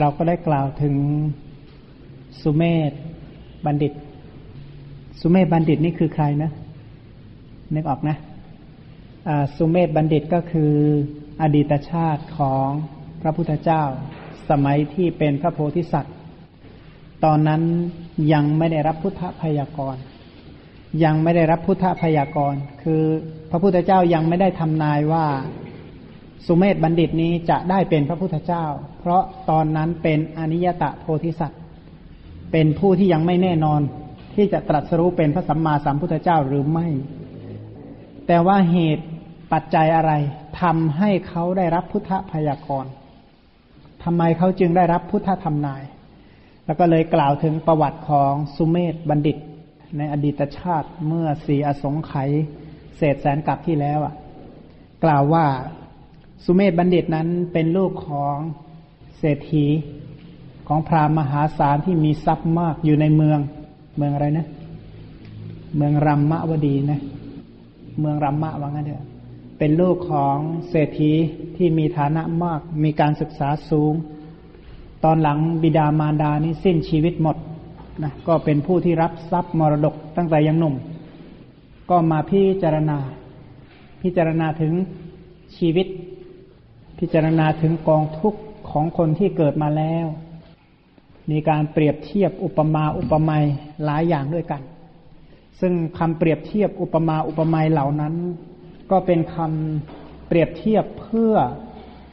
เราก็ได้กล่าวถึงสุเมธบัณฑิต สุเมธบัณฑิตนี่คือใครนะนึกออกนะสุเมธบัณฑิตก็คืออดีตชาติของพระพุทธเจ้า สมัยที่เป็นพระโพธิสัตว์ ตอนนั้นยังไม่ได้รับพุทธพยากร ยังไม่ได้รับพุทธพยากร คือพระพุทธเจ้ายังไม่ได้ทำนายว่า สุเมธบัณฑิตนี้จะได้เป็นพระพุทธเจ้า ราะตอนนั้นเป็นอนิยตะโพธิสัตว์ เป็นผู้ที่ยังไม่แน่นอน ที่จะตรัสรู้เป็นพระสัมมาสัมพุทธเจ้าหรือไม่ แต่ว่าเหตุปัจจัยอะไรทำให้เขาได้รับพุทธพยากรณ์ทำไมเขาจึงได้รับพุทธธรรมนาย แล้วก็เลยกล่าวถึงประวัติของสุเมธบัณฑิต ในอดีตชาติเมื่อสี่อสงไขยเศษแสนกับที่แล้วอะ กล่าวว่าสุเมธบัณฑิตนั้นเป็นลูกของ เศรษฐีของพราหมณ์มหาศาลที่มีทรัพย์มากอยู่ในเมือง เมืองอะไรนะ เมืองรัมมะวดีนะ เมืองรัมมะว่างั้นเถอะเป็นลูกของเศรษฐีที่มีฐานะมาก มีการศึกษาสูง ตอนหลังบิดามารดานี่สิ้นชีวิตหมดนะก็เป็นผู้ที่รับทรัพย์มรดกตั้งแต่ยังหนุ่ม ก็มาพิจารณา พิจารณาถึงชีวิต พิจารณาถึงกองทุกข์ ของคนที่เกิดมาแล้ว มีการเปรียบเทียบอุปมาอุปไมยหลายอย่างด้วยกัน ซึ่งคำเปรียบเทียบอุปมาอุปไมยเหล่านั้น ก็เป็นคำเปรียบเทียบเพื่อ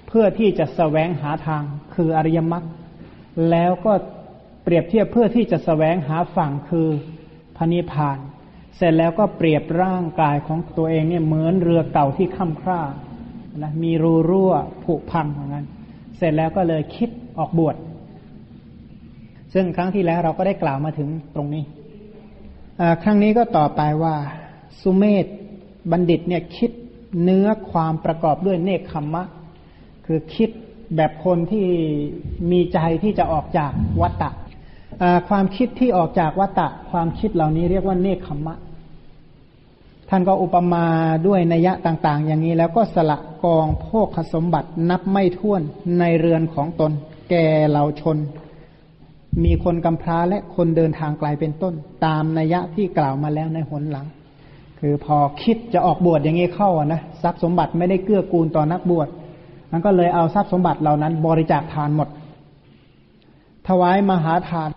เพื่อที่จะสแสวงหาทางคืออริยมรรคแล้วก็เปรียบเทียบเพื่อที่จะสแสวงหาฝั่งคือพระนิพพาน เสร็จแล้วก็เปรียบร่างกายของตัวเองเนี่ยเหมือนเรือเก่าที่ค่ำคร่านะมีรูรั่วผุพังเหมือนกัน เสร็จแล้วก็เลยคิดออกบวช ซึ่งครั้งที่แล้วเราก็ได้กล่าวมาถึงตรงนี้ ครั้งนี้ก็ต่อไปว่าสุเมธบัณฑิตเนี่ยคิดเนื้อความประกอบด้วยเนคขมมะ คือคิดแบบคนที่มีใจที่จะออกจากวัตตะความคิดที่ออกจากวัตตะ ความคิดเหล่านี้เรียกว่าเนคขมมะ ท่านก็อุปมาด้วยนัยะต่าง ๆ อย่างนี้แล้วก็สละ กองโภคสมบัตินับไม่ถ้วนในเรือนของตน แก่เหล่าชน มีคนกำพร้าและคนเดินทางไกลเป็นต้น ตามนัยยะที่กล่าวมาแล้วในหนหลัง คือพอคิดจะออกบวชอย่างนี้เข้านะทรัพย์สมบัติไม่ได้เกื้อกูลต่อนักบวชมันก็เลยเอาทรัพย์สมบัติเหล่านั้น บริจาคทานหมด ถวายมหาทาน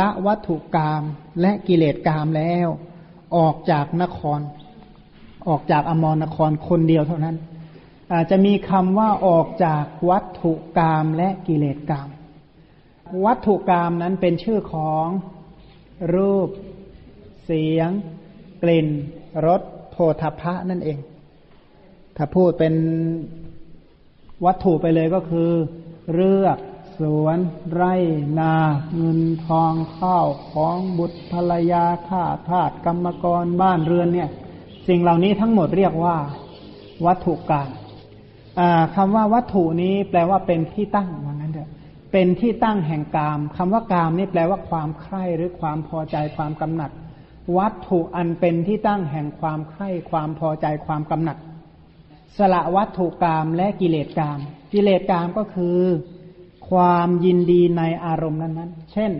ละวัตถุกรรมและกิเลสกรรมแล้ว ออกจากนคร ออกจากอมรนครคนเดียวเท่านั้น อาจจะมีคำว่าออกจากวัตถุกรรมและกิเลสกรรม วัตถุกรรมนั้นเป็นชื่อของรูป เสียง กลิ่นรสโพธพะนั่นเอง ถ้าพูดเป็นวัตถุไปเลยก็คือ เรือกสวน ไร่นา เงินทองข้าวของบุตรภรรยาข้าทาสกรรมกรบ้านเรือนเนี่ย สิ่งเหล่านี้ทั้งหมดเรียกว่า วัตถุกรรม คำว่าวัตถุนี้แปลว่าเป็นที่ตั้งว่างั้นเถอะเป็นที่ตั้งแห่งกามคำว่ากามนี่แปลว่าความใคร่หรือความพอใจความกำหนัด วัตถุอันเป็นที่ตั้งแห่งความใคร่ความพอใจความกำหนัด สละวัตถุกรรมและกิเลสกรรมกิเลสกรรมก็คือ ความยินดีในอารมณ์นั้นๆ เช่น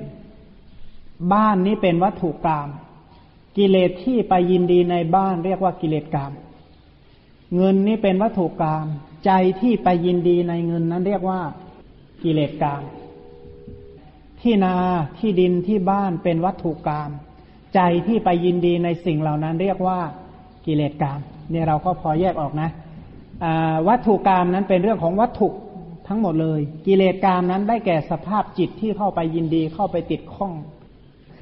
บ้านนี้เป็นวัตถุกรรมกิเลสที่ไปยินดีในบ้านเรียกว่ากิเลสกรรมเงินนี่เป็นวัตถุกรรม ใจที่ไปยินดีในเงินนั้นเรียกว่ากิเลสกาม ที่นาที่ดินที่บ้านเป็นวัตถุกรรมใจที่ไปยินดีในสิ่งเหล่านั้นเรียกว่ากิเลสกรรมเนี่ยเราก็พอแยกออกนะวัตถุกรรมนั้นเป็นเรื่องของวัตถุทั้งหมดเลย กิเลสกรรมนั้นได้แก่สภาพจิตที่เข้าไปยินดีเข้าไปติดข้อง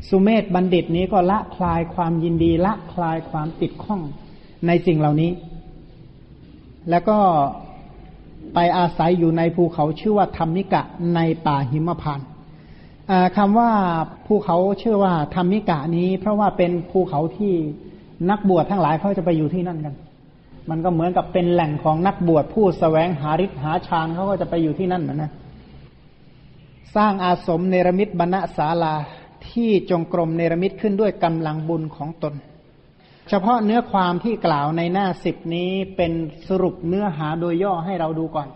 สุเมธบัณฑิตนี้ก็ละคลายความยินดีละคลายความติดข้องในสิ่งเหล่านี้ แล้วก็ ไปอาศัยอยู่ในภูเขาชื่อว่าธรรมิกะในป่าหิมพานคำว่าภูเขาชื่อว่าธรรมิกะนี้ เพราะว่าเป็นภูเขาที่นักบวชทั้งหลายเขาจะไปอยู่ที่นั่นกัน มันก็เหมือนกับเป็นแหล่งของนักบวชผู้สแสวงหาฤทธิ์หาฌานเขาก็จะไปอยู่ที่นั่นเหมือนนะสร้างอาสมเนรมิตบรรณศาลาที่จงกรมเนรมิตขึ้นด้วยกำลังบุญของตน เฉพาะเนื้อความที่กล่าวในหน้าสิบนี้เป็นสรุปเนื้อหาโดยย่อให้เราดูก่อน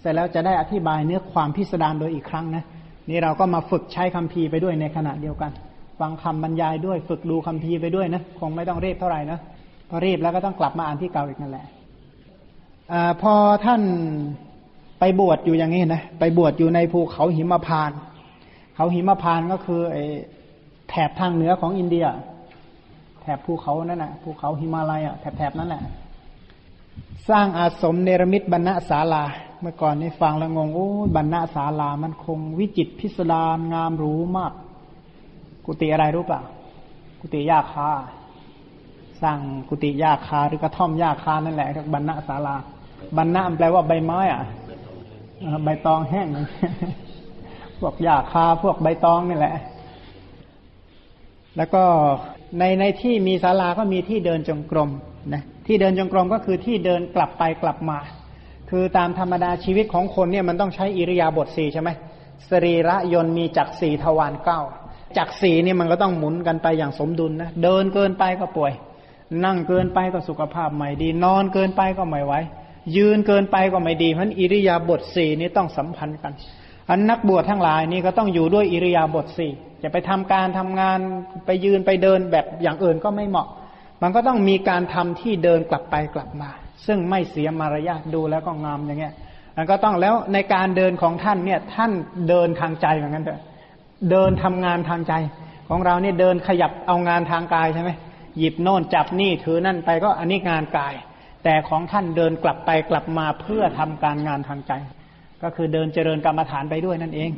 เสร็จแล้วจะได้อธิบายเนื้อความพิสดารโดยอีกครั้งนะ นี่เราก็มาฝึกใช้คำพีไปด้วยในขณะเดียวกันฟังคำบรรยายด้วย ฝึกดูคำพีไปด้วยนะคงไม่ต้องเรียบเท่าไหร่นะพอรีบแล้วก็ต้องกลับมาอ่านที่เก่าอีกนั่นแหละอพอท่านไปบวชอยู่อย่างนี้นะไปบวชอยู่ในภูเขาหิมพาน เขาหิมพานก็คือไอแถบทางเหนือของอินเดีย บภูเขานั่นแหะภูเขาหิมาลัยอะแถบๆนั้นแหละสร้างอาสมเนรมิตบรรณศาลา เมื่อก่อนนี่ฟังแล้วงงโอ้บรรณาศาลามันคงวิจิตพิสดารงามหรูมาก กุฏิอะไรรู้ป่ะกุฏิยาคา สร้างกุฏิยาคาหรือกระท่อมยาคานั่นแหละเรียกบรรณาศาลาบรรณาแปลว่าใบไม้อะใบตองแห้งพวกยาคาพวกใบตองนี่แหละ แล้วก็ ในในที่มีศาลาก็มีที่เดินจงกรมนะที่เดินจงกรมก็คือที่เดินกลับไปกลับมา คือตามธรรมดาชีวิตของคนเนี่ยมันต้องใช้อิริยาบถสี่ใช่ไหมสรีระยนมีจักสี่ทวารเก้าจักสี่นี่มันก็ต้องหมุนกันไปอย่างสมดุลนะเดินเกินไปก็ป่วย นั่งเกินไปก็สุขภาพไม่ดี นอนเกินไปก็ไม่ไหวยืนเกินไปก็ไม่ดีเพราะอิริยาบถสี่นี่ต้องสัมพันธ์กัน อันนักบวชทั้งหลายนี่ก็ต้องอยู่ด้วยอิริยาบถสี่ จะไปทำการทำงานไปยืนไปเดินแบบอย่างอื่นก็ไม่เหมาะ มันก็ต้องมีการทำที่เดินกลับไปกลับมา ซึ่งไม่เสียมารยาทดูแล้วก็งามอย่างเงี้ยมันก็ต้องแล้วในการเดินของท่านเนี่ยท่านเดินทางใจเหมือนกันเถอะเดินทำงานทางใจ ของเราเนี่ยเดินขยับเอางานทางกายใช่ไหมหยิบโน่นจับนี่ถือนั่นไปก็อันนี้งานกาย แต่ของท่านเดินกลับไปกลับมาเพื่อทำการงานทางใจ ก็คือเดินเจริญกรรมฐานไปด้วยนั่นเอง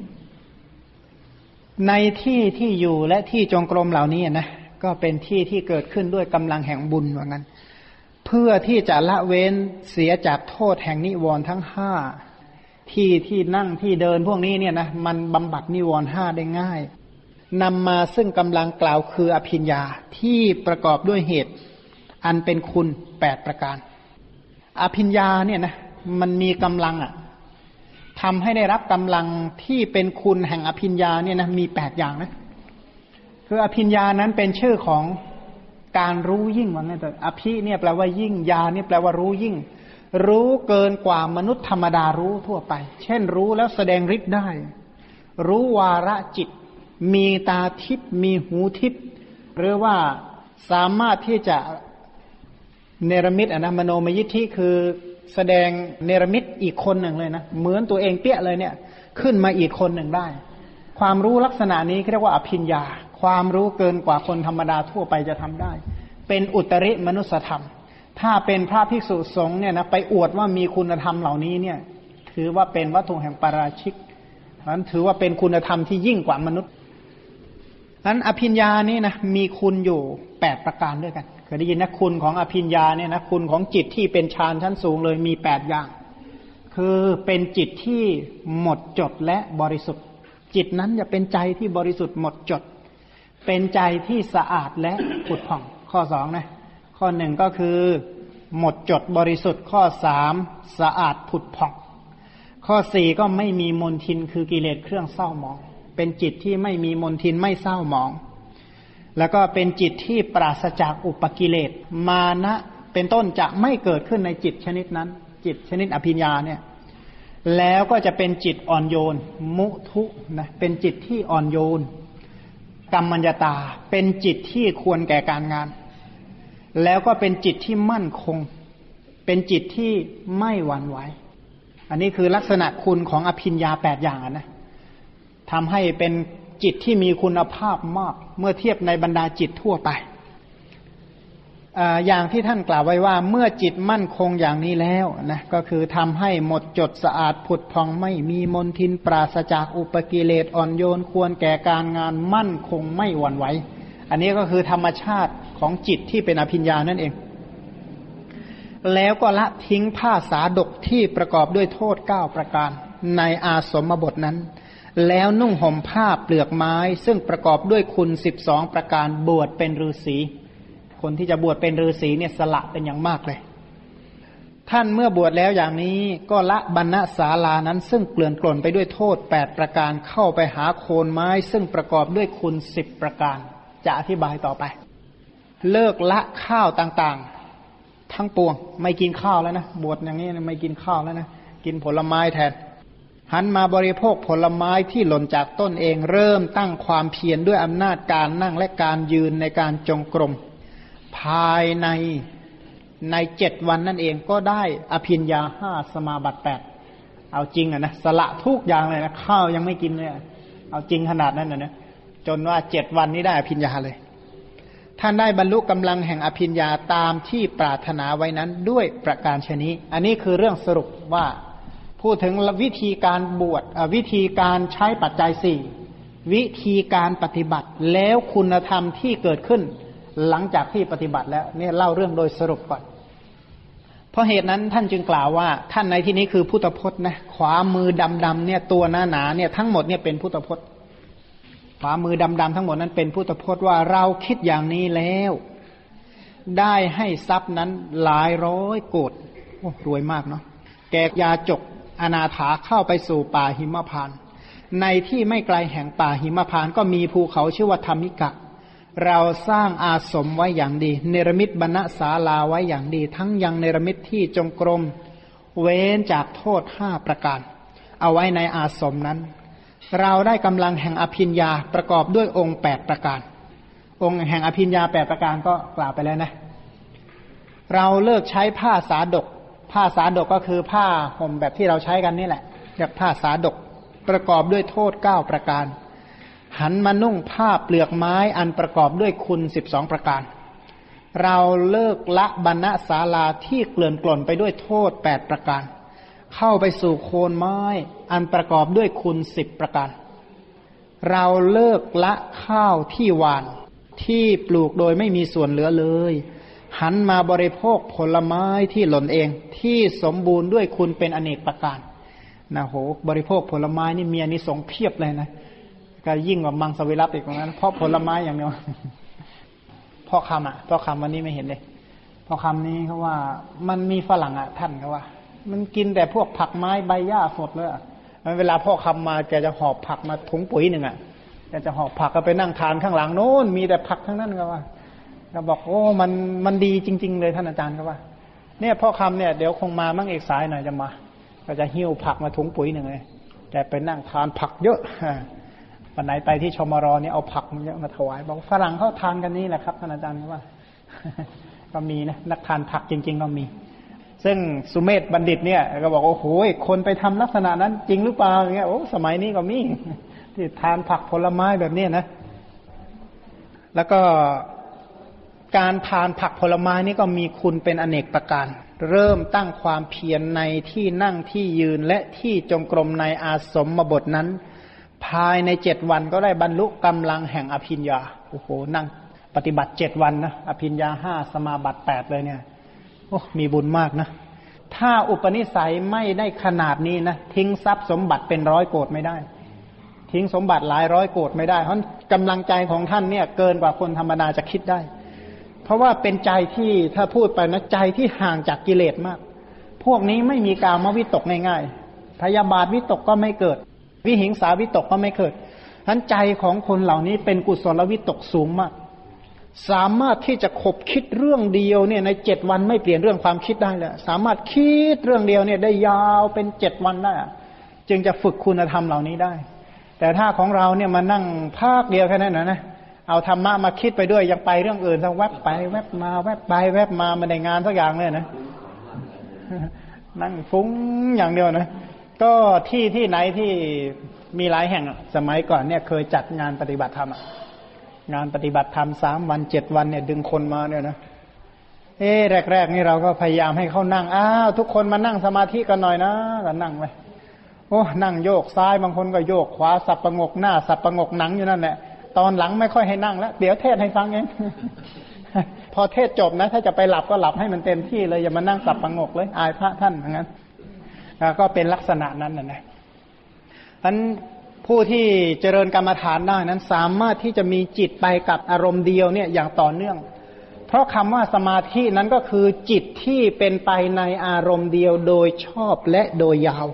ในที่ที่อยู่และที่จงกรมเหล่านี้นะก็เป็นที่ที่เกิดขึ้นด้วยกำลังแห่งบุญเหมือนกันเพื่อที่จะละเว้นเสียจากโทษแห่งนิวรณ์ทั้งห้าที่ที่นั่งที่เดินพวกนี้เนี่ยนะมันบำบัดนิวรณ์ห้าได้ง่ายนำมาซึ่งกำลังกล่าวคืออภิญญาที่ประกอบด้วยเหตุ อันเป็นคุณแปดประการ อภิญญาเนี่ยนะมันมีกำลังอะ่ะ ทำให้ได้รับกำลังที่เป็นคุณแห่งอภิญญาเนี่ยนะมีแปดอย่างนะคืออภิญญานั้นเป็นชื่อของการรู้ยิ่งว่างั้นแต่อภิเนี่ยแปลว่ายิ่งยาเนี่ยแปลว่ารู้ยิ่ง รู้เกินกว่ามนุษย์ธรรมดารู้ทั่วไป เช่นรู้แล้วแสดงฤทธิ์ได้ รู้วาระจิต มีตาทิพมีหูทิพหรือว่าสามารถที่จะเนรมิตอนะมโนมยิทธิคือ แสดงเนรมิตอีกคนหนึ่งเลยนะเหมือนตัวเองเปี้ยเลยเนี่ย ขึ้นมาอีกคนหนึ่งได้ ความรู้ลักษณะนี้เรียกว่าอภิญญา ความรู้เกินกว่าคนธรรมดาทั่วไปจะทำได้ เป็นอุตริมนุสธรรม ถ้าเป็นพระภิกษุสงฆ์เนี่ยนะไปอวดว่ามีคุณธรรมเหล่านี้เนี่ย ถือว่าเป็นวัตถุแห่งปาราชิกนั้นถือว่าเป็นคุณธรรมที่ยิ่งกว่ามนุษย์นั้นอภิญญานี่นะมีคุณอยู่แปดประการด้วยกัน คยได้ยินนะคุณของอภิญญาเนี่ยนะคุณของจิตที่เป็นฌานชั้นสูงเลยมีแปดอย่าง คือเป็นจิตที่หมดจดและบริสุทธิ์ จิตนั้นจะเป็นใจที่บริสุทธิ์หมดจด เป็นใจที่สะอาดและผุดผ่อง ข้อสองนะข้อหนึ่งก็คือ หมดจดบริสุทธิ์ ข้อสามสะอาดผุดผ่อง ข้อสี่ก็ไม่มีมนทินคือกิเลสเครื่องเศร้าหมอง เป็นจิตที่ไม่มีมนทินไม่เศร้าหมอง แล้วก็เป็นจิตที่ปราศจากอุปกิเลส มานะเป็นต้นจะไม่เกิดขึ้นในจิตชนิดนั้น จิตชนิดอภิญญาเนี่ยแล้วก็จะเป็นจิตอ่อนโยน มุทุนะเป็นจิตที่อ่อนโยน กรรมัญญาตา เป็นจิตที่ควรแก่การงาน แล้วก็เป็นจิตที่มั่นคง เป็นจิตที่ไม่หวั่นไหวอันนี้คือลักษณะคุณของอภิญญาแปดอย่างนะทำให้เป็น จิตที่มีคุณภาพมาก เมื่อเทียบในบรรดาจิตทั่วไปอย่างที่ท่านกล่าวไว้ว่า เมื่อจิตมั่นคงอย่างนี้แล้วนะก็คือทำให้หมดจดสะอาดผุดพองไม่มีมนทินปราศจากอุปกิเลสอ่อนโยนควรแก่การงานมั่นคงไม่หวั่นไหวอันนี้ก็คือธรรมชาติของจิตที่เป็นอภิญญานั่นเอง แล้วก็ละทิ้งผ้าสาดกที่ประกอบด้วยโทษเก้าประการในอาสมบทนั้น แล้วนุ่งห่มผ้าเปลือกไม้ ซึ่งประกอบด้วยคุณสิบสองประการบวชเป็นฤาษีคนที่จะบวชเป็นฤาษีเนี่ยสละเป็นอย่างมากเลย ท่านเมื่อบวชแล้วอย่างนี้ก็ละบรรณศาลานั้น ซึ่งเกลื่อนกล่นไปด้วยโทษแปดประการเข้าไปหาโคนไม้ ซึ่งประกอบด้วยคุณสิบประการ จะอธิบายต่อไป เลิกละข้าวต่างๆ ทั้งปวง ไม่กินข้าวแล้วนะบวชอย่างนี้ไม่กินข้าวแล้วนะกินผลไม้แทน หันมาบริโภคผลไม้ที่หล่นจากต้นเองเริ่มตั้งความเพียรด้วยอำนาจการนั่งและการยืนในการจงกรม ภายในในเจ็ดวันนั่นเองก็ได้อภินยาห้าสมาบัติแปดเอาจริงอะนะสละทุกอย่างเลยนะข้าวยังไม่กินเลยเอาจริงขนาดนั้นนะนะจนว่าเจ็ดวันนี้ได้อภินยาเลย ท่านได้บรรลุกำลังแห่งอภินยาตามที่ปรารถนาไว้นั้นด้วยประการชนิอันนี้คือเรื่องสรุปว่า พูดถึงวิธีการบวชวิธีการใช้ปัจจัยสี่วิธีการปฏิบัติแล้วคุณธรรมที่เกิดขึ้น หลังจากที่ปฏิบัติแล้วเนี่ยเล่าเรื่องโดยสรุปก่อน เพราะเหตุนั้นท่านจึงกล่าวว่า ท่านในที่นี้คือพุทธพจน์นะขวามือดำๆเนี่ยตัวหนาหนาเนี่ยทั้งหมดเนี่ยเป็นพุทธพจน์ ขวามือดำๆทั้งหมดนั้นเป็นพุทธพจน์ว่าเราคิดอย่างนี้แล้ว ได้ให้ทรัพย์นั้นหลายร้อยโกดโอ้รวยมากเนาะแกยาจก อนาถาเข้าไปสู่ป่าหิมพานในที่ไม่ไกลแห่งป่าหิมพานก็มีภูเขาชื่อว่าธรรมิกะ เราสร้างอาสมไว้อย่างดี เนรมิตบรรณศาลาไว้อย่างดี ทั้งยังเนรมิตที่จงกรม เว้นจากโทษห้าประการ เอาไว้ในอาสมนั้น เราได้กำลังแห่งอภิญญาประกอบด้วยองค์แปดประการ องค์แห่งอภิญญาแปดประการก็กล่าวไปแล้วนะ เราเลิกใช้ผ้าสาดก ผ้าสาดกก็คือผ้าห่มแบบที่เราใช้กันนี่แหละเรียกผ้าสาดกประกอบด้วยโทษเก้าประการ หันมานุ่งผ้าเปลือกไม้อันประกอบด้วยคุณสิบสองประการ เราเลิกละบรรณศาลาที่เกลื่อนกล่นไปด้วยโทษแปดประการ เข้าไปสู่โคนไม้ อันประกอบด้วยคุณสิบประการ เราเลิกละข้าวที่หวานที่ปลูกโดยไม่มีส่วนเหลือเลย หันมาบริโภคผลไม้ที่หล่นเองที่สมบูรณ์ด้วยคุณเป็นอเนกประการนะโหบริโภคผลไม้นี่มีอนิสงส์เพียบเลยนะก็ยิ่งกว่ามังสวิรัตอีกตรงนั้น เพราะผลไม้อย่างเดียวพ่อคำอะพ่อคำวันนี้ไม่เห็นเลยพ่อคำนี้เขาว่า มันมีฝรั่งอะ ท่านเขาว่า มันกินแต่พวกผักไม้ใบหญ้าสดเลยอะเวลาพ่อคำมาแกจะหอบผักมาถุงปุ๋ยหนึ่งอะแกจะหอบผักก็ไปนั่งทานข้างหลังโน้นมีแต่ผักทั้งนั้นก็ว่า ก็บอกโอ้มันมันดีจริง ๆ เลยท่านอาจารย์ก็ว่า เนี่ยพ่อคำเนี่ยเดี๋ยวคงมามั่งเอกสายหน่อยจะมา ก็จะหิ้วผักมาถุงปุ๋ยหนึ่งเลยแกไปนั่งทานผักเยอะวันไหนไปที่ชมรอเนี่ยเอาผักมันเยอะมาถวาย บอกฝรั่งเขาทานกันนี่แหละครับท่านอาจารย์ว่า ก็มีนะนักทานผักจริง ๆ ก็มี ซึ่งสุเมธบัณฑิตเนี่ย ก็บอกโอ้โหคนไปทำลักษณะนั้น จริงหรือเปล่าอย่างเงี้ยโอ้สมัยนี้ก็มีที่ทานผักผลไม้แบบนี้นะ แล้วก็ การทานผักผลไม้นี่ก็มีคุณเป็นอเนกประการ เริ่มตั้งความเพียรในที่นั่งที่ยืนและที่จงกรมในอาสมมบทนั้น ภายในเจ็ดวันก็ได้บรรลุกำลังแห่งอภิญญาโอ้โหนั่งปฏิบัติเจ็ดวันนะอภิญญาห้าสมาบัติแปดเลยเนี่ยโอ้มีบุญมากนะ ถ้าอุปนิสัยไม่ได้ขนาดนี้นะทิ้งทรัพย์สมบัติเป็นร้อยโกดไม่ได้ ทิ้งสมบัติหลายร้อยโกดไม่ได้เพราะกำลังใจของท่านเนี่ยเกินกว่าคนธรรมดาจะคิดได้ ราะว่าเป็นใจที่ถ้าพูดไปนะใจที่ห่างจากกิเลสมาก พวกนี้ไม่มีการมวิตกง่ายๆพยาบาทวิตกก็ไม่เกิด วิหิงสาวิตกก็ไม่เกิดทั้นใจของคนเหล่านี้เป็นกุศลวิตกสูงมาก สามารถที่จะขบคิดเรื่องเดียวเนี่ยในเจ็ดวันไม่เปลี่ยนเรื่องความคิดได้เลยสามารถคิดเรื่องเดียวเนี่ยได้ยาวเป็นเจ็ดวันได้จึงจะฝึกคุณธรรมเหล่านี้ได้ แต่ถ้าของเราเนี่ยมานั่งภาคเดียวแค่นั้นนะนะ เอาธรรมะมาคิดไปด้วยยังไปเรื่องอื่นสักแวบไป แวบมา แวบไป แวบมาม่ได้งานสักอย่างเลยนะนั่งฟุ้งอย่างเดียวนะก็ที่ที่ไหนที่มีหลายแห่งสมัยก่อนเนี่ยเคยจัดงานปฏิบัติธรรมงานปฏิบัติธรรมสามวันเจ็ดวันเนี่ยดึงคนมาเนี่ยนะเอ๊แรก ๆ นี่เราก็พยายามให้เขานั่งอ้าวทุกคนมานั่งสมาธิกันหน่อยนะก็นั่งไปโอ้นั่งโยกซ้ายบางคนก็โยกขวาสับประงกหน้า สับประงกหนังอยู่นั่นแหละ ตอนหลังไม่ค่อยให้นั่งแล้วเดี๋ยวเทศให้ฟังเองพอเทศจบนะ ถ้าจะไปหลับก็หลับให้มันเต็มที่เลยอย่ามานั่งสับประงกเลย อายพระท่านอย่างนั้นก็เป็นลักษณะนั้นนะนะอันผู้ที่เจริญกรรมฐานได้นั้น สามารถที่จะมีจิตไปกับอารมณ์เดียวเนี่ยอย่างต่อเนื่อง เพราะคำว่าสมาธินั้นก็คือจิตที่เป็นไปในอารมณ์เดียวโดยชอบและโดยยาว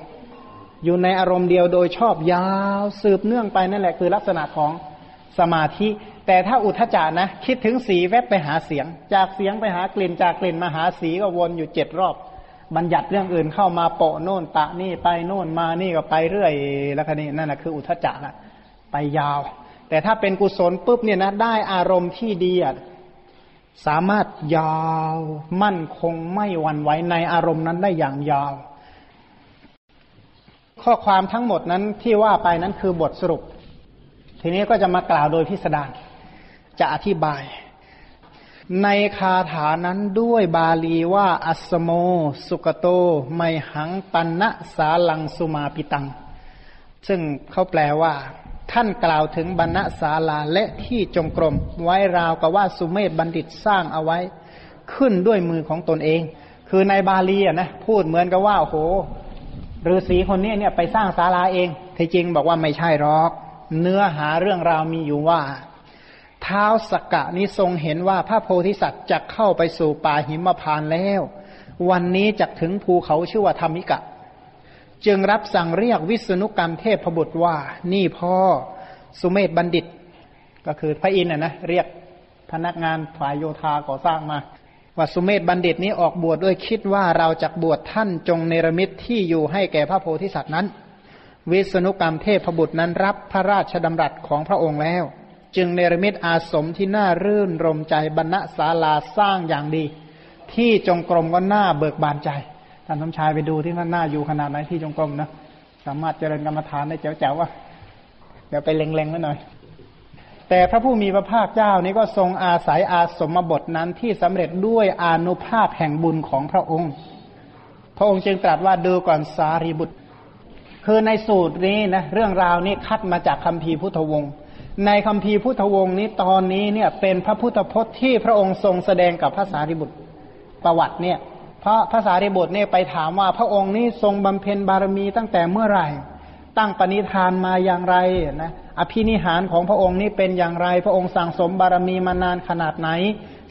อยู่ในอารมณ์เดียวโดยชอบยาว สืบเนื่องไปนั่นแหละคือลักษณะของ สมาธิ แต่ถ้าอุทจานะ คิดถึงสีแวบไปหาเสียง จากเสียงไปหากลิ่นจากกลิ่นมาหาสีก็วนอยู่เจ็ดรอบ บัญญัติเรื่องอื่นเข้ามาโปะโน่นปะนี่ไปโน่นมานี่ก็ไปเรื่อยแล้วคันนี้นั่นแหะคืออุทจจะละไปยาว แต่ถ้าเป็นกุศลปุ๊บเนี่ยนะได้อารมณ์ที่ดีอะสามารถยาวมั่นคงไม่หวั่นไหวในอารมณ์นั้นได้อย่างยาว ข้อความทั้งหมดนั้นที่ว่าไปนั้นคือบทสรุป ทีนี้ก็จะมากล่าวโดยพิสดารจะอธิบาย ในคาถานั้นด้วยบาลีว่าอัสโม สุกโต ไมหังปันนะสาลังสุมาปิตัง ซึ่งเขาแปลว่า ท่านกล่าวถึงบรรณศาลาและที่จงกรม ไว้ราวกับว่าสุเมธบัณฑิตสร้างเอาไว้ ขึ้นด้วยมือของตนเอง คือในบาลีอะนะพูดเหมือนกับว่าโอ้โหฤาษีคนนี้เนี่ยไปสร้างศาลาเองที่จริงบอกว่าไม่ใช่หรอก เนื้อหาเรื่องราวมีอยู่ว่า เท้าสกกะนี้ทรงเห็นว่าพระโพธิสัตว์จะเข้าไปสู่ป่าหิมพานแล้ว วันนี้จะถึงภูเขาชื่อว่าธรรมิกะ จึงรับสั่งเรียกวิษณุกรรมเทพบุตรว่า นี่พ่อสุเมธบัณฑิต ก็คือพระอินทร์นะเรียกพนักงานฝ่ายโยธาก่อสร้างมาว่าสุเมธบัณฑิตนี้ออกบวชด้วยคิดว่าเราจะบวชท่านจงเนรมิตที่อยู่ให้แก่พระโพธิสัตว์นั้น วิษณุกรรมเทพบุตรนั้นรับพระราชดำรัสของพระองค์แล้ว จึงเนรมิตอาสมที่น่ารื่นรมใจบรรณศาลาสร้างอย่างดี ที่จงกรมก็น่าเบิกบานใจท่านสมชายไปดูที่นั่นน่าอยู่ขนาดไหนที่จงกรมนะสามารถเจริญกรรมฐานได้แจ๋วๆว่าเดี๋ยวไปเล็งๆไว้หน่อย แต่พระผู้มีพระภาคเจ้านี้ก็ทรงอาศัยอาสมบทนั้นที่สำเร็จด้วยอนุภาพแห่งบุญของพระองค์ พระองค์จึงตรัสว่าดูก่อนสารีบุตร คือในสูตรนี้นะเรื่องราวนี้คัดมาจากคำพีพุทธวงศ์ในคำพีพุทธวงศ์นี้ตอนนี้เนี่ยเป็นพระพุทธพจน์ที่พระองค์ทรงแสดงกับพระสารีบุตรประวัติเนี่ยพระพระสารีบุตรเนี่ยไปถามว่าพระองค์นี้ทรงบำเพ็ญบารมีตั้งแต่เมื่อไหร่ ตั้งปณิธานมาอย่างไรนะอภินิหารของพระองค์นี้เป็นอย่างไร พระองค์สั่งสมบารมีมานานขนาดไหน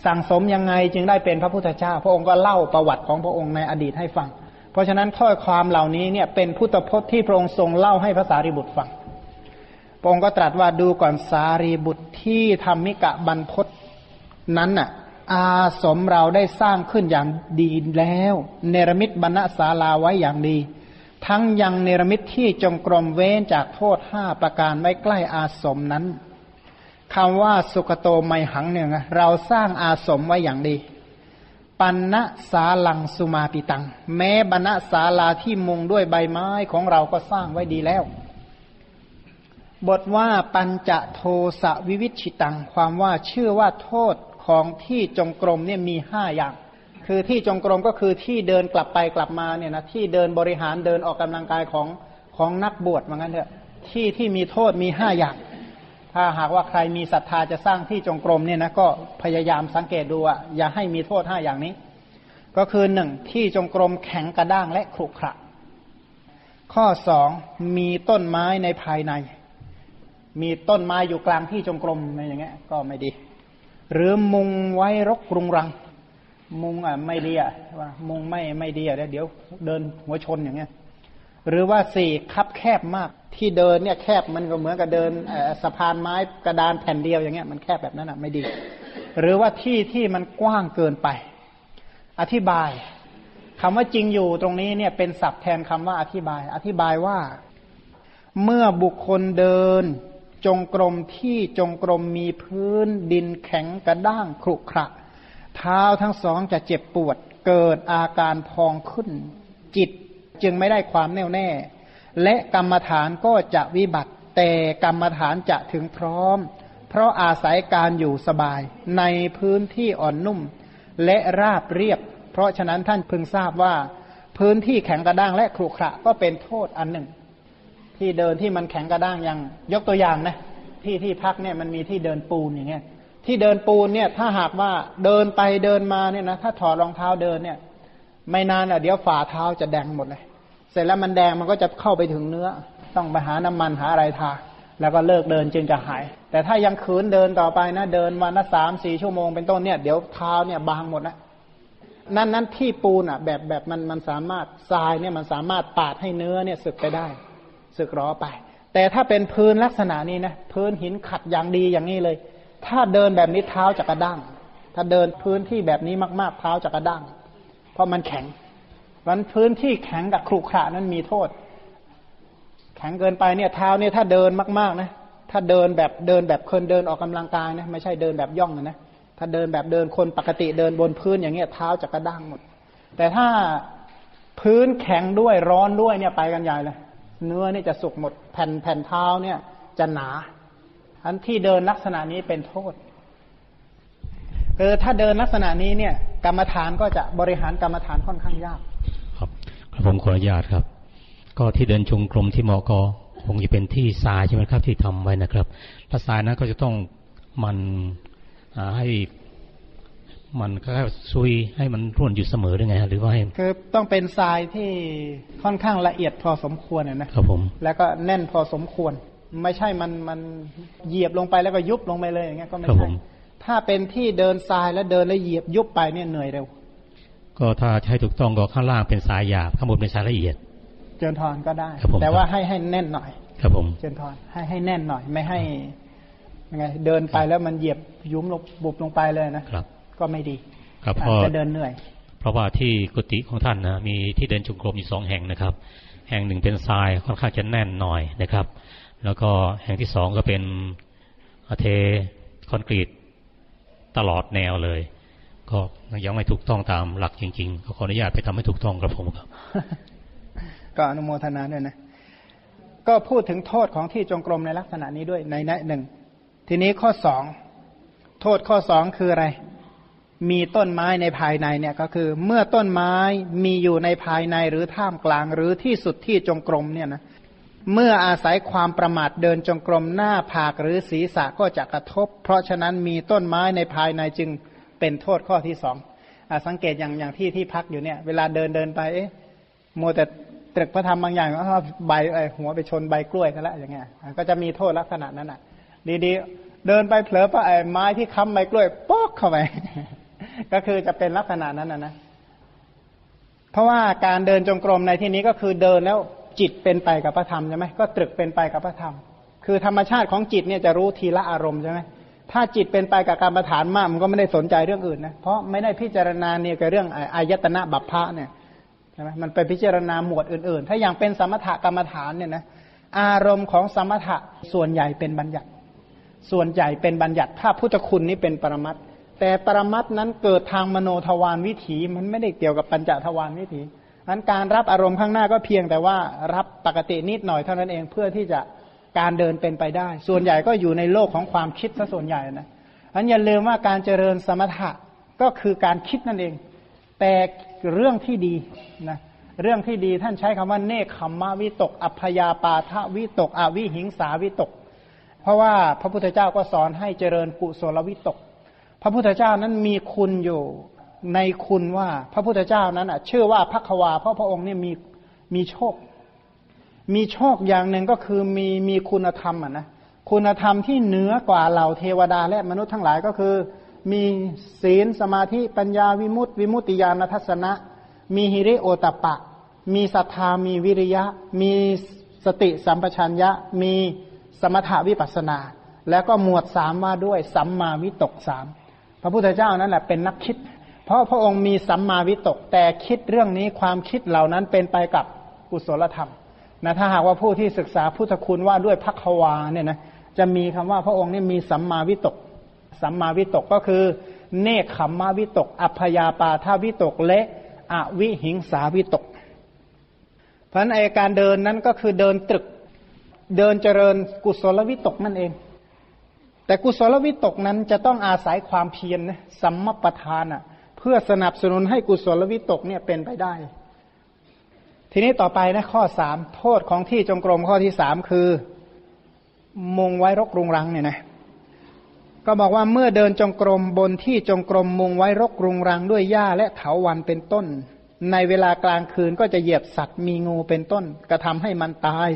สั่งสมยังไงจึงได้เป็นพระพุทธเจ้า พระองค์ก็เล่าประวัติของพระองค์ในอดีตให้ฟัง เพราะฉะนั้นข้อความเหล่านี้เนี่ยเป็นพุทธพจน์ที่พระองค์ทรงเล่าให้พระสารีบุตรฟังพระองค์ก็ตรัสว่าดูก่อนสารีบุตรที่ทำมิกะบรรพศนั้นน่ะ อาสมเราได้สร้างขึ้นอย่างดีแล้ว เนรมิตบรรณศาลาไว้อย่างดี ทั้งยังเนรมิตที่จงกรมเว้นจากโทษห้าประการไว้ใกล้อาสมนั้นคำว่าสุกโตไมหังเนี่ยเราสร้างอาสมไว้อย่างดี ปันณสาลังสุมาปิตัง แม้บรรณศาลาที่มุงด้วยใบไม้ของเราก็สร้างไว้ดีแล้ว บทว่าปัญจะโทสะวิวิชิตัง ความว่าชื่อว่าโทษของที่จงกรมเนี่ยมีห้าอย่าง คือที่จงกรมก็คือที่เดินกลับไปกลับมาเนี่ยนะที่เดินบริหารเดินออกกำลังกายของของนักบวชเหมือนกันเถอะที่ที่มีโทษมีห้าอย่าง ถ้าหากว่าใครมีศรัทธาจะสร้างที่จงกรมเนี่ยนะก็พยายามสังเกตดูอะอย่าให้มีโทษห้าอย่างนี้ ก็คือหนึ่งที่จงกรมแข็งกระด้างและขรุขระข้อสองมีต้นไม้ในภายใน มีต้นไม้อยู่กลางที่จงกรมอะไรอย่างเงี้ย ก็ไม่ดี หรือมุงไว้รกรุงรัง มุงอะไม่ดีอะว่ามุงไม่ไม่ดีอะเดี๋ยวเดินหัวชนอย่างเงี้ย หรือว่าสี่คับแคบมาก ที่เดินเนี่ยแคบมันก็เหมือนกับเดินสะพานไม้กระดานแผ่นเดียวอย่างเงี้ยมันแคบแบบนั้นอะไม่ดี หรือว่าที่ที่มันกว้างเกินไป อธิบายคำว่าจริงอยู่ตรงนี้เนี่ยเป็นศัพท์แทนคำว่าอธิบาย อธิบายว่า เมื่อบุคคลเดิน จงกรมที่จงกรมมีพื้นดินแข็งกระด้างครุขระเท้าทั้งสองจะเจ็บปวด เกิดอาการพองขึ้น จิตจึงไม่ได้ความแน่วแน่ และกรรมฐานก็จะวิบัติ แต่กรรมฐานจะถึงพร้อม เพราะอาศัยการอยู่สบายในพื้นที่อ่อนนุ่ม และราบเรียบ เพราะฉะนั้นท่านพึงทราบว่า พื้นที่แข็งกระด้างและครุขระก็เป็นโทษอันหนึ่ง ที่เดินที่มันแข็งกระด้างย่างยกตัวอย่างนะที่ที่พักเนี่ยมันมีที่เดินปูนอย่างเงี้ยที่เดินปูนเนี่ยถ้าหากว่าเดินไปเดินมาเนี่ยนะถ้าถอดรองเท้าเดินเนี่ย ไม่นานอะเดี๋ยวฝ่าเท้าจะแดงหมดเลย เสร็จแล้วมันแดงมันก็จะเข้าไปถึงเนื้อ ต้องไปหาน้ำมันหาอะไรทาแล้วก็เลิกเดินจึงจะหาย แต่ถ้ายังคืนเดินต่อไปนะเดินวันละสามสี่ชั่วโมงเป็นต้นเนี่ยเดี๋ยวเท้าเนี่ยบางหมดนะนั่นนั้นที่ปูนอะ แบบแบบมันมันสามารถทรายเนี่ยมันสามารถปาดให้เนื้อเนี่ยสึกไปได้ สึกร้อไป แต่ถ้าเป็นพื้นลักษณะนี้นะพื้นหินขัดอย่างดีอย่างนี้เลย ถ้าเดินแบบนี้เท้าจะกระด้างถ้าเดินพื้นที่แบบนี้มากๆเท้าจะกระด้างเพราะมันแข็ง วันพื้นที่แข็งกับครุขระนั้นมีโทษ แข็งเกินไปเนี่ยเท้าเนี่ยถ้าเดินมากๆนะถ้าเดินแบบเดินแบบคนเดินออกกำลังกายนะไม่ใช่เดินแบบย่องนะถ้าเดินแบบเดินคนปกติเดินบนพื้นอย่างเงี้ยเท้าจะกระด้างหมด แต่ถ้าพื้นแข็งด้วยร้อนด้วยเนี่ยไปกันใหญ่เลย เนื้อเนี่ยจะสุกหมดแผ่นแผ่นเท้าเนี่ยจะหนาอันที่เดินลักษณะนี้เป็นโทษเออถ้าเดินลักษณะนี้เนี่ย กรรมฐานก็จะบริหารกรรมฐานค่อนข้างยาก ผมขออนุญาตครับ ก็ที่เดินจงกรมที่เหมาะก็คงจะเป็นที่ทรายใช่ไหมครับ ที่ทำไว้นะครับถ้าทรายนั้นก็จะต้องมันให้มันก็ซุยให้มันร่วนอยู่เสมอได้ไงหรือว่าให้คือต้องเป็นทรายที่ค่อนข้างละเอียดพอสมควรนะครับผม แล้วก็แน่นพอสมควร ไม่ใช่มันมันเหยียบลงไปแล้วก็ยุบลงไปเลยอย่างเงี้ยก็ไม่ครับผใช่มถ้าเป็นที่เดินทรายแล้วเดินแล้วเหยียบยุบไปเนี่ยเหนื่อยเร็ว ก็ถ้าใช้ถูกต้องก็ข้างล่างเป็นทรายหยาบข้างบนเป็นทรายละเอียด เจริญทรก็ได้ครับผมแต่ว่าให้ให้แน่นหน่อย ครับผม เจริญทรให้ให้แน่นหน่อย ไม่ให้ยังไงเดินไปแล้วมันเหยียบยุ้มลงบุบลงไปเลยนะครับ ก็ไม่ดี ครับอาเพจราะจะเดินเหนื่อย เพราะว่าที่กุฏิของท่านนะมีที่เดินจงกรมอยู่สองแห่งนะครับ แห่งหนึ่งเป็นทรายค่อนข้างจะแน่นหน่อยนะครับ แล้วก็แห่งที่สองก็เป็นเทคอนกรีตตลอดแนวเลย ก็ยังไม่ถูกต้องตามหลักจริงๆก็ขออนุญาตไปทำให้ถูกต้องครับผมครับ ก็อนุโมทนาด้วยนะ ก็พูดถึงโทษของที่จงกรมในลักษณะนี้ด้วยในนหนึ่ง ทีนี้ข้อสองโทษข้อสองคืออะไร มีต้นไม้ในภายในเนี่ยก็คือ เมื่อต้นไม้มีอยู่ในภายในหรือท่ามกลางหรือที่สุดที่จงกรมเนี่ยนะเมื่ออาศัยความประมาทเดินจงกรมหน้าผากหรือศีรษะก็จะกระทบ เพราะฉะนั้นมีต้นไม้ในภายในจึง เป็นโทษข้อที่สองอสังเกตอย่างอย่างที่ที่พักอยู่เนี่ย เวลาเดินเดินไปเอ๊ะมัวแต่ตรึกพระธรรมบางอย่างก็เอาใบไอหัวไปชนใบกล้วยกันแล้วอย่างเงี้ยก็จะมีโทษลักษณะนั้นอะ ดีๆ เดินไปเผลอไปไอ้ไม้ที่ค้ำใบกล้วยป๊อกเข้าไปก็คือจะเป็นลักษณะนั้นนะนะเพราะว่าการเดินจงกรมในที่นี้ก็คือเดินแล้วจิตเป็นไปกับพระธรรมใช่ไหมก็ตรึกเป็นไปกับพระธรรม คือธรรมชาติของจิตเนี่ยจะรู้ทีละอารมณ์ใช่ไหม ถ้าจิตเป็นไปกับการประฐานมากมันก็ไม่ได้สนใจเรื่องอื่นนะเพราะไม่ได้พิจารณาเนี่ยกับเรื่องอายตนะบัพพะเนี่ยใช่ไหมมันไปพิจารณาหมวดอื่นๆ ถ้าอย่างเป็นสมถกรรมฐานเนี่ยนะอารมณ์ของสมถะส่วนใหญ่เป็นบัญญัติ ส่วนใหญ่เป็นบัญญัติ ถ้าพุทธคุณนี่เป็นปรมัตถ์แต่ปรมัตถ์นั้นเกิดทางมโนทวารวิถีมันไม่ได้เกี่ยวกับปัญจทวารวิถีนั้นการรับอารมณ์ข้างหน้าก็เพียงแต่ว่ารับปกตินิดหน่อยเท่านั้นเองเพื่อที่จะ การเดินเป็นไปได้ ส่วนใหญ่ก็อยู่ในโลกของความคิดซะส่วนใหญ่นะอันอย่าลืมว่าการเจริญสมถะก็คือการคิดนั่นเอง แต่เรื่องที่ดีนะเรื่องที่ดีท่านใช้คำว่าเนคขมมะวิตก อัพยาปาทะวิตก อวิหิงสาวิตก เพราะว่าพระพุทธเจ้าก็สอนให้เจริญกุศลวิตก พระพุทธเจ้านั้นมีคุณอยู่ในคุณว่า พระพุทธเจ้านั้นอะชื่อว่าพักวาเพราะพระองค์เนี่ยมีมีโชค มีโชคอย่างหนึ่งก็คือมีมีคุณธรรมอะนะคุณธรรมที่เหนือกว่าเหล่าเทวดาและมนุษย์ทั้งหลายก็คือ มีศีลสมาธิปัญญาวิมุตติ วิมุตติญาณทัศนะ มีหิริโอตปปะมีศรัทธามีวิริยะ มีสติสัมปชัญญะ มีสมถาวิปัสสนา แล้วก็หมวดสามว่าด้วยสัมมาวิตกสามพระพุทธเจ้านั่นแหละเป็นนักคิด เพราะพระองค์มีสัมมาวิตกแต่คิดเรื่องนี้ความคิดเหล่านั้นเป็นไปกับกุศลธรรม นะถ้าหากว่าผู้ที่ศึกษาพุทธคุณว่าด้วยพักวาเนี่ยนะจะมีคำว่าพระองค์นี่มีสัมมาวิตก สัมมาวิตกก็คือ เนคขมมาวิตก อัพยาปาทาวิตกและอวิหิงสาวิตก เพราะนั้นไอการเดินนั้นก็คือเดินตรึก เดินเจริญกุศลวิตกนั่นเอง แต่กุศลวิตกนั้นจะต้องอาศัยความเพียรนะสัมมปทานอะ เพื่อสนับสนุนให้กุศลวิตกเนี่ยเป็นไปได้ ทีนี้ต่อไปนะข้อสามโทษของที่จงกรมข้อที่สามคือ มุงไว้รกรุงรังเนี่ยนะก็บอกว่าเมื่อเดินจงกรมบนที่จงกรมมุงไว้รกรุงรังด้วยหญ้าและเถาวันเป็นต้น ในเวลากลางคืนก็จะเหยียบสัตว์มีงูเป็นต้น กระทำให้มันตาย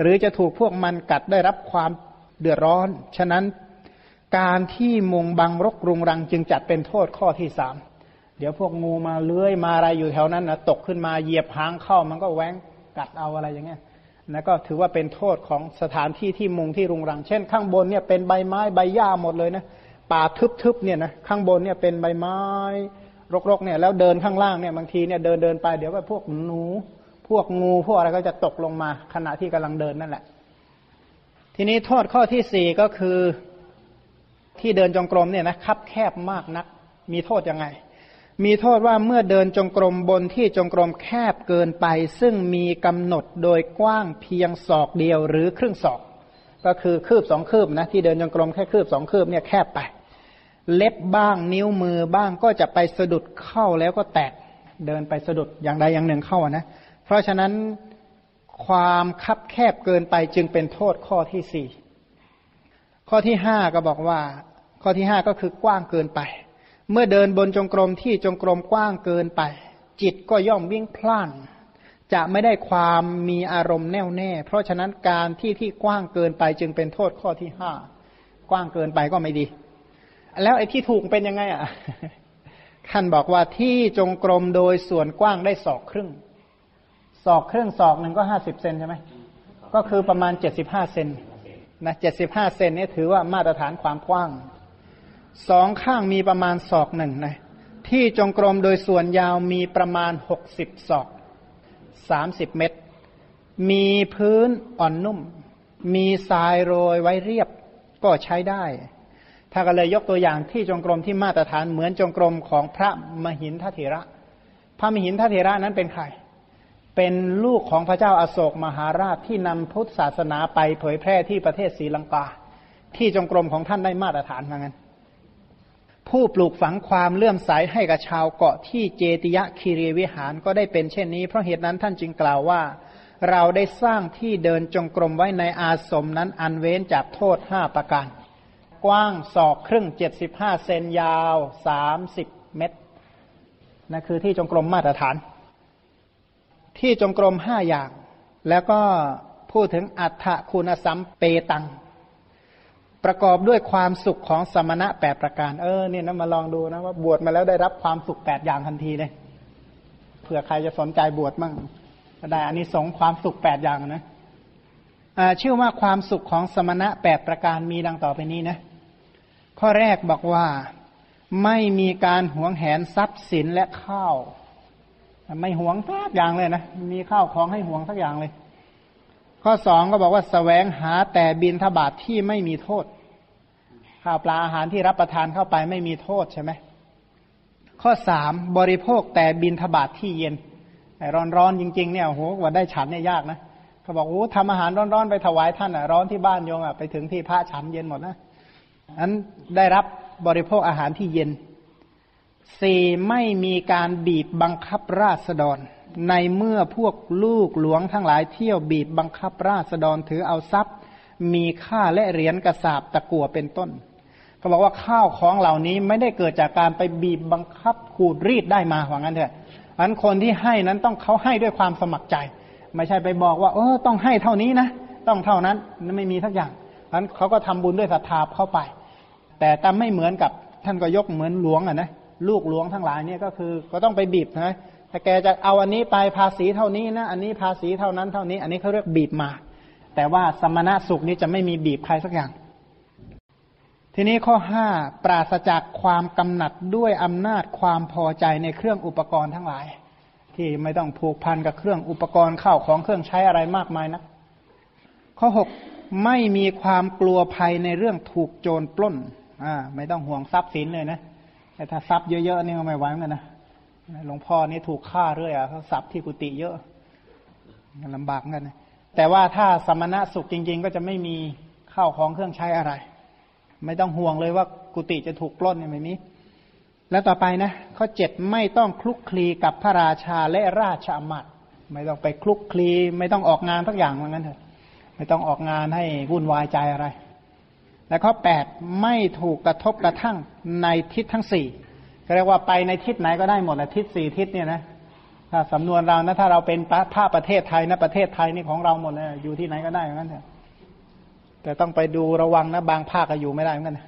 หรือจะถูกพวกมันกัดได้รับความเดือดร้อน ฉะนั้นการที่มุงบังรกรุงรังจึงจัดเป็นโทษข้อที่สาม ดี๋ยวพวกงูมาเลื้อยมาอะไรอยู่แถวนั้นนะตกขึ้นมาเหยียบหางเข้ามันก็แหวงกัดเอาอะไรอย่างเงี้ยนะก็ถือว่าเป็นโทษของสถานที่ที่มุงที่รุงรัง เช่น ข้างบนเนี่ยเป็นใบไม้ใบหญ้าหมดเลยนะป่าทึบๆเนี่ยนะข้างบนเนี่ยเป็นใบไม้ รกๆเนี่ยแล้วเดินข้างล่างเนี่ยบางทีเนี่ยเดินเดินไปเดี๋ยวก็พวกหนู พวกงูพวกอะไรก็จะตกลงมาขณะที่กำลังเดินนั่นแหละ ทีนี้โทษข้อที่สี่ก็คือที่เดินจงกรมเนี่ยนะคับแคบมากนัก มีโทษยังไง มีโทษว่าเมื่อเดินจงกรมบนที่จงกรมแคบเกินไป ซึ่งมีกำหนดโดยกว้างเพียงศอกเดียวหรือครึ่งศอก ก็คือคืบสองคืบนะที่เดินจงกรมแค่คืบสองคืบเนี่ยแคบไป เล็บบ้างนิ้วมือบ้างก็จะไปสะดุดเข้าแล้วก็แตกเดินไปสะดุดอย่างใดอย่างหนึ่งเข้านะเพราะฉะนั้นความคับแคบเกินไปจึงเป็นโทษข้อที่สี่ข้อที่ห้าก็บอกว่า ข้อที่ห้าก็คือกว้างเกินไป เมื่อเดินบนจงกรมที่จงกรมกว้างเกินไป จิตก็ย่อมวิ่งพล่าน จะไม่ได้ความมีอารมณ์แน่วแน่ เพราะฉะนั้นการที่ที่กว้างเกินไปจึงเป็นโทษข้อที่ห้ากว้างเกินไปก็ไม่ดี แล้วไอ้ที่ถูกเป็นยังไงอะท่านบอกว่าที่จงกรมโดยส่วนกว้างได้ศอกครึ่งศอกครึ่งศอกหนึ่งก็ห้าสิบเซนใช่ไหมก็คือประมาณเจ็ดสิบห้าเซนนะเจ็ดสิบห้าเซนนี่ถือว่ามาตรฐานความกว้าง สองข้างมีประมาณศอกหนึ่งนะที่จงกรมโดยส่วนยาวมีประมาณหกสิบศอกสามสิบเมตร มีพื้นอ่อนนุ่ม มีทรายโรยไว้เรียบก็ใช้ได้ ถ้าก็เลยยกตัวอย่างที่จงกรมที่มาตรฐานเหมือนจงกรมของพระมหินทเถระ พระมหินทเถระนั้นเป็นใคร เป็นลูกของพระเจ้าอาโศกมหาราชที่นำพุทธศาสนาไปเผยแพร่ที่ประเทศศรีลังกา ที่จงกรมของท่านได้มาตรฐานเหมือนกัน ผู้ปลูกฝังความเลื่อมใสให้กับชาวเกาะที่เจติยะคีรีวิหารก็ได้เป็นเช่นนี้ เพราะเหตุนั้นท่านจึงกล่าวว่า เราได้สร้างที่เดินจงกรมไว้ในอาสมนั้นอันเว้นจากโทษห้าประการ กว้างศอกครึ่งเจ็ดสิบห้าเซนยาวสามสิบเมตรนั่นคือที่จงกรมมาตรฐาน ที่จงกรมห้าอย่าง แล้วก็พูดถึงอัฏฐคุณสัมเปตัง ประกอบด้วยความสุขของสมณะแปดประการเออเนี่ยนะมาลองดูนะว่าบวชมาแล้วได้รับความสุขแปดอย่างทันทีเลยเผื่อใครจะสนใจบวชมั่งได้อันนี้สงความสุขแปดอย่างนะชื่อว่าความสุขของสมณะแปดประการมีดังต่อไปนี้นะ ข้อแรกบอกว่าไม่มีการหวงแหนทรัพย์สินและข้าว ไม่หวงสักอย่างเลยนะ มีข้าวของให้หวงสักอย่างเลย ข้อสองก็บอกว่าสแสวงหาแต่บินทบาทที่ไม่มีโทษ ข้าวปลาอาหารที่รับประทานเข้าไปไม่มีโทษใช่ไหมข้อสามบริโภคแต่บินทบาทที่เย็นแต่ร้อนๆจริง ๆ เนี่ยโหว่าได้ฉันเนี่ยยากนะเขาบอกโอ้ทำอาหารร้อนๆไปถวายท่านอะร้อนที่บ้านโยงอะไปถึงที่พระฉันเย็นหมดนะอันได้รับบริโภคอาหารที่เย็นสี่ไม่มีการบีบบังคับราษฎร ในเมื่อพวกลูกหลวงทั้งหลายเที่ยวบีบบังคับราษฎรถือเอาทรัพย์ มีค่าและเหรียญกระสาบตะกัวเป็นต้นเขาบอกว่าข้าวของเหล่านี้ไม่ได้เกิดจากการไปบีบบังคับขูดรีดได้มาหว่างั้นเถอะอันคนที่ให้นั้นต้องเขาให้ด้วยความสมัครใจ ไม่ใช่ไปบอกว่า เออต้องให้เท่านี้นะต้องเท่านั้นนั่นไม่มีทักอย่างอันเขาก็ทำบุญด้วยศรัทธาเข้าไป แต่แต่ไม่เหมือนกับท่านก็ยกเหมือนหลวงอะนะลูกหลวงทั้งหลายเนี่ยก็คือก็ต้องไปบีบนะ ถ้าแกจะเอาอันนี้ไปภาษีเท่านี้นะอันนี้ภาษีเท่านั้นเท่านี้ อันนี้เขาเรียกบีบมาแต่ว่าสมณะสุขนี้จะไม่มีบีบใครสักอย่าง ทีนี้ข้อห้าปราศจากความกำหนัดด้วยอำนาจความพอใจในเครื่องอุปกรณ์ทั้งหลาย ที่ไม่ต้องผูกพันกับเครื่องอุปกรณ์เข้าของเครื่องใช้อะไรมากมายนะข้อหกไม่มีความกลัวภัยในเรื่องถูกโจรปล้นอ่าไม่ต้องห่วงทรัพย์สินเลยนะแต่ถ้าทรัพย์เยอะๆนี่ก็ไม่ไหวเหมือนกันนะ หลวงพ่อนี่ถูกฆ่าเรื่อยอะเขาสับที่กุฏิเยอะลำบากเหมือนกันแต่ว่าถ้าสมณะสุขจริง ๆ ก็จะไม่มีข้าวของเครื่องใช้อะไร ไม่ต้องห่วงเลยว่ากุฏิจะถูกปล้นเนี่ยไม่มีแล้วต่อไปนะข้อเจ็ดไม่ต้องคลุกคลีกับพระราชาและราชอามาตไม่ต้องไปคลุกคลีไม่ต้องออกงานทักอย่างว่างั้นเถอะ ไม่ต้องออกงานให้วุ่นวายใจอะไร และข้อแปดไม่ถูกกระทบกระทั่งในทิศทั้งสี่ เรียกว่าไปในทิศไหนก็ได้หมดแหละทิศสี่ทิศเนี่ยนะถ้าสำนวนเรานะถ้าเราเป็นพระประเทศไทยนะประเทศไทยนี่ของเราหมดเลยอยู่ที่ไหนก็ได้เหมือนกันแต่ต้องไปดูระวังนะบางภาคก็อยู่ไม่ได้เหมือนกัน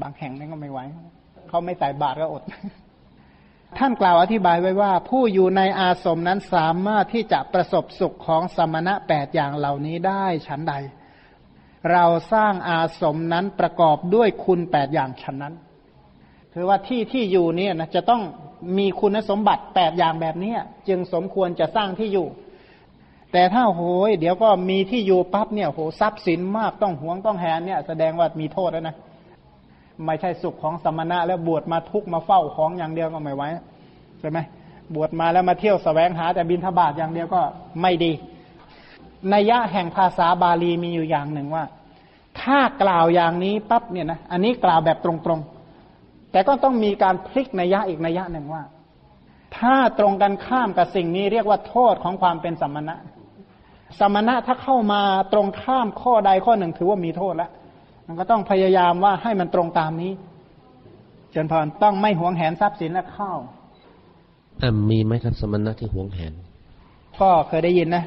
บางแห่งนั่นก็ไม่ไหวเขาไม่ใส่บาตรก็อด ท่านกล่าวอธิบายไว้ว่า ผู้อยู่ในอาสมนั้นสามารถที่จะประสบสุขของสมณะแปดอย่างเหล่านี้ได้ฉันใด เราสร้างอาสมนั้นประกอบด้วยคุณแปดอย่างฉันนั้น คือว่าที่ที่อยู่เนี่ยนะจะต้องมีคุณสมบัติแปดอย่างแบบนี้จึงสมควรจะสร้างที่อยู่ แต่ถ้าโหยเดี๋ยวก็มีที่อยู่ปั๊บเนี่ยโหทรัพย์สินมากต้องหวงต้องแหนเนี่ยแสดงว่ามีโทษแล้วนะไม่ใช่สุขของสมณะแล้วบวชมาทุกมาเฝ้าของอย่างเดียวก็ไม่ไหวใช่ไหมบวชมาแล้วมาเที่ยวสแสวงหาแต่บินทบาทอย่างเดียวก็ไม่ดีนัยยะแห่งภาษาบาลีมีอยู่อย่างหนึ่งว่า ถ้ากล่าวอย่างนี้ปั๊บเนี่ยนะอันนี้กล่าวแบบตรง แต่ก็ต้องมีการพลิกนัยยะอีกนัยยะหนึ่งว่า ถ้าตรงกันข้ามกับสิ่งนี้เรียกว่าโทษของความเป็นสมณะสมณะถ้าเข้ามาตรงข้ามข้อใดข้อหนึ่งถือว่ามีโทษแล้วมันก็ต้องพยายามว่าให้มันตรงตามนี้จนพรต้องไม่หวงแหนทรัพย์สินและข้าวแต่มีไหมครับสมณะที่หวงแหน ก็เคยได้ยินนะ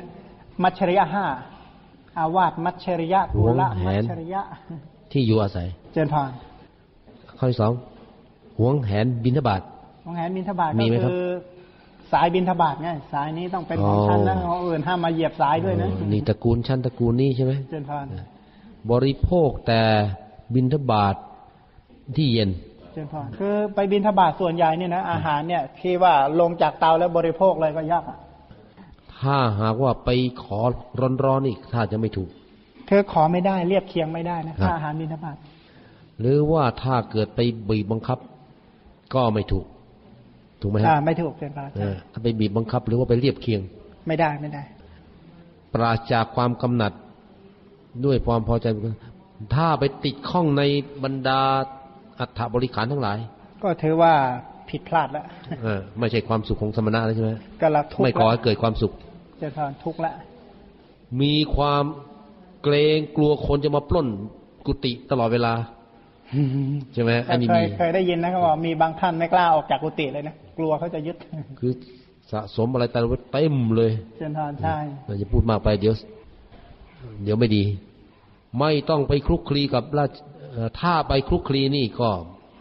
มัชชริยะห้าอาวาสมัชชริยะกุละมัชชริยะที่อยู่อาศัย เจนพรข้อที่สอง หวงแหนบินทบาทหวงแหนบินทบาทมีก็ไหมครับคือสายบินทบาทไงสายนี้ต้องเป็นของฉันนะอ๋อของอื่นห้ามมาเหยียบสายด้วยนะอ๋อนี่ตระกูลชั้นตระกูลนี่ใช่ไหมเจนพรบริโภคแต่บินทบาทที่เย็นเจนพรคือไปบินทบาทส่วนใหญ่เนี่ยนะอาหารเนี่ยที่ว่าลงจากเตาแล้วบริโภคเลยก็ยากอะถ้าหากว่าไปขอร้อนๆอีกถ้าจะไม่ถูกเธอขอไม่ได้เรียบเคียงไม่ได้นะครับถ้าอาหารบินทบาทหรือว่าถ้าเกิดไปบีบบังคับ ก็ไม่ถูก ถูกไหมคอ่ารับไม่ถูกเจนพรเออถ้าไปบีบบังคับหรือว่าไปเรียบเคียง ไม่ได้ไม่ได้ ปราศจากความกำหนัดด้วยความพอใจ ถ้าไปติดข้องในบรรดาอัฐบริขารทั้งหลาย ก็ถือว่าผิดพลาดแล้วเออไม่ใช่ความสุขของสมณะแล้วใช่ไหมก็ละทุกข์ไม่ขอละให้เกิดความสุขเจนพรทุกข์ละ มีความเกรงกลัวคนจะมาปล้นกุฏิตลอดเวลา ใช่ไหมอันนี้เคมียเคยได้ยินนะเขาบอกมีบางท่านไม่กล้าออกจากกุฏิเลยนะกลัวเขาจะยึด คือสะสมอะไรแต่ละเต็มเลยเจนพรใช่เราจะพูดมากไปเดี๋ยว เดี๋ยวไม่ดี ไม่ต้องไปคลุกคลีกับราชเอ่อถ้าไปคลุกคลีนี่ก็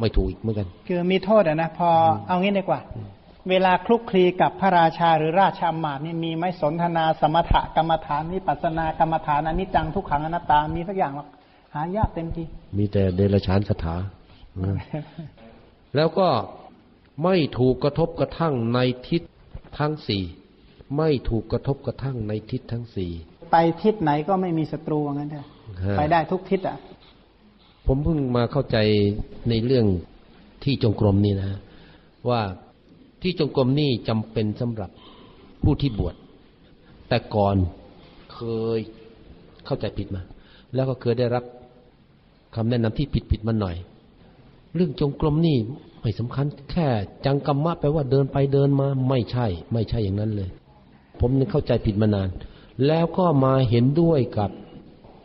ไม่ถูกอีกเหมือนกัน คือมีโทษอะนะพอเอางี้ดีกว่า เวลาคลุกคลีกับพระราชาหรือราชาอำมาตย์นี่มีไหมสนทนาสมถกรรมฐานวิปัสสนากรรมฐานอนิจจังทุกขังอนัตตามีสักอย่างหรอก หายากเต็มทีมีแต่เดรัจฉานคาถานะแล้วก็ไม่ถูกกระทบกระทั่งในทิศทั้งสี่ไม่ถูกกระทบกระทั่งในทิศทั้งสี่ไปทิศไหนก็ไม่มีศัตรูว่างั้นเถอะฮะไปได้ทุกทิศอะ ผมเพิ่งมาเข้าใจในเรื่องที่จงกรมนี่นะ ว่าที่จงกรมนี่จำเป็นสำหรับผู้ที่บวชแต่ก่อนเคยเข้าใจผิดมา แล้วก็เคยได้รับ คำแนะนำที่ผิดผิดๆมาหน่อย เรื่องจงกรมนี่ไม่สำคัญ แค่จังกรรมะแปลว่าเดินไปเดินมา ไม่ใช่ ไม่ใช่อย่างนั้นเลย ผมนึกเข้าใจผิดมานาน แล้วก็มาเห็นด้วยกับ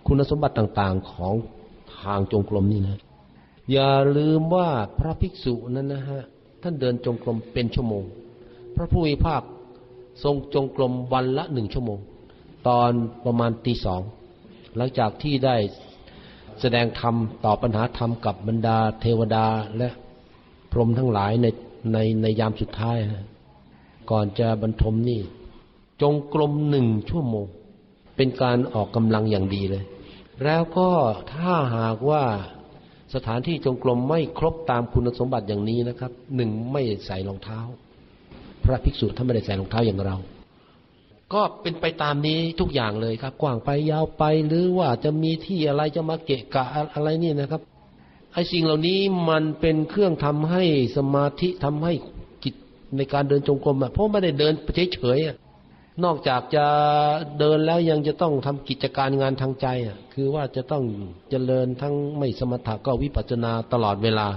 คุณสมบัติต่างๆของทางจงกรมนี่นะ อย่าลืมว่าพระภิกษุนั้นนะฮะท่านเดินจงกรมเป็นชั่วโมง พระผู้มีภาคทรงจงกรมวันละหนึ่งชั่วโมง ตอนประมาณตีสองหลังจากที่ได้ แสดงธรรมตอบปัญหาธรรมกับบรรดาเทวดาและพรหมทั้งหลายในในในยามสุดท้ายฮะก่อนจะบรรทมนี่ จงกรมหนึ่งชั่วโมง เป็นการออกกำลังอย่างดีเลย แล้วก็ถ้าหากว่าสถานที่จงกรมไม่ครบตามคุณสมบัติอย่างนี้นะครับหนึ่งไม่ใส่รองเท้า พระภิกษุท่านไม่ได้ใส่รองเท้าอย่างเรา ก็เป็นไปตามนี้ทุกอย่างเลยครับ กว้างไปยาวไปหรือว่าจะมีที่อะไรจะมาเกะกะอะไรนี่นะครับไอ้สิ่งเหล่านี้มันเป็นเครื่องทำให้สมาธิทำให้จิตในการเดินจงกรมอะเพราะไม่ได้เดินเฉยๆอะนอกจากจะเดินแล้วยังจะต้องทำกิจการงานทางใจอะคือว่าจะต้องเจริญทั้งไม่สมถะก็วิปัสสนาตลอดเวลา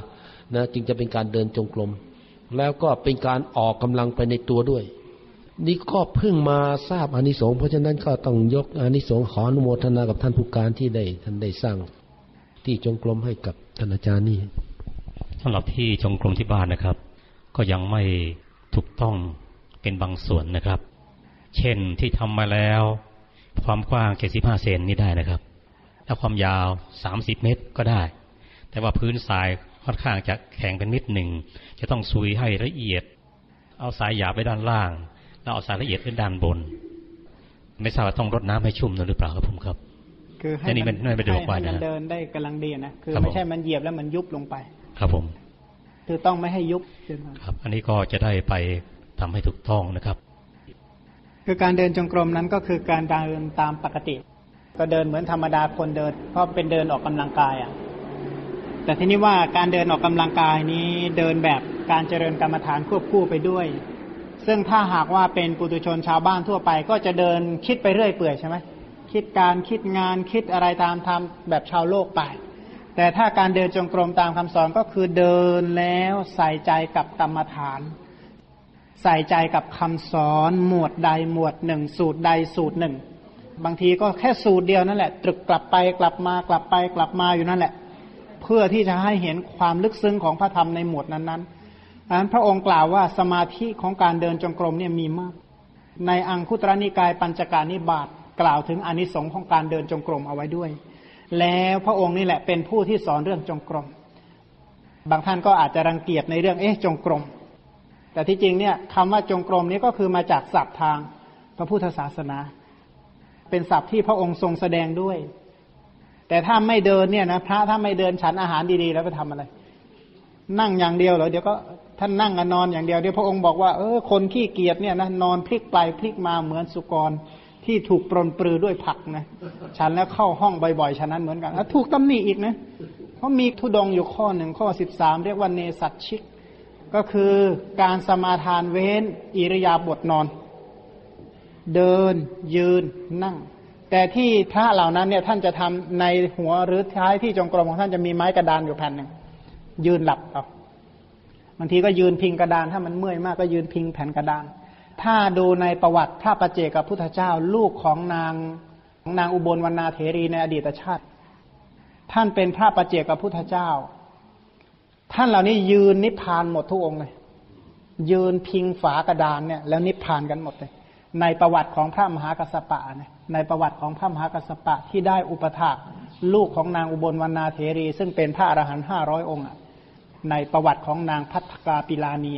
นะจึงจะเป็นการเดินจงกรมแล้วก็เป็นการออกกำลังไปในตัวด้วย นี่ก็เพิ่งมาทราบอานิสงส์เพราะฉะนั้นก็ต้องยกอานิสงส์ขออนุโมทนากับท่านผู้การที่ได้ท่านได้สร้าง ที่จงกรมให้กับท่านอาจารย์นี่สำหรับที่จงกรมที่บ้านนะครับ ก็ยังไม่ถูกต้องเป็นบางส่วนนะครับ เช่นที่ทำมาแล้ว ความกว้าง 75 เซนนี่ได้นะครับ แล้วความยาว 30 เมตรก็ได้ แต่ว่าพื้นทรายค่อนข้างจะแข็งเป็นมิดหนึ่ง จะต้องซุยให้ละเอียด เอาสายหยาบไปด้านล่าง แล้วเอาสายละเอียดไว้ด้านบน ไม่ทราบว่าต้องรดน้ำให้ชุ่มหรือเปล่าครับผมครับ คือให้แต่นี่มันไม่เป็นโรคบาดให้มันนะเดินได้กำลังดีนะคือครับผมไม่ใช่มันเหยียบแล้วมันยุบลงไป ครับผม คือต้องไม่ให้ยุบใช่ไหมครับ อันนี้ก็จะได้ไปทำให้ถูกต้องนะครับ คือการเดินจงกรมนั้นก็คือการเดินตามปกติ ก็เดินเหมือนธรรมดาคนเดิน เพราะเป็นเดินออกกำลังกายอะแต่ทีนี้ว่าการเดินออกกำลังกายนี้เดินแบบการเจริญกรรมฐานควบคู่ไปด้วย ซึ่งถ้าหากว่าเป็นปุถุชนชาวบ้านทั่วไป ก็จะเดินคิดไปเรื่อยเปื่อยใช่ไหมคิดการคิดงานคิดอะไรตามทำแบบชาวโลกไป แต่ถ้าการเดินจงกรมตามคำสอนก็คือเดินแล้วใส่ใจกับกรรมฐาน ใส่ใจกับคำสอน หมวดใดหมวดหนึ่ง สูตรใดสูตรหนึ่ง บางทีก็แค่สูตรเดียวนั่นแหละ ตรึกกลับไปกลับมากลับไปกลับมาอยู่นั่นแหละ เพื่อที่จะให้เห็นความลึกซึ้งของพระธรรมในหมวดนั้นๆ อันพระองค์กล่าวว่าสมาธิของการเดินจงกรมเนี่ยมีมาก ในอังคุตรนิกายปัญจการนิบาตกล่าวถึงอนิสงค์ของการเดินจงกรมเอาไว้ด้วย แล้วพระองค์นี่แหละเป็นผู้ที่สอนเรื่องจงกรม บางท่านก็อาจจะรังเกียจในเรื่องเอ๊ะจงกรม แต่ที่จริงเนี่ยคำว่าจงกรมนี้ก็คือมาจากศัพท์ทางพระพุทธศาสนา เป็นศัพท์ที่พระองค์ทรงแสดงด้วย แต่ถ้าไม่เดินเนี่ยนะพระถ้าไม่เดินฉันอาหารดีๆ แล้วไปทำอะไร นั่งอย่างเดียวเหรอเดี๋ยวก็ท่านนั่งกันนอนอย่างเดียวเดี๋ยวพระองค์บอกว่าเออคนขี้เกียจเนี่ยนะนอนพลิกไปพลิกมาเหมือนสุกรที่ถูกปรนปรือด้วยผักนะฉันแล้วเข้าห้องบ่อยๆฉะนั้นเหมือนกันถูกตำหนิอีกนะเพราะมีทุดงอยู่ข้อหนึ่งข้อสิบสามเรียกว่าเนสัตชิก ก็คือการสมาทานเว้นอิริยาบถนอน เดิน ยืนนั่ง แต่ที่พระเหล่านั้นเนี่ยท่านจะทำในหัวหรือท้ายที่จงกรมของท่านจะมีไม้กระดานอยู่แผ่นหนึ่งยืนหลับเอา บางทีก็ยืนพิงกระดานถ้ามันเมื่อยมากก็ยืนพิงแผ่นกระดาน ถ้าดูในประวัติพระประเจกับพุทธเจ้าลูกของนางของนางอุบลวรรณาเถรีในอดีตชาติ ท่านเป็นพระประเจกับพุทธเจ้า ท่านเหล่านี้ยืนนิพพานหมดทุกองค์เลย ยืนพิงฝากระดานเนี่ย แล้วนิพพานกันหมดเลยในประวัติของพระมหากัสสปะเนี่ยในประวัติของพระมหากัสสปะที่ได้อุปถากลูกของนางอุบลวรรณาเถรี ซึ่งเป็นพระอรหันต์ห้าร้อยองค์อะ ในประวัติของนางพัฒกาปิลานี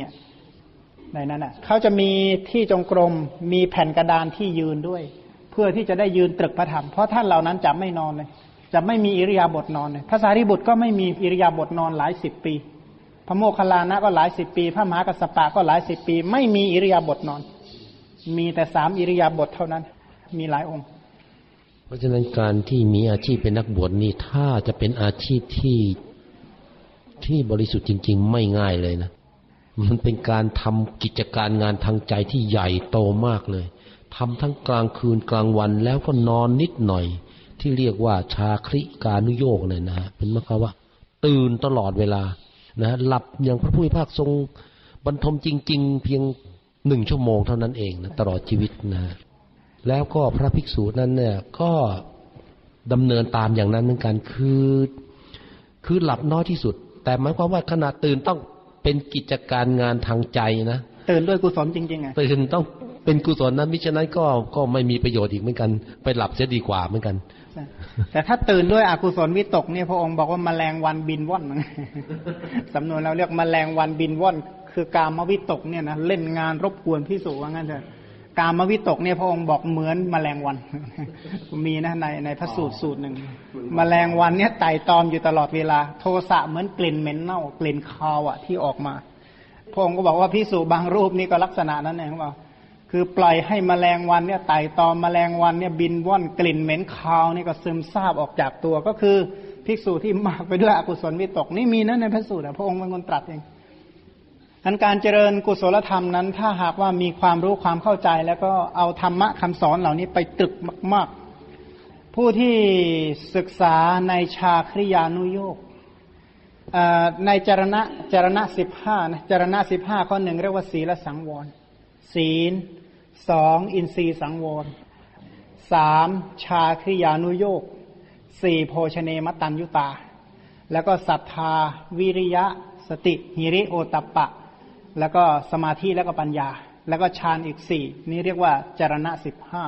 ในนั้นอะเขาจะมีที่จงกรมมีแผ่นกระดานที่ยืนด้วย เพื่อที่จะได้ยืนตรึกพระธรรมเพราะท่านเหล่านั้นจะไม่นอนเลยจะไม่มีอิริยาบถนอนเลยพระสารีบุตรก็ไม่มีอิริยาบถนอนหลายสิบปี พระโมคคัลลานะก็หลายสิบปี พระมหากัสสปะก็หลายสิบปี ไม่มีอิริยาบถนอน มีแต่สามอิริยาบถเท่านั้น มีหลายองค์ เพราะฉะนั้นการที่มีอาชีพเป็นนักบวชนี่ถ้าจะเป็นอาชีพที่ ที่บริสุทธิ์จริง ๆ ไม่ง่ายเลยนะ มันเป็นการทำกิจการงานทางใจที่ใหญ่โตมากเลยทำทั้งกลางคืนกลางวันแล้วก็นอนนิดหน่อย ที่เรียกว่าชาคริกานุโยกเลยนะฮะเป็นมากว่า ตื่นตลอดเวลานะหลับอย่างพระผู้มีพระภาคทรงบรรทมจริง ๆ เพียงหนึ่งชั่วโมงเท่านั้นเองนะตลอดชีวิตนะแล้วก็พระภิกษุนั้นเนี่ยก็ดำเนินตามอย่างนั้นเหมือนกันคือ คือหลับน้อยที่สุด แต่หมายความว่าขณะตื่นต้องเป็นกิจการงานทางใจนะตื่นด้วยกุศลจริงๆอะตื่นต้องเป็นกุศลนะมิฉะนั้นก็ก็ไม่มีประโยชน์อีกเหมือนกัน ไปหลับเสียดีกว่าเหมือนกัน แต่ถ้าตื่นด้วยอกุศลวิตกเนี่ยพระองค์บอกว่าแมลงวันบินว่อนสำนวนเราเรียกแมลงวันบินว่อน คือการมวิตกเนี่ยนะเล่นงานรบกวนพิสูจว่างั้นเถอะ การมวิตกเนี่ยพระองค์บอกเหมือนแมลงวัน มีนะในในพระสูตรสูตรหนึ่งแมลงวันเนี่ยไต่ตอมอยู่ตลอดเวลา โทสะเหมือนกลิ่นเหม็นเน่ากลิ่นคาวอะที่ออกมา พระองค์ก็บอกว่าพิสูจบางรูปนี่ก็ลักษณะนั้นเองเขาบอกคือปล่อยให้แมลงวันเนี่ยไต่ตอมแมลงวันเนี่ยบินว่อนกลิ่นเหม็นคาวนี่ก็ซึมซาบออกจากตัวก็คือภิกษุที่มากไปด้วยอกุศลวิตกนี่มีนะในพระสูตรอะพระองค์เป็นคนตรัสเอง อันการเจริญกุศลธรรมนั้น ถ้าหากว่ามีความรู้ความเข้าใจ แล้วก็เอาธรรมะคำสอนเหล่านี้ไปตรึกมาก ๆ ผู้ที่ศึกษาในชาคริยานุโยกในจรณะจรณะสิบห้านะจรณะสิบห้าข้อหนึ่งเรียกว่าศีลสังวร ศีลสองอินทรีสังวรสามชาคริยานุโยกสี่โภชเนมตันยุตา แล้วก็ศรัทธา วิริยะ สติหิริโอตปปะ แล้วก็สมาธิแล้วก็ปัญญา แล้วก็ฌานอีกสี่นี่เรียกว่าจรณะสิบห้า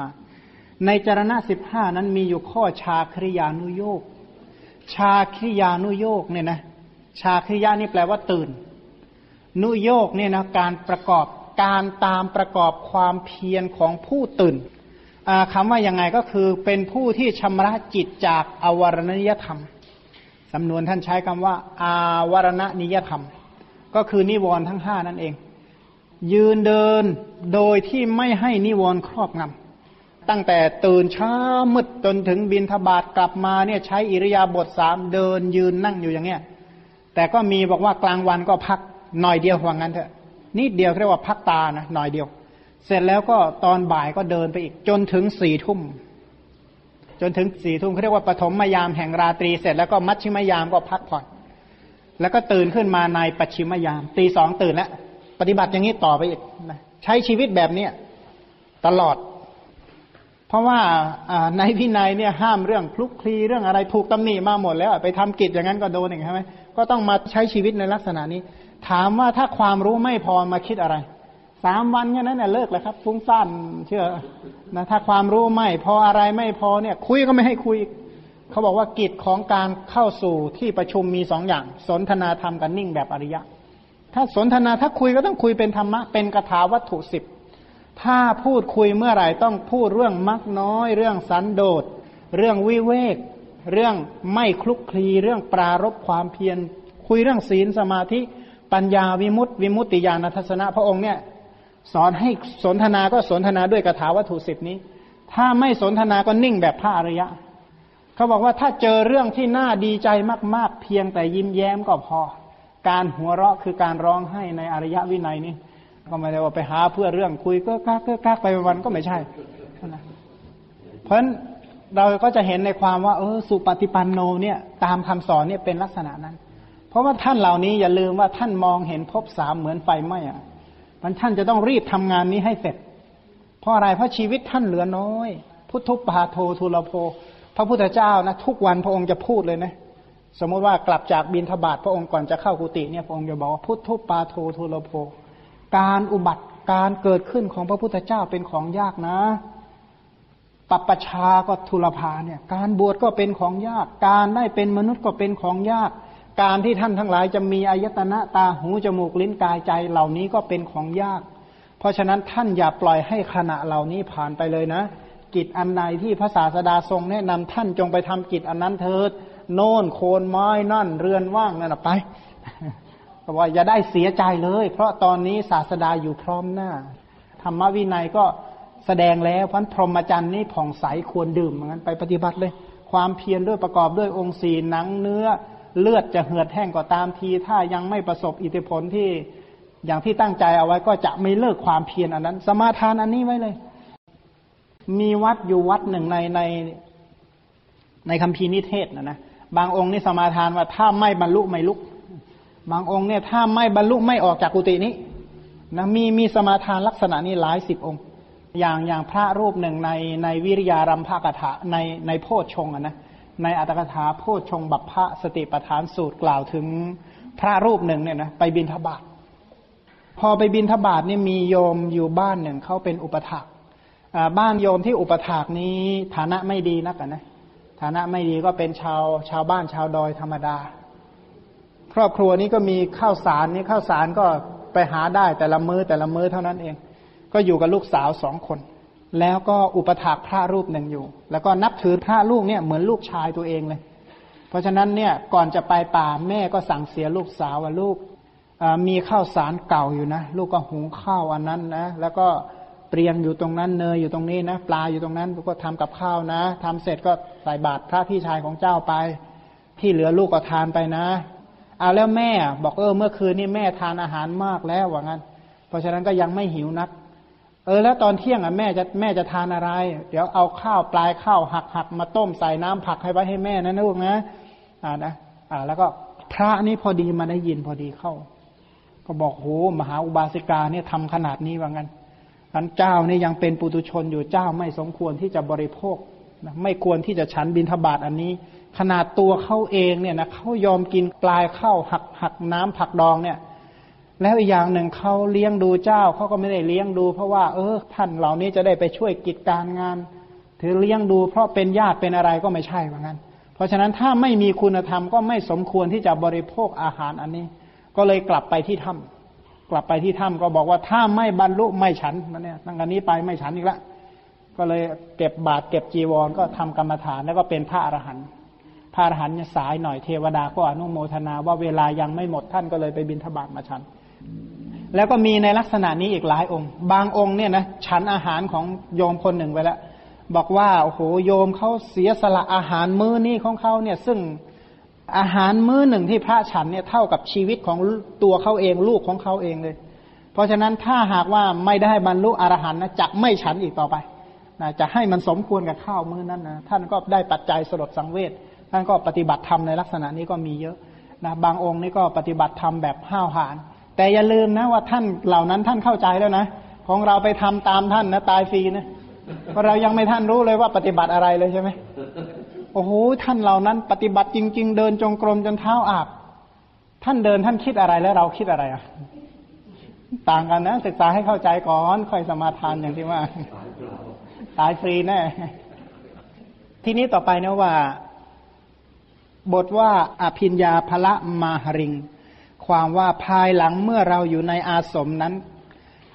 ในจรณะสิบห้านั้นมีอยู่ข้อชาคริยานุโยกชาคริยานุโยกเนี่ยนะชาคริยานี่แปลว่าตื่น นุโยกเนี่ยนะการประกอบการตามประกอบความเพียรของผู้ตื่นคำว่ายังไงก็คือเป็นผู้ที่ชำระจิตจากอวรณนิยธรรมสำนวนท่านใช้คำว่า อาวรณนิยธรรม ก็คือนิวรณ์ทั้งห้านั่นเอง ยืนเดินโดยที่ไม่ให้นิวรณ์ครอบงำตั้งแต่ตื่นเช้ามืดจนถึงบินทบาทกลับมาเนี่ยใช้อิริยาบถสามเดินยืนนั่งอยู่อย่างเงี้ยแต่ก็มีบอกว่ากลางวันก็พักหน่อยเดียวว่างั้นเถอะนิดเดียวเรียกว่าพักตานะหน่อยเดียว เสร็จแล้วก็ตอนบ่ายก็เดินไปอีก จนถึงสี่ทุ่มจนถึงสี่ทุ่มเขาเรียกว่าปฐมมยามแห่งราตรีเสร็จแล้วก็มัชชิมยามก็พักผ่อน แล้วก็ตื่นขึ้นมาในปัจฉิมยามตีสองตื่นแล้วปฏิบัติอย่างนี้ต่อไปอีกใช้ชีวิตแบบเนี้ยตลอด เพราะว่าในพินัยเนี่ยห้ามเรื่องคลุกคลีเรื่องอะไรถูกตำหนิมาหมดแล้วไปทำกิจอย่างนั้นก็โดนอีกใช่ไหมก็ต้องมาใช้ชีวิตในลักษณะนี้ ถามว่าถ้าความรู้ไม่พอมาคิดอะไรสามวันแค่นั้นเนี่ยเลิกแล้วครับฟุ้งซ่านเชื่อนะถ้าความรู้ไม่พออะไรไม่พอเนี่ย คุยก็ไม่ให้คุย เขาบอกว่ากิจของการเข้าสู่ที่ประชุมมีสองอย่าง สนทนาธรรมกับนิ่งแบบอริยะ ถ้าสนทนาถ้าคุยก็ต้องคุยเป็นธรรมะ เป็นกถาวัตถุสิบถ้าพูดคุยเมื่อไหร่ต้องพูดเรื่องมักน้อย เรื่องสันโดษ เรื่องวิเวก เรื่องไม่คลุกคลีเรื่องปรารบความเพียรคุยเรื่องศีลสมาธิปัญญาวิมุตติวิมุตติญาณทัศนะพระองค์เนี่ยสอนให้สนทนาก็สนทนาด้วยกถาวัตถุสิบนี้ ถ้าไม่สนทนาก็นิ่งแบบพระอริยะ เขาบอกว่าถ้าเจอเรื่องที่น่าดีใจมาก ๆ เพียงแต่ยิ้มแย้มก็พอ การหัวเราะคือการร้องไห้ในอริยวินัยนี้ก็ไม่ได้ว่าไปหาเพื่อเรื่องคุยก็กากก็กากไปวันก็ไม่ใช่ เพราะฉะนั้นเราก็จะเห็นในความว่า เออสุปฏิปันโนเนี่ย ตามคำสอนเนี่ยเป็นลักษณะนั้น เพราะว่าท่านเหล่านี้อย่าลืมว่าท่านมองเห็นภพสามเหมือนไฟไหม้อะมันท่านจะต้องรีบทำงานนี้ให้เสร็จ เพราะอะไรเพราะชีวิตท่านเหลือน้อย พุทธุปาโททุลโภ พระพุทธเจ้านะทุกวันพระองค์จะพูดเลยนะสมมติว่ากลับจากบินทบาทพระองค์ก่อนจะเข้ากุฏิเนี่ยพระองค์จะบอกว่าพุทธุปาโททุลโภการอุบัติการเกิดขึ้นของพระพุทธเจ้าเป็นของยากนะปัปปชาก็ทุลภาเนี่ย การบวชก็เป็นของยาก การได้เป็นมนุษย์ก็เป็นของยาก การที่ท่านทั้งหลายจะมีอายตนะตาหูจมูกลิ้นกายใจเหล่านี้ก็เป็นของยาก เพราะฉะนั้นท่านอย่าปล่อยให้ขณะเหล่านี้ผ่านไปเลยนะ กิจอันใดที่พระศาสดาทรงแนะนำท่านจงไปทำกิจอันนั้นเถิด โน่นโคนไม้นั่นเรือนว่างนั่นไปบอกว่าอย่าได้เสียใจเลย เพราะตอนนี้ศาสดาอยู่พร้อมหน้า ธรรมวินัยก็แสดงแล้วพันพรหมจรรย์นี่ผ่องใสควรดื่มเหมือนกันไปปฏิบัติเลย ความเพียรด้วยประกอบด้วยองค์สีหนังเนื้อเลือดจะเหือดแห้งก็ตามที ถ้ายังไม่ประสบอิทธิพลที่อย่างที่ตั้งใจเอาไว้ก็จะไม่เลิกความเพียรอันนั้น สมาทานอันนี้ไว้เลย มีวัดอยู่วัดหนึ่งในในในคำพีนิเทศนะนะบางองค์นี่สมาทานว่าถ้าไม่บรรลุไม่ลุก บางองค์เนี่ยถ้าไม่บรรลุไม่ออกจากกุฏินี้นะมีมีสมาทานลักษณะนี้หลายสิบองค์ อย่างอย่างพระรูปหนึ่งในในวิริยารัมภากถาในในโพชฌงนะในอัตถกถาโพชฌงบัพพะสติปทานสูตรกล่าวถึงพระรูปหนึ่งเนี่ยนะไปบินทบาทพอไปบินทบาทนี่มีโยมอยู่บ้านหนึ่งเขาเป็นอุปถาก บ้านโยมที่อุปถากนี้ฐานะไม่ดีนักนะฐานะไม่ดีก็เป็นชาวชาวบ้านชาวดอยธรรมดา ครอบครัวนี้ก็มีข้าวสารนี่ข้าวสารก็ไปหาได้แต่ละมือ้อแต่ละมื้อเท่านั้นเอง ก็อยู่กับลูกสาวสองคน แล้วก็อุปถากพระรูปหนึ่งอยู่ แล้วก็นับถือพระลูกเนี่ยเหมือนลูกชายตัวเองเลย เพราะฉะนั้นเนี่ยก่อนจะไปป่าแม่ก็สั่งเสียลูกสาวว่าลูกมีข้าวสารเก่าอยู่นะ ลูกก็หุงข้าวอันนั้นนะแล้วก็ เปรียงอยู่ตรงนั้นเนยอยู่ตรงนี้นะปลาอยู่ตรงนั้นก็ทำกับข้าวนะทำเสร็จก็ใส่บาตรพระพี่ชายของเจ้าไป ที่เหลือลูกก็ทานไปนะเอาแล้วแม่บอกเออเมื่อคืนนี้แม่ทานอาหารมากแล้วว่างั้น เพราะฉะนั้นก็ยังไม่หิวนัก เออแล้วตอนเที่ยงอะแม่จะแม่จะทานอะไร เดี๋ยวเอาข้าวปลายข้าวหักหักมาต้มใส่น้ำผักให้ไว้ให้แม่นะนลูกนะอ่านะอ่า แล้วก็พระนี่พอดีมาได้ยินพอดีเข้า ก็บอกโหมหาอุบาสิกาเนี่ยทำขนาดนี้ว่างั้น อันเจ้านี่ยังเป็นปุตุชนอยู่เจ้าไม่สมควรที่จะบริโภคนะไม่ควรที่จะฉันบินทบาทอันนี้ ขนาดตัวเขาเองเนี่ยนะเขายอมกินปลายข้าวหักหักน้ำผักดองเนี่ย แล้วอีกอย่างหนึ่งเขาเลี้ยงดูเจ้าเขาก็ไม่ได้เลี้ยงดู เพราะว่า เออ ท่านเหล่านี้จะได้ไปช่วยกิจการงาน ถือเลี้ยงดูเพราะเป็นญาติเป็นอะไรก็ไม่ใช่ว่างั้นเพราะฉะนั้นถ้าไม่มีคุณธรรมก็ไม่สมควรที่จะบริโภคอาหารอันนี้ ก็เลยกลับไปที่ถ้ำ กลับไปที่ถ้ำก็บอกว่าถ้าไม่บรรลุไม่ฉันมันเนี่ยตั้งแต่นี้ไปไม่ฉันอีกละก็เลยเก็บบาตรเก็บจีวรก็ทำกรรมฐานแล้วก็เป็นพระอรหันต์พระอรหันต์สายหน่อยเทวดาก็อนุโมทนาว่าเวลายังไม่หมดท่านก็เลยไปบินทบาทมาฉัน แล้วก็มีในลักษณะนี้อีกหลายองค์ บางองค์เนี่ยนะฉันอาหารของโยมคนหนึ่งไปแล้วบอกว่าโอ้โหโยมเขาเสียสละอาหารมื้อนี้ของเขาเนี่ย ซึ่ง อาหารมื้อหนึ่งที่พระฉันเนี่ยเท่ากับชีวิตของตัวเขาเองลูกของเขาเองเลย เพราะฉะนั้นถ้าหากว่าไม่ได้บรรลุอรหันต์นะจะไม่ฉันอีกต่อไปนะจะให้มันสมควรกับข้าวมื้อนั้นนะท่านก็ได้ปัจจัยสลดสังเวชท่านก็ปฏิบัติธรรมในลักษณะนี้ก็มีเยอะนะบางองค์นี่ก็ปฏิบัติธรรมแบบห้าวหาญแต่อย่าลืมนะว่าท่านเหล่านั้นท่านเข้าใจแล้วนะ ของเราไปทำตามท่านนะตายฟรีนะเพราะเรายังไม่ท่านรู้เลยว่าปฏิบัติอะไรเลยใช่ไหม โอ้โหท่านเหล่านั้น ปฏิบัติจริง ๆ เดินจงกรมจนเท้าอาบท่านเดินท่านคิดอะไรแล้วเราคิดอะไรอะ ต่างกันนะศึกษาให้เข้าใจก่อนค่อยสมาทานอย่างที่ว่า ตายฟรีแน่ทีนี้ต่อไปนะว่า บทว่าอภิญญาภละมาหริง ความว่าภายหลังเมื่อเราอยู่ในอาสมนั้น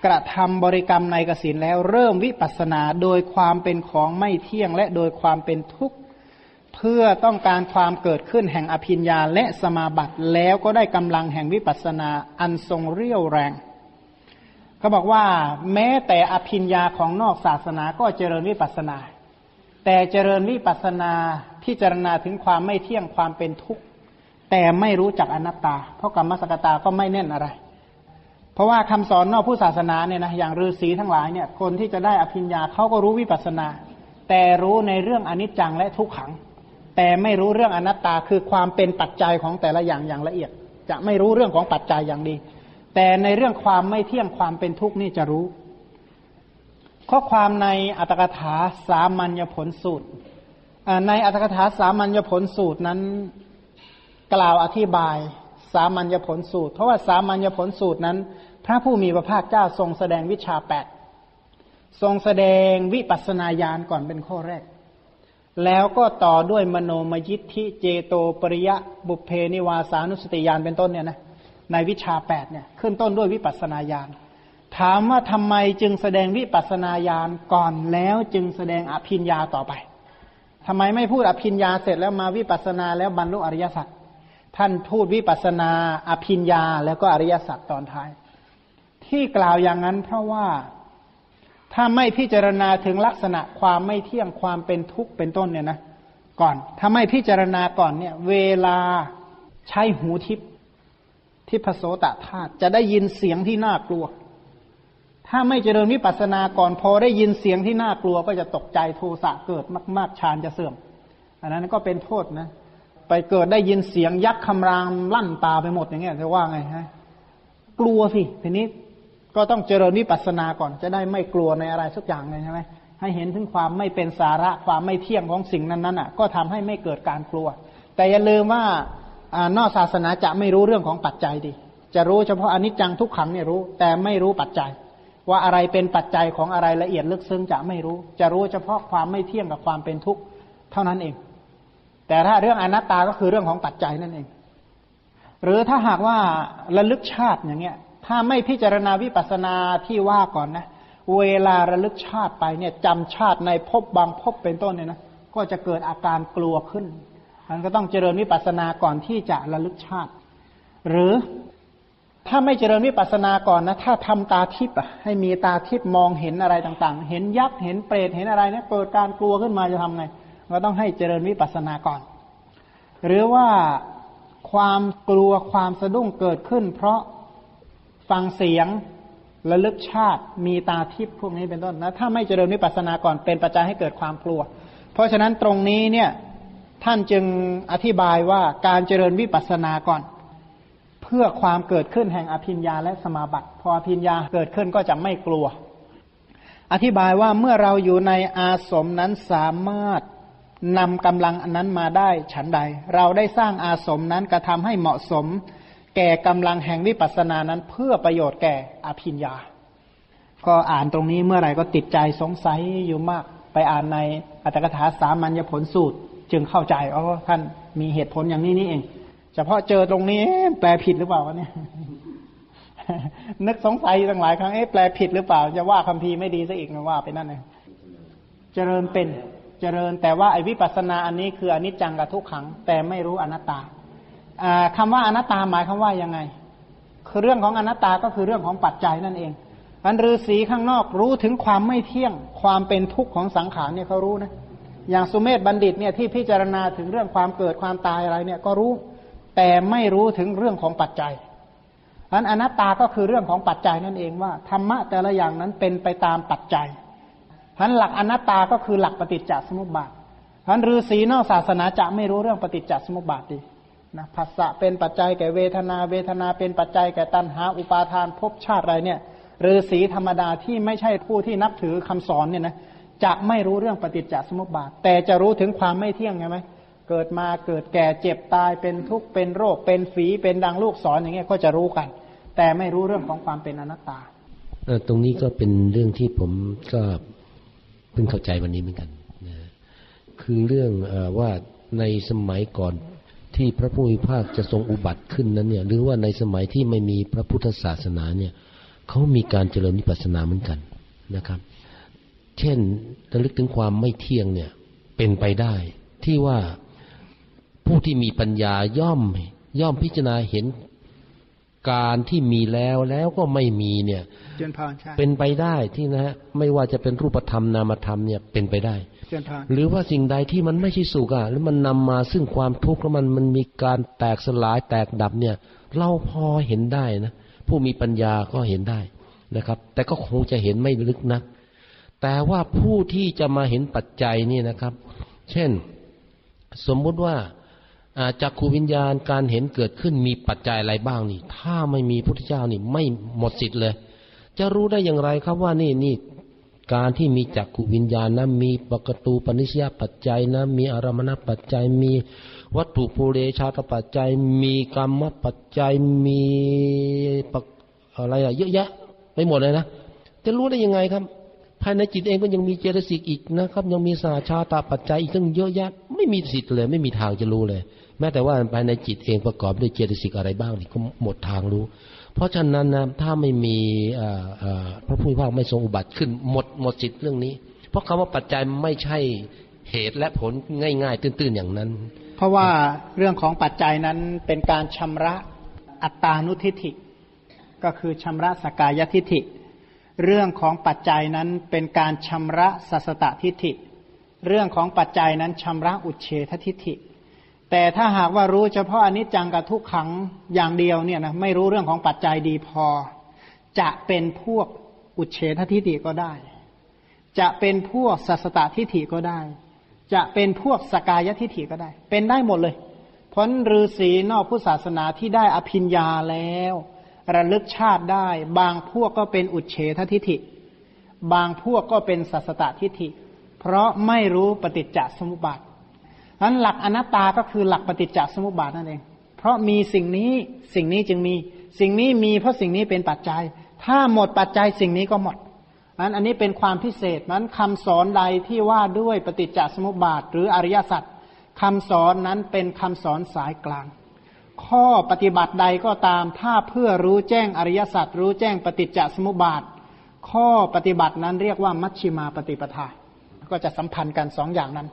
กระทำบริกรรมในกสินแล้วเริ่มวิปัสสนาโดยความเป็นของไม่เที่ยงและโดยความเป็นทุกข์ เพื่อต้องการความเกิดขึ้นแห่งอภิญญาและสมาบัติแล้วก็ได้กำลังแห่งวิปัสสนาอันทรงเรี่ยวแรงเขาบอกว่าแม้แต่อภิญญาของนอกศาสนาก็เจริญวิปัสสนา แต่เจริญวิปัสสนาพิจารณาถึงความไม่เที่ยงความเป็นทุกข์แต่ไม่รู้จักอนัตตา เพราะกรรมสกตาก็ไม่แน่นอะไร เพราะว่าคำสอนนอกผู้ศาสนาเนี่ยนะอย่างฤาษีทั้งหลายเนี่ยคนที่จะได้อภิญญาเขาก็รู้วิปัสสนา แต่รู้ในเรื่องอนิจจังและทุกขัง แต่ไม่รู้เรื่องอนัตตาคือความเป็นปัจจัยของแต่ละอย่างอย่างละเอียด จะไม่รู้เรื่องของปัจจัยอย่างดี แต่ในเรื่องความไม่เที่ยงความเป็นทุกข์นี่จะรู้ ข้อความในอัตถกถาสามัญญผลสูตรในอัตถกถาสามัญญผลสูตรนั้นกล่าวอธิบายสามัญญผลสูตร เพราะว่าสามัญญผลสูตรนั้น พระผู้มีพระภาคเจ้าทรงแสดงวิชาแปดทรงแสดงวิปัสนาญาณก่อนเป็นข้อแรก แล้วก็ต่อด้วยมโนมยิทธิเจโตปริยะบุพเพนิวาสานุสติญาณเป็นต้นเนี่ยนะในวิชาแปดเนี่ยขึ้นต้นด้วยวิปัสนาญาณถามว่าทำไมจึงแสดงวิปัสนาญาณก่อนแล้วจึงแสดงอภิญญาต่อไปทำไมไม่พูดอภิญญาเสร็จแล้วมาวิปัสนาแล้วบรรลุอริยสัจท่านพูดวิปัสนาอภิญญาแล้วก็อริยสัจตอนท้าย ที่กล่าวอย่างนั้นเพราะว่า ถ้าไม่พิจารณาถึงลักษณะความไม่เที่ยงความเป็นทุกข์เป็นต้นเนี่ยนะก่อนถ้าไม่พิจารณาก่อนเนี่ย เวลาใช้หูทิพทิพโสตธาตุจะได้ยินเสียงที่น่ากลัว ถ้าไม่เจริญวิปัสสนาก่อนพอได้ยินเสียงที่น่ากลัว ก็จะตกใจโทสะเกิดมาก ๆฌานจะเสื่อม อันนั้นก็เป็นโทษนะ ไปเกิดได้ยินเสียงยักษ์คำรามลั่นตาไปหมดอย่างเงี้ยจะว่าไงฮะกลัวสิทีนี้ ก็ต้องเจริญวิปัสสนาก่อนจะได้ไม่กลัวในอะไรสักอย่างเลยใช่ไหมให้เห็นถึงความไม่เป็นสาระความไม่เที่ยงของสิ่งนั้นๆอะ ก็ทำให้ไม่เกิดการกลัว แต่อย่าลืมว่าอนอกศาสนาจะไม่รู้เรื่องของปัจจัยดี จะรู้เฉพาะอนิจจังทุกขังเนี่ยรู้ แต่ไม่รู้ปัจจัย ว่าอะไรเป็นปัจจัยของอะไรละเอียดลึกซึ้งจะไม่รู้ จะรู้เฉพาะความไม่เที่ยงกับความเป็นทุกข์เท่านั้นเอง แต่ถ้าเรื่องอนัตตาก็คือเรื่องของปัจจัยนั่นเอง หรือถ้าหากว่าระลึกชาติอย่างเงี้ย ถ้าไม่พิจารณาวิปัสนาที่ว่าก่อนนะ เวลาระลึกชาติไปเนี่ยจำชาติในภพบางภพเป็นต้นเนี่ยนะก็จะเกิดอาการกลัวขึ้นมันก็ต้องเจริญวิปัสนาก่อนที่จะระลึกชาติ หรือถ้าไม่เจริญวิปัสนาก่อนนะ ถ้าทำตาทิพย์อะให้มีตาทิพย์มองเห็นอะไรต่างๆ เห็นยักษ์เห็นเปรตเห็นอะไรเนี่ยเกิดการกลัวขึ้นมาจะทำไงก็ต้องให้เจริญวิปัสนาก่อน หรือว่าความกลัวความสะดุ้งเกิดขึ้น เพราะ ฟังเสียงระลึกชาติมีตาทิพย์พวกนี้เป็นต้นนะถ้าไม่เจริญวิปัสสนาก่อนเป็นปัจจัยให้เกิดความกลัว เพราะฉะนั้นตรงนี้เนี่ยท่านจึงอธิบายว่าการเจริญวิปัสสนาก่อน เพื่อความเกิดขึ้นแห่งอภิญญาและสมาบัติ พออภิญญาเกิดขึ้นก็จะไม่กลัว อธิบายว่าเมื่อเราอยู่ในอาสมนั้นสามารถนำกำลังอันนั้นมาได้ฉันใด เราได้สร้างอาสมนั้นกระทำให้เหมาะสม แก่กำลังแห่งวิปัสสนานั้นเพื่อประโยชน์แก่อภิญญา ก็อ่านตรงนี้เมื่อไหร่ก็ติดใจสงสัยอยู่มาก ไปอ่านในอัตถกถาสามัญญผลสูตร จึงเข้าใจอ๋อท่านมีเหตุผลอย่างนี้นี่เอง เฉพาะเจอตรงนี้แปลผิดหรือเปล่าวะเนี่ยนึกสงสัยตั้งหลายครั้งเอ๊ะแปลผิดหรือเปล่า จะว่าคัมภีร์ไม่ดีซะอีกนะว่าไปนั่นเลยเจริญเป็นเจริญแต่ว่าไอ้วิปัสสนาอันนี้คืออนิจจังกับทุกขัง แต่ไม่รู้อนัตตา อ่าคำว่าอนัตตาหมายคำว่ายังไง คือเรื่องของอนัตตาก็คือเรื่องของปัจจัยนั่นเองอันฤาษีข้างนอกรู้ถึงความไม่เที่ยง ความเป็นทุกข์ของสังขารเนี่ยเขารู้นะอย่างสุเมธบัณฑิตเนี่ยที่พิจารณาถึงเรื่องความเกิดความตายอะไรเนี่ยก็รู้ แต่ไม่รู้ถึงเรื่องของปัจจัยอันอนัตตาก็คือเรื่องของปัจจัยนั่นเองว่าธรรมะแต่ละอย่างนั้นเป็นไปตามปัจจัยอันหลักอนัตตาก็คือหลักปฏิจจสมุปบาทอันฤาษีนอกศาสนาจะไม่รู้เรื่องปฏิจจสมุปบาทดี นะภาษะเป็นปัจจัยแก่เวทนา เวทนาเป็นปัจจัยแก่ตัณหา อุปาทานภพชาติอะไรเนี่ยฤาษีธรรมดาที่ไม่ใช่ผู้ที่นับถือคำสอนเนี่ยนะจะไม่รู้เรื่องปฏิจจสมุปบาท แต่จะรู้ถึงความไม่เที่ยงไงไหมเกิดมาเกิดแก่เจ็บตายเป็นทุกข์เป็นโรค เป็นฝีเป็นดังลูกศรอย่างเงี้ยก็จะรู้กัน แต่ไม่รู้เรื่องของความเป็นอนัตตาตรงนี้ก็เป็นเรื่องที่ผมก็เพิ่งเข้าใจวันนี้เหมือนกันนะคือเรื่องอว่าในสมัยก่อน ที่พระผู้มีภาคจะทรงอุบัติขึ้นนั้นเนี่ย หรือว่าในสมัยที่ไม่มีพระพุทธศาสนาเนี่ยเขามีการเจริญวิปัสสนาเหมือนกันนะครับ เช่นระลึกถึงความไม่เที่ยงเนี่ยเป็นไปได้ที่ว่าผู้ที่มีปัญญาย่อมย่อมพิจารณาเห็นการที่มีแล้วแล้วก็ไม่มีเนี่ยเจนพรใช่เป็นไปได้ที่นะฮะไม่ว่าจะเป็นรูปธรรมนามธรรมเนี่ยเป็นไปได้เจนพร หรือว่าสิ่งใดที่มันไม่ใช่สุขอะแล้วมันนำมาซึ่งความทุกข์แล้วมันมันมีการแตกสลายแตกดับเนี่ย เราพอเห็นได้นะผู้มีปัญญาก็เห็นได้นะครับ แต่ก็คงจะเห็นไม่ลึกนัก แต่ว่าผู้ที่จะมาเห็นปัจจัยนี่นะครับ เช่น สมมุติว่าอ่าจักขูวิญญาณการเห็นเกิดขึ้นมีปัจจัยอะไรบ้างนี่ ถ้าไม่มีพุทธเจ้านี่ไม่หมดสิทธิ์เลย จะรู้ได้อย่างไรครับว่านี่นี่ การที่มีจักขูวิญญาณนะมีปกตูปนิสยปัจจัยนะมีอารมณปัจจัย มีวัตถุภูเรชาตปัจจัย มีกรรมปัจจัยมีอะไรอะเยอะแยะไม่หมดเลยนะจะรู้ได้ยังไงครับ ภายในจิตเองก็ยังมีเจตสิกอีกนะครับ ยังมีสาชาตาปัจจัยอีกตั้งเยอะแยะ ไม่มีสิทธิ์เลย ไม่มีทางจะรู้เลย แม้แต่ว่าภายในจิตเองประกอบด้วยเจตสิกอะไรบ้างนี่ก็หมดทางรู้ เพราะฉะนั้นนะถ้าไม่มีพระผู้มีพระภาคไม่ทรงอุบัติขึ้นหมดหมดสิทธิ์เรื่องนี้ เพราะคำว่าปัจจัยไม่ใช่เหตุและผลง่าย ๆ ตื้นๆอย่างนั้น เพราะว่าเรื่องของปัจจัยนั้นเป็นการชำระอัตตานุทิฏฐิ ก็คือชำระสกายทิฏฐิ เรื่องของปัจจัยนั้นเป็นการชำระสัสตทิฏฐิ เรื่องของปัจจัยนั้นชำระอุเฉททิฏฐิ แต่ถ้าหากว่ารู้เฉพาะอนิจจังกับทุกขังอย่างเดียวเนี่ยนะไม่รู้เรื่องของปัจจัยดีพอ จะเป็นพวกอุเฉททิฏฐิก็ได้ จะเป็นพวกสัสตตทิฏฐิก็ได้ จะเป็นพวกสกายทิฏฐิก็ได้ เป็นได้หมดเลยเพราะฤาษีนอกพุทธศาสนาที่ได้อภิญญาแล้ว ระลึกชาติได้ บางพวกก็เป็นอุเฉททิฏฐิ บางพวกก็เป็นสัสตตทิฏฐิ เพราะไม่รู้ปฏิจจสมุปบาท นั้นหลักอนัตตาก็คือหลักปฏิจจสมุปบาทนั่นเอง เพราะมีสิ่งนี้สิ่งนี้จึงมีสิ่งนี้มีเพราะสิ่งนี้เป็นปัจจัย ถ้าหมดปัจจัยสิ่งนี้ก็หมดนั้นอันนี้เป็นความพิเศษนั้นคำสอนใดที่ว่าด้วยปฏิจจสมุปบาท หรืออริยสัจคำสอนนั้นเป็นคำสอนสายกลาง ข้อปฏิบัติใดก็ตามถ้าเพื่อรู้แจ้งอริยสัจรู้แจ้งปฏิจจสมุปบาท ข้อปฏิบัตินั้นเรียกว่ามัชชิมาปฏิปทา ก็จะสัมพันธ์กันสองอย่างนั้น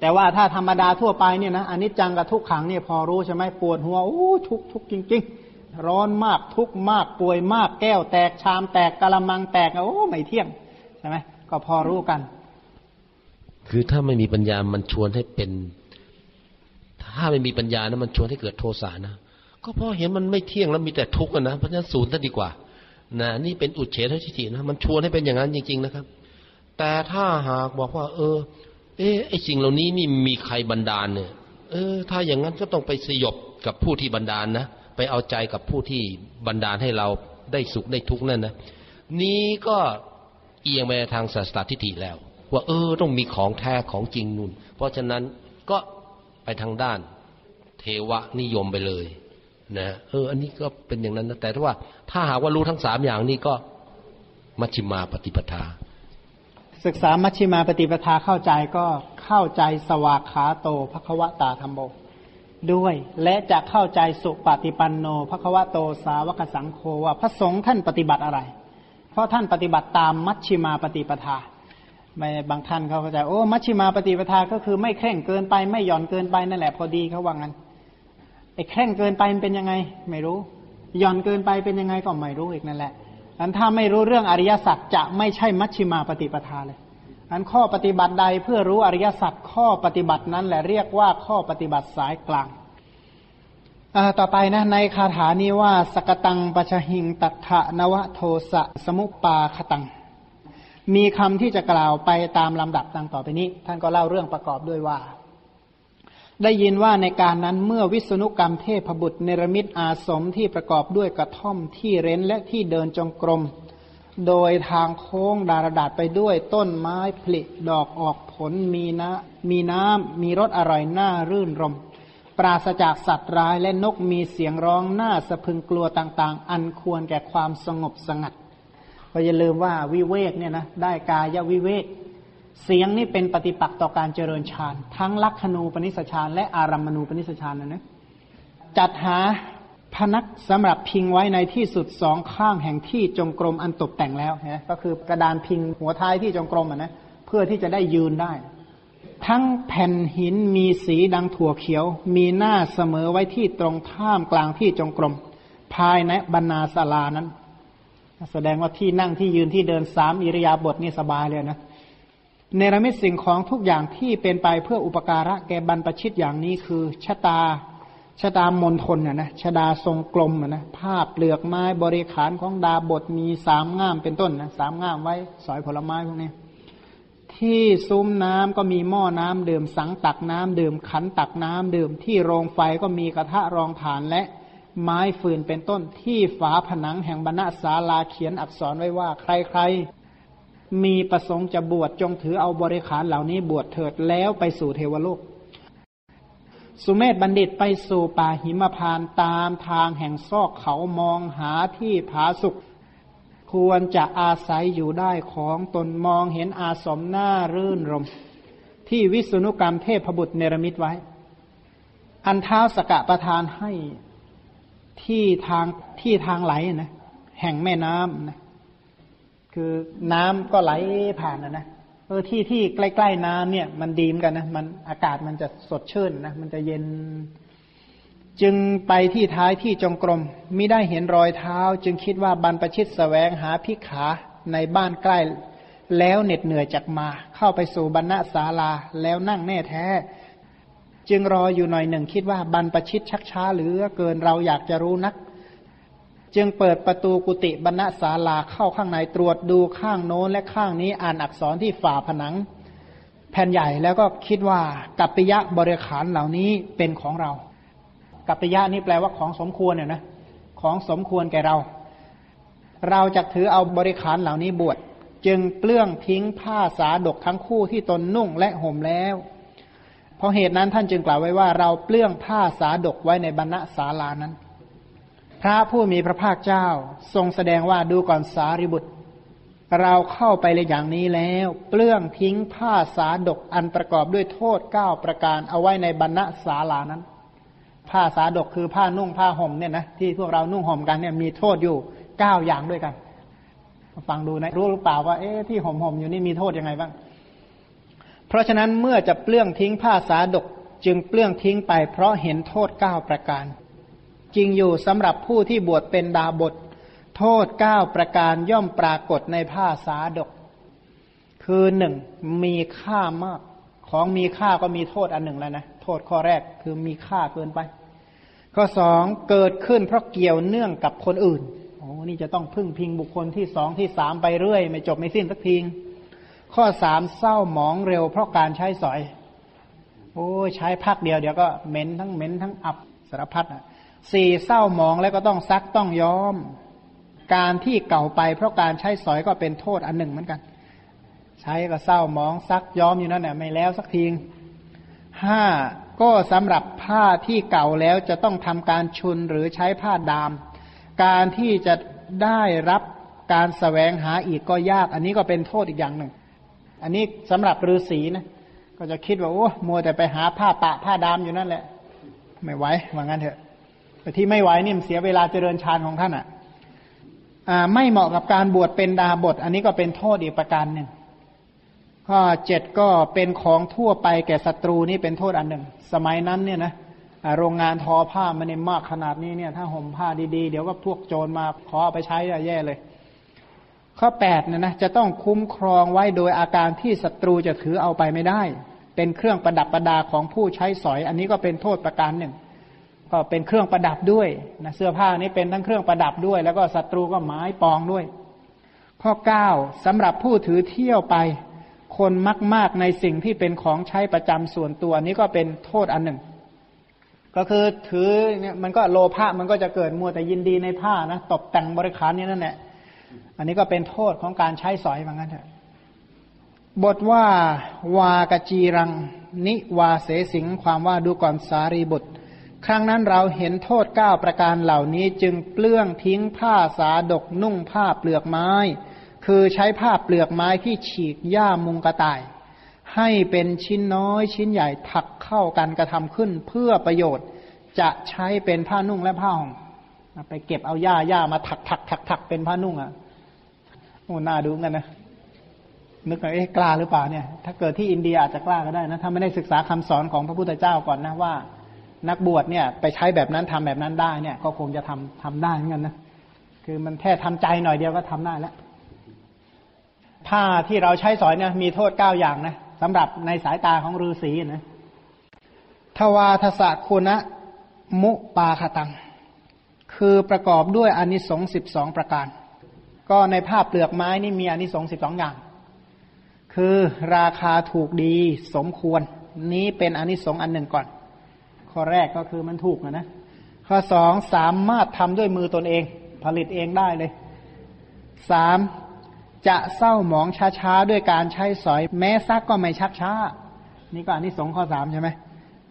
แต่ว่าถ้าธรรมดาทั่วไปเนี่ยนะอันิจจังกับทุกขังเนี่ยพอรู้ใช่ไหมปวดหัวโอ้ทุกทุกจริง ๆ ร้อนมากทุกมากป่วยมากแก้วแตกชามแตกกะละมังแตกโอ้ไม่เที่ยงใช่ไหมก็พอรู้กัน คือถ้าไม่มีปัญญามันชวนให้เป็น ถ้าไม่มีปัญญานะมันชวนให้เกิดโทสะนะก็เพราะเห็นมันไม่เที่ยงแล้วมีแต่ทุกข์นะเพราะฉะนั้นศูนย์ซะดีกว่านะนี่เป็นอุดเฉททิฏฐินะมันชวนให้เป็นอย่างนั้นจริง ๆ นะครับ แต่ถ้าหากบอกว่า เออ เออไอสิ่งเหล่านี้นี่มีใครบันดาลเนี่ย เออ ถ้าอย่างนั้นก็ต้องไปสยบกับผู้ที่บันดาลนะไปเอาใจกับผู้ที่บันดาลให้เราได้สุขได้ทุกข์นั่นนะนี้ก็เอียงไปทางศาสตรทิฏฐิแล้ว ว่า เออ ต้องมีของแท้ของจริงนุ่น เพราะฉะนั้นก็ไปทางด้าน เทวนิยมไปเลย นะเออ อันนี้ก็เป็นอย่างนั้นนะแต่ถ้าว่า ถ้าหากว่ารู้ทั้งสามอย่างนี้ก็มัชฌิมาปฏิปทา ศึกษามัชฌิมาปฏิปทาเข้าใจก็เข้าใจสวากขาโตภควตาธรรมโมด้วย และจะเข้าใจสุปฏิปันโนภควโตสาวกสังโฆว่าพระสงฆ์ท่านปฏิบัติอะไร เพราะท่านปฏิบัติตามมัชฌิมาปฏิปทาไม่บางท่านเขาเข้าใจโอ้มัชฌิมาปฏิปทาก็คือไม่เคร่งเกินไปไม่หย่อนเกินไปนั่นแหละพอดีเขาว่างั้นไอ้เคร่งเกินไปมันเป็นยังไง ไม่รู้ หย่อนเกินไปเป็นยังไงก็ไม่รู้อีกนั่นแหละ อันถ้าไม่รู้เรื่องอริยสัจจะไม่ใช่มัชฌิมาปฏิปทาเลย อันข้อปฏิบัติใดเพื่อรู้อริยสัจข้อปฏิบัตินั้นแหละเรียกว่าข้อปฏิบัติสายกลางต่อไปนะในคาถานี้ว่า สกตังปชหิงตัทะนวโทสะสมุปปาคตัง มีคำที่จะกล่าวไปตามลำดับดังต่อไปนี้ ท่านก็เล่าเรื่องประกอบด้วยว่า ได้ยินว่าในการนั้นเมื่อวิษณุกรรมเทพบุตรเนรมิตอาสมที่ประกอบด้วยกระท่อมที่เร้นและที่เดินจงกรม โดยทางโค้งดารดาษไปด้วยต้นไม้ผลิดอกออกผลมีนะมีน้ำมีรสอร่อยน่ารื่นรม ปราศจากสัตว์ร้ายและนกมีเสียงร้องน่าสะพึงกลัวต่างๆ อันควรแก่ความสงบสงัด ก็อย่าลืมว่าวิเวกเนี่ยนะได้กายวิเวก เสียงนี่เป็นปฏิปักษ์ต่อการเจริญฌานทั้งลักขณูปนิสฌานและอารัมมณูปนิสฌานนะนะจัดหาพนักสำหรับพิงไว้ในที่สุดสองข้างแห่งที่จงกรมอันตกแต่งแล้วนะก็คือกระดานพิงหัวท้ายที่จงกรมอะนะเพื่อที่จะได้ยืนได้ ทั้งแผ่นหินมีสีดังถั่วเขียว มีหน้าเสมอไว้ที่ตรงท่ามกลางที่จงกรม ภายในบรรณาศาลานั้น แสดงว่าที่นั่งที่ยืนที่เดินสามอิริยาบถนี่สบายเลยนะ เนรมิตสิ่งของทุกอย่างที่เป็นไปเพื่ออุปการะแก่บรรพชิตอย่างนี้คือชะตาชะตามนทนน่ะนะชะดาทรงกลมนะภาพเปลือกไม้บริขารของดาบทมีสามง่ามเป็นต้นนะสามง่ามไว้สอยผลไม้พวกนี้ที่ซุ้มน้ำก็มีหม้อน้ำดื่มสังตักน้ำดื่มขันตักน้ำดื่ม ที่โรงไฟก็มีกระทะรองฐานและไม้ฟืนเป็นต้นที่ฝาผนังแห่งบรรณศาลาเขียนอักษรไว้ว่า ใครๆ มีประสงค์จะบวชจงถือเอาบริขารเหล่านี้บวชเถิดแล้วไปสู่เทวโลก สุเมธบัณฑิตไปสู่ป่าหิมพานตามทางแห่งซอกเขามองหาที่ผาสุกควรจะอาศัยอยู่ได้ของตนมองเห็นอาสมหน้ารื่นรม ที่วิสุนุกรรมเทพบุตรเนรมิตไว้ อันเท้าสกะประทานให้ที่ทางที่ทางไหลนะแห่งแม่น้ำนะ คือน้ำก็ไหลผ่านนะนะเออที่ที่ใกล้ๆน้ำเนี่ย มันดีมกันนะมันอากาศมันจะสดชื่นนะมันจะเย็น จึงไปที่ท้ายที่จงกรมมิได้เห็นรอยเท้า จึงคิดว่าบรรปชิตสแสวงหาพิขาในบ้านใกล้แล้วเหน็ดเหนื่อยจากมา เข้าไปสู่บรรณศาลาแล้วนั่งแน่แท้ จึงรออยู่หน่อยหนึ่งคิดว่าบรรปชิตชักช้าหรือเกินเราอยากจะรู้นัก จึงเปิดประตูกุฏิบรรณศาลาเข้าข้างในตรวจดูข้างโน้นและข้างนี้อ่านอักษรที่ฝาผนัง แผ่นใหญ่แล้วก็คิดว่ากัปปิยะบริขารเหล่านี้เป็นของเรา กัปปิยะนี่แปลว่าของสมควรเนี่ยนะของสมควรแก่เรา เราจะถือเอาบริขารเหล่านี้บวชจึงเปลื้องทิ้งผ้าสาดกทั้งคู่ที่ตนนุ่งและห่มแล้ว เพราะเหตุนั้นท่านจึงกล่าวไว้ว่าเราเปลื้องผ้าสาดกไว้ในบรรณศาลานั้น พระผู้มีพระภาคเจ้า ทรงแสดงว่าดูก่อนสารีบุตร เราเข้าไปเลยอย่างนี้แล้ว เปลื้องทิ้งผ้าสาดกอันประกอบด้วยโทษเก้าประการเอาไว้ในบรรณศาลานั้น ผ้าสาดกคือผ้านุ่งผ้าห่มเนี่ยนะที่พวกเรานุ่งห่มกันเนี่ยมีโทษอยู่เก้าอย่างด้วยกันฟังดูนะรู้หรือเปล่าว่าเอ๊ะที่ห่มห่มอยู่นี่มีโทษยังไงบ้าง เพราะฉะนั้นเมื่อจะเปลื้องทิ้งผ้าสาดกจึงเปลื้องทิ้งไปเพราะเห็นโทษเก้าประการ จริงอยู่สำหรับผู้ที่บวชเป็นดาบท โทษเก้าประการย่อมปรากฏในผ้าสาดก คือหนึ่งมีค่ามาก ของมีค่าก็มีโทษอันหนึ่งแล้วนะ โทษข้อแรกคือมีค่าเกินไป ข้อสองเกิดขึ้นเพราะเกี่ยวเนื่องกับคนอื่นโอ้นี่จะต้องพึ่งพิงบุคคลที่สองที่สามไปเรื่อย ไม่จบไม่สิ้นสักทีข้อสามเศร้าหมองเร็วเพราะการใช้สอย โอ้ใช้พักเดียวเดี๋ยวก็เหม็นทั้งเหม็นทั้งอับสารพัดอะ สี่เศร้าหมองแล้วก็ต้องซักต้องย้อม การที่เก่าไปเพราะการใช้สอยก็เป็นโทษอันหนึ่งเหมือนกัน ใช้ก็เศร้ามองซักย้อมอยู่นั่นแหละไม่แล้วสักทีห้าก็สำหรับผ้าที่เก่าแล้วจะต้องทำการชุนหรือใช้ผ้าดาม การที่จะได้รับการสแสวงหาอีกก็ยาก อันนี้ก็เป็นโทษอีกอย่างหนึ่ง อันนี้สำหรับฤาษีนะ ก็จะคิดว่าโอ้มัวแต่ไปหาผ้าปะผ้าดามอยู่นั่นแหละ ไม่ไหวว่างั้นเถอะ แต่ที่ไม่ไหวเนี่มันเสียเวลาเจริญฌานของท่านอะไม่เหมาะกับการบวชเป็นดาบท อันนี้ก็เป็นโทษอีกประการหนึ่งข้อเจ็ดก็เป็นของทั่วไปแก่ศัตรูนี่เป็นโทษอันหนึ่ง สมัยนั้นเนี่ยนะโรงงานทอผ้ามันเนมากขนาดนี้เนี่ยถ้าห่มผ้าดีๆ เดี๋ยวก็พวกโจรมาขอเอาไปใช้แย่เลย ข้อแปดเนี่ยนะจะต้องคุ้มครองไว้โดยอาการที่ศัตรูจะถือเอาไปไม่ได้ เป็นเครื่องประดับประดาของผู้ใช้สอย อันนี้ก็เป็นโทษประการหนึ่ง ก็เป็นเครื่องประดับด้วยนะเสื้อผ้านี้เป็นทั้งเครื่องประดับด้วย แล้วก็ศัตรูก็หมายปองด้วย ข้อเก้าสำหรับผู้ถือเที่ยวไป คนมาก ๆในสิ่งที่เป็นของใช้ประจำส่วนตัวนี้ก็เป็นโทษอันหนึ่ง ก็คือถือเนี่ยมันก็โลภะมันก็จะเกิดมัวแต่ยินดีในผ้านะตบแต่งบริขารนี่นั่นแหละอันนี้ก็เป็นโทษของการใช้สอยเหมือนกันเถอะบทว่าวากจีรัง นิวาเสสิงความว่าดูก่อนสารีบุตร ครั้งนั้นเราเห็นโทษเก้าประการเหล่านี้จึงเปลื้องทิ้งผ้าสาดกนุ่งผ้าเปลือกไม้ คือใช้ผ้าเปลือกไม้ที่ฉีกหญ้ามุงกระต่าย ให้เป็นชิ้นน้อยชิ้นใหญ่ถักเข้ากันกระทำขึ้นเพื่อประโยชน์จะใช้เป็นผ้านุ่งและผ้าห่มไปเก็บเอาหญ้าหญ้ามาถักถักถักถักเป็นผ้านุ่งอะโอ้น่าดูกันนะนึกว่าเอ๊ะกล้าหรือเปล่าเนี่ย ถ้าเกิดที่อินเดียอาจจะกล้าก็ได้นะถ้าไม่ได้ศึกษาคำสอนของพระพุทธเจ้าก่อนนะว่า นักบวชเนี่ย ไปใช้แบบนั้นทำแบบนั้นได้เนี่ย ก็คงจะทำทำได้เหมือนกันนะคือมันแค่ทำใจหน่อยเดียวก็ทำได้แล้วผ้าที่เราใช้สอยเนี่ยมีโทษเก้าอย่างนะสำหรับในสายตาของฤาษีนะทวาทศคุณะมุปาคตัง คือประกอบด้วยอนิสงส์สิบสองประการ ก็ในภาพเปลือกไม้นี่มีอนิสงส์สิบสองอย่าง คือราคาถูกดีสมควร นี้เป็นอนิสงส์อันหนึ่งก่อน ข้อแรกก็คือมันถูกนะนะ ข้อสองสามารถทำด้วยมือตนเอง ผลิตเองได้เลยสามจะเศร้าหมองช้าๆ ด้วยการใช้สอย แม้ซักก็ไม่ชักช้า นี่ก็อันนี้สงข้อสามใช่ไหม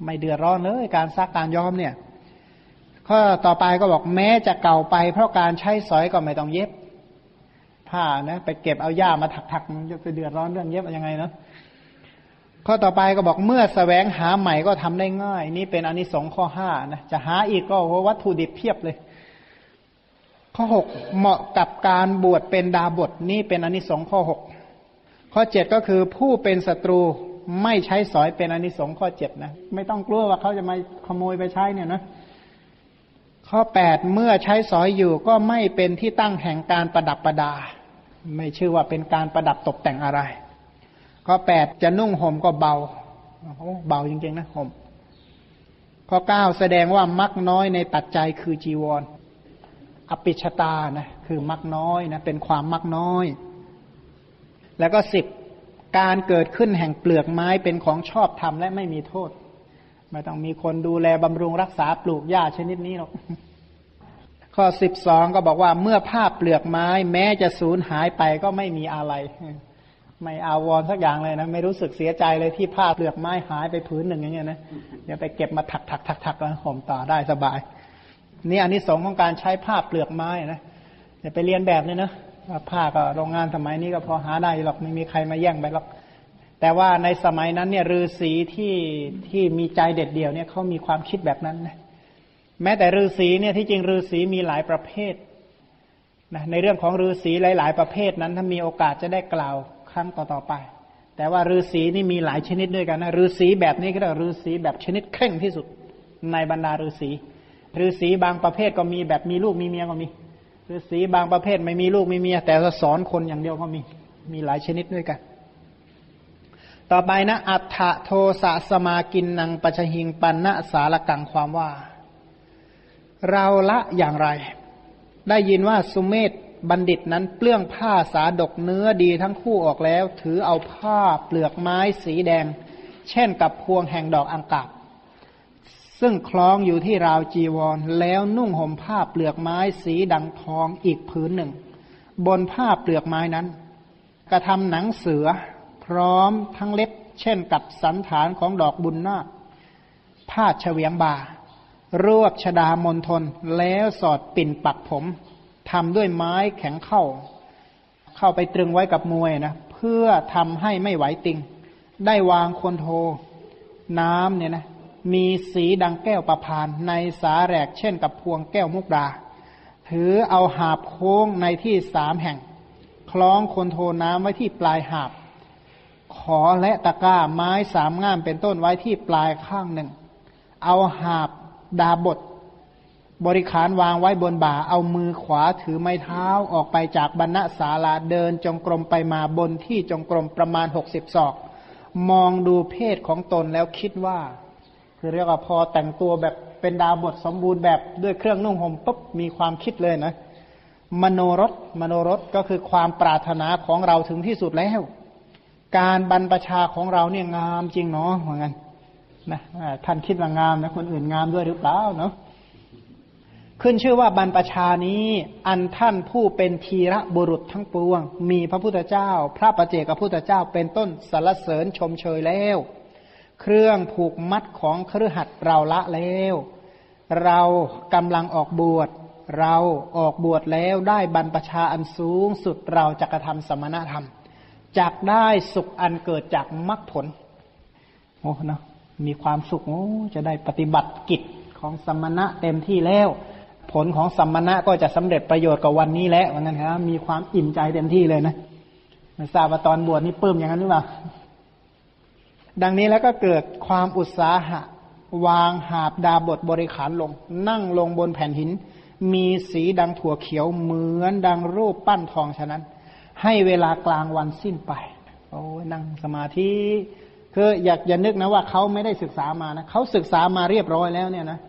ไม่เดือดร้อนเลยการซักการย้อมเนี่ย ข้อต่อไปก็บอกแม้จะเก่าไป เพราะการใช้สอยก็ไม่ต้องเย็บ ผ้านะ ไปเก็บเอาหญ้ามาถักๆมันจะไปเดือดร้อนเรื่องเย็บยังไงเนาะ ข้อต่อไปก็บอกเมื่อสแสวงหาใหม่ก็ทำได้ง่าย นี่เป็นอนนิสงส์ข้อห้านะจะหาอีกก็วัตถุดิบเพียบเลย ข้อหกเหมาะกับการบวชเป็นดาบทนี่เป็นอนนิสงส์ข้อหกข้อเจ็ดก็คือผู้เป็นศัตรูไม่ใช้สอยเป็นอนนิสงส์ข้อเจ็ดนะไม่ต้องกลัวว่าเขาจะมาขโมยไปใช้เนี่ยนะข้อแปดเมื่อใช้สอยอยู่ก็ไม่เป็นที่ตั้งแห่งการประดับประดา ไม่ชื่อว่าเป็นการประดับตกแต่งอะไร ข้อแปดจะนุ่งห่มก็เบาเบาจริงๆนะห่มข้อเก้าแสดงว่ามักน้อยในปัจจัยคือจีวร อปิชตานะคือมักน้อยนะเป็นความมักน้อย แล้วก็สิบการเกิดขึ้นแห่งเปลือกไม้เป็นของชอบธรรมและไม่มีโทษ ไม่ต้องมีคนดูแลบำรุงรักษาปลูกหญ้าชนิดนี้หรอกข้อสิบสองก็บอกว่าเมื่อภาพเปลือกไม้ แม้จะสูญหายไปก็ไม่มีอะไร ไม่อาวรสักอย่างเลยนะ ไม่รู้สึกเสียใจเลยที่ผ้าเปลือกไม้หายไปผืนหนึ่งอย่างเงี้ยนะเดี๋ยวไปเก็บมาถักถักถักถักแล้วห่มต่อได้สบาย นี่อันนี้สองของการใช้ผ้าเปลือกไม้นะอย่าไปเรียนแบบเลยนะผ้าก็โรงงานสมัยนี้ก็พอหาได้หรอกไม่มีใครมาแย่งไปหรอกแต่ว่าในสมัยนั้นเนี่ยฤาษีที่ที่มีใจเด็ดเดี่ยวเนี่ยเขามีความคิดแบบนั้นนะแม้แต่ฤาษีเนี่ยที่จริงฤาษีมีหลายประเภทนะในเรื่องของฤาษีหลาย ๆ ประเภทนั้นถ้ามีโอกาสจะได้กล่าว ครั้งต่อๆไป แต่ว่าฤาษีนี่มีหลายชนิดด้วยกันนะฤาษีแบบนี้ก็เรียกฤาษีแบบชนิดเคร่งที่สุดในบรรดาฤาษีฤาษีบางประเภทก็มีแบบมีลูกมีเมียก็มีฤาษีบางประเภทไม่มีลูกไมีเมียแต่สอนคนอย่างเดียวก็มี มีหลายชนิดด้วยกัน ต่อไปนะ อัฏฐโทสะสมากินนังปัจหิงปันนะสารกังความว่า เราละอย่างไร ได้ยินว่าสุเมธ บัณฑิตนั้นเปลื้องผ้าสาดกเนื้อดีทั้งคู่ออกแล้ว ถือเอาผ้าเปลือกไม้สีแดง เช่นกับพวงแห่งดอกอังกาบซึ่งคล้องอยู่ที่ราวจีวร แล้วนุ่งห่มผ้าเปลือกไม้สีดังทองอีกผืนหนึ่ง บนผ้าเปลือกไม้นั้น กระทำหนังเสือพร้อมทั้งเล็บ เช่นกับสันฐานของดอกบุญนาคผ้าเฉวียงบารวบชดามนทนแล้วสอดปิ่นปักผม ทำด้วยไม้แข็งเข้า เข้าไปตรึงไว้กับมวยนะเพื่อทำให้ไม่ไหวติง ได้วางคนโท น้ำเนี่ยนะมีสีดังแก้วประพาน ในสาแรกเช่นกับพวงแก้วมุกดา ถือเอาหาบโค้งในที่สามแห่ง คล้องคนโทน้ำไว้ที่ปลายหาบ ขอและตะกร้าไม้สามง่ามเป็นต้นไว้ที่ปลายข้างหนึ่ง เอาหาบดาบท บริขารวางไว้บนบ่า เอามือขวาถือไม้เท้าออกไปจากบรรณศาลาเดินจงกรมไปมาบนที่จงกรมประมาณหกสิบศอก มองดูเพศของตนแล้วคิดว่า คือเรียกว่าพอแต่งตัวแบบเป็นดาวบทสมบูรณ์แบบด้วยเครื่องนุ่งห่มปุ๊บมีความคิดเลยนะ มโนรสมโนรสก็คือความปรารถนาของเราถึงที่สุดแล้ว การบรรพชาของเราเนี่ยงามจริงเนาะเหมือนกันนะท่านคิดว่างามนะคนอื่นงามด้วยหรือเปล่าเนาะ ขึ้นชื่อว่าบรรพชานี้อันท่านผู้เป็นทีระบุรุษทั้งปวง มีพระพุทธเจ้า พระประเจกับพุทธเจ้าเป็นต้นสรรเสริญชมเชยแล้ว เครื่องผูกมัดของเครือขัดเราละแล้ว เรากำลังออกบวชเราออกบวชแล้วได้บรรพชาอันสูงสุดเราจะกระทำสมณธรรมจากได้สุขอันเกิดจากมรรคผลโอ้เนาะมีความสุขโอ้จะได้ปฏิบัติกิจของสมณะเต็มที่แล้ว ผลของสัมมณะก็จะสำเร็จประโยชน์กับวันนี้แล้ววันนั้นครับ มีความอิ่มใจเต็มที่เลยนะไม่ทราบว่าตอนบวชนี่ปลื้มอย่างนั้นหรือเปล่า ดังนี้แล้วก็เกิดความอุตสาหะ วางหาบดาบทบริขารลง นั่งลงบนแผ่นหิน มีสีดังถั่วเขียวเหมือนดังรูปปั้นทองฉะนั้น ให้เวลากลางวันสิ้นไป โอ้นั่งสมาธิคืออยากอย่านึกนะว่าเขาไม่ได้ศึกษามานะเขาศึกษามาเรียบร้อยแล้วเนี่ยนะ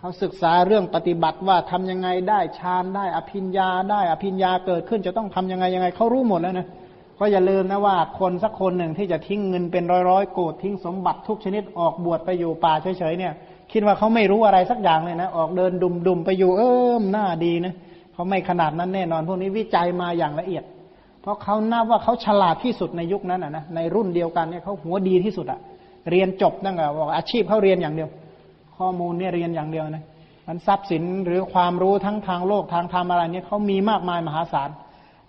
เขาศึกษาเรื่องปฏิบัติว่าทำยังไงได้ฌานได้อภิญญาได้อภิญญาเกิดขึ้นจะต้องทำยังไงยังไงเขารู้หมดแล้วนะก็อย่าลืมนะว่าคนสักคนหนึ่งที่จะทิ้งเงินเป็นร้อยๆโกดทิ้งสมบัติทุกชนิดออกบวชไปอยู่ป่าเฉยๆเนี่ย คิดว่าเขาไม่รู้อะไรสักอย่างเลยนะออกเดินดุมๆไปอยู่เอิมหน้าดีนะเขาไม่ขนาดนั้นแน่นอน พวกนี้วิจัยมาอย่างละเอียด เพราะเขานับว่าเขาฉลาดที่สุดในยุคนั้นอะนะในรุ่นเดียวกันเนี่ยเขาหัวดีที่สุดอะเรียนจบนั่งอะบอกอาชีพเขาเรียนอย่างเดียว ข้อมูลเนี่ยเรียนอย่างเดียวนะมันทรัพย์สินหรือความรู้ทั้งทางโลกทางธรรมอะไรเนี่ยเขามีมากมายมหาศาล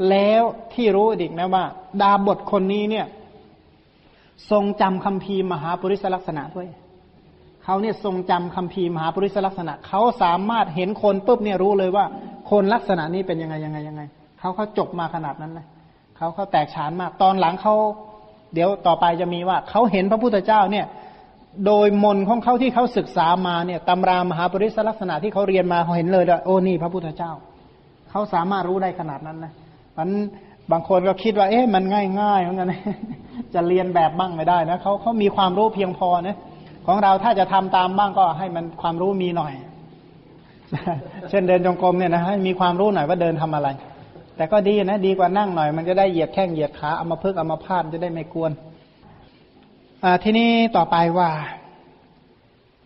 แล้วที่รู้อีกนะว่า ดาบทคนนี้เนี่ย ทรงจำคำพีมหาปริศลักษณะด้วยเขาเนี่ยทรงจำคำพีมหาปริศลักษณะเขาสามารถเห็นคนปุ๊บเนี่ยรู้เลยว่า คนลักษณะนี้เป็นยังไงยังไงยังไงเขาเขาจบมาขนาดนั้นเลยเขาเขาแตกฉานมากตอนหลังเขาเดี๋ยวต่อไปจะมีว่าเขาเห็นพระพุทธเจ้าเนี่ย โดยมนของเขาที่เขาศึกษามาเนี่ยตำรามหาปริศลักษณะที่เขาเรียนมาเขาเห็นเลยว่าโอ้นี่พระพุทธเจ้าเขาสามารถรู้ได้ขนาดนั้นนะมันบางคนก็คิดว่า เอ๊ะมันง่ายง่ายเหมือนกันจะเรียนแบบบ้างไม่ได้นะเขาเขามีความรู้เพียงพอนะของเราถ้าจะทำตามบ้างก็ให้มันความรู้มีหน่อย เช่นเดินจงกรมเนี่ยนะให้มีความรู้หน่อยว่าเดินทำอะไร แต่ก็ดีนะดีกว่านั่งหน่อย มันจะได้เหยียดแข้งเหยียดขาเอามาเพึกเอามาพาดจะได้ไม่กวน ทีนี้ต่อไปว่า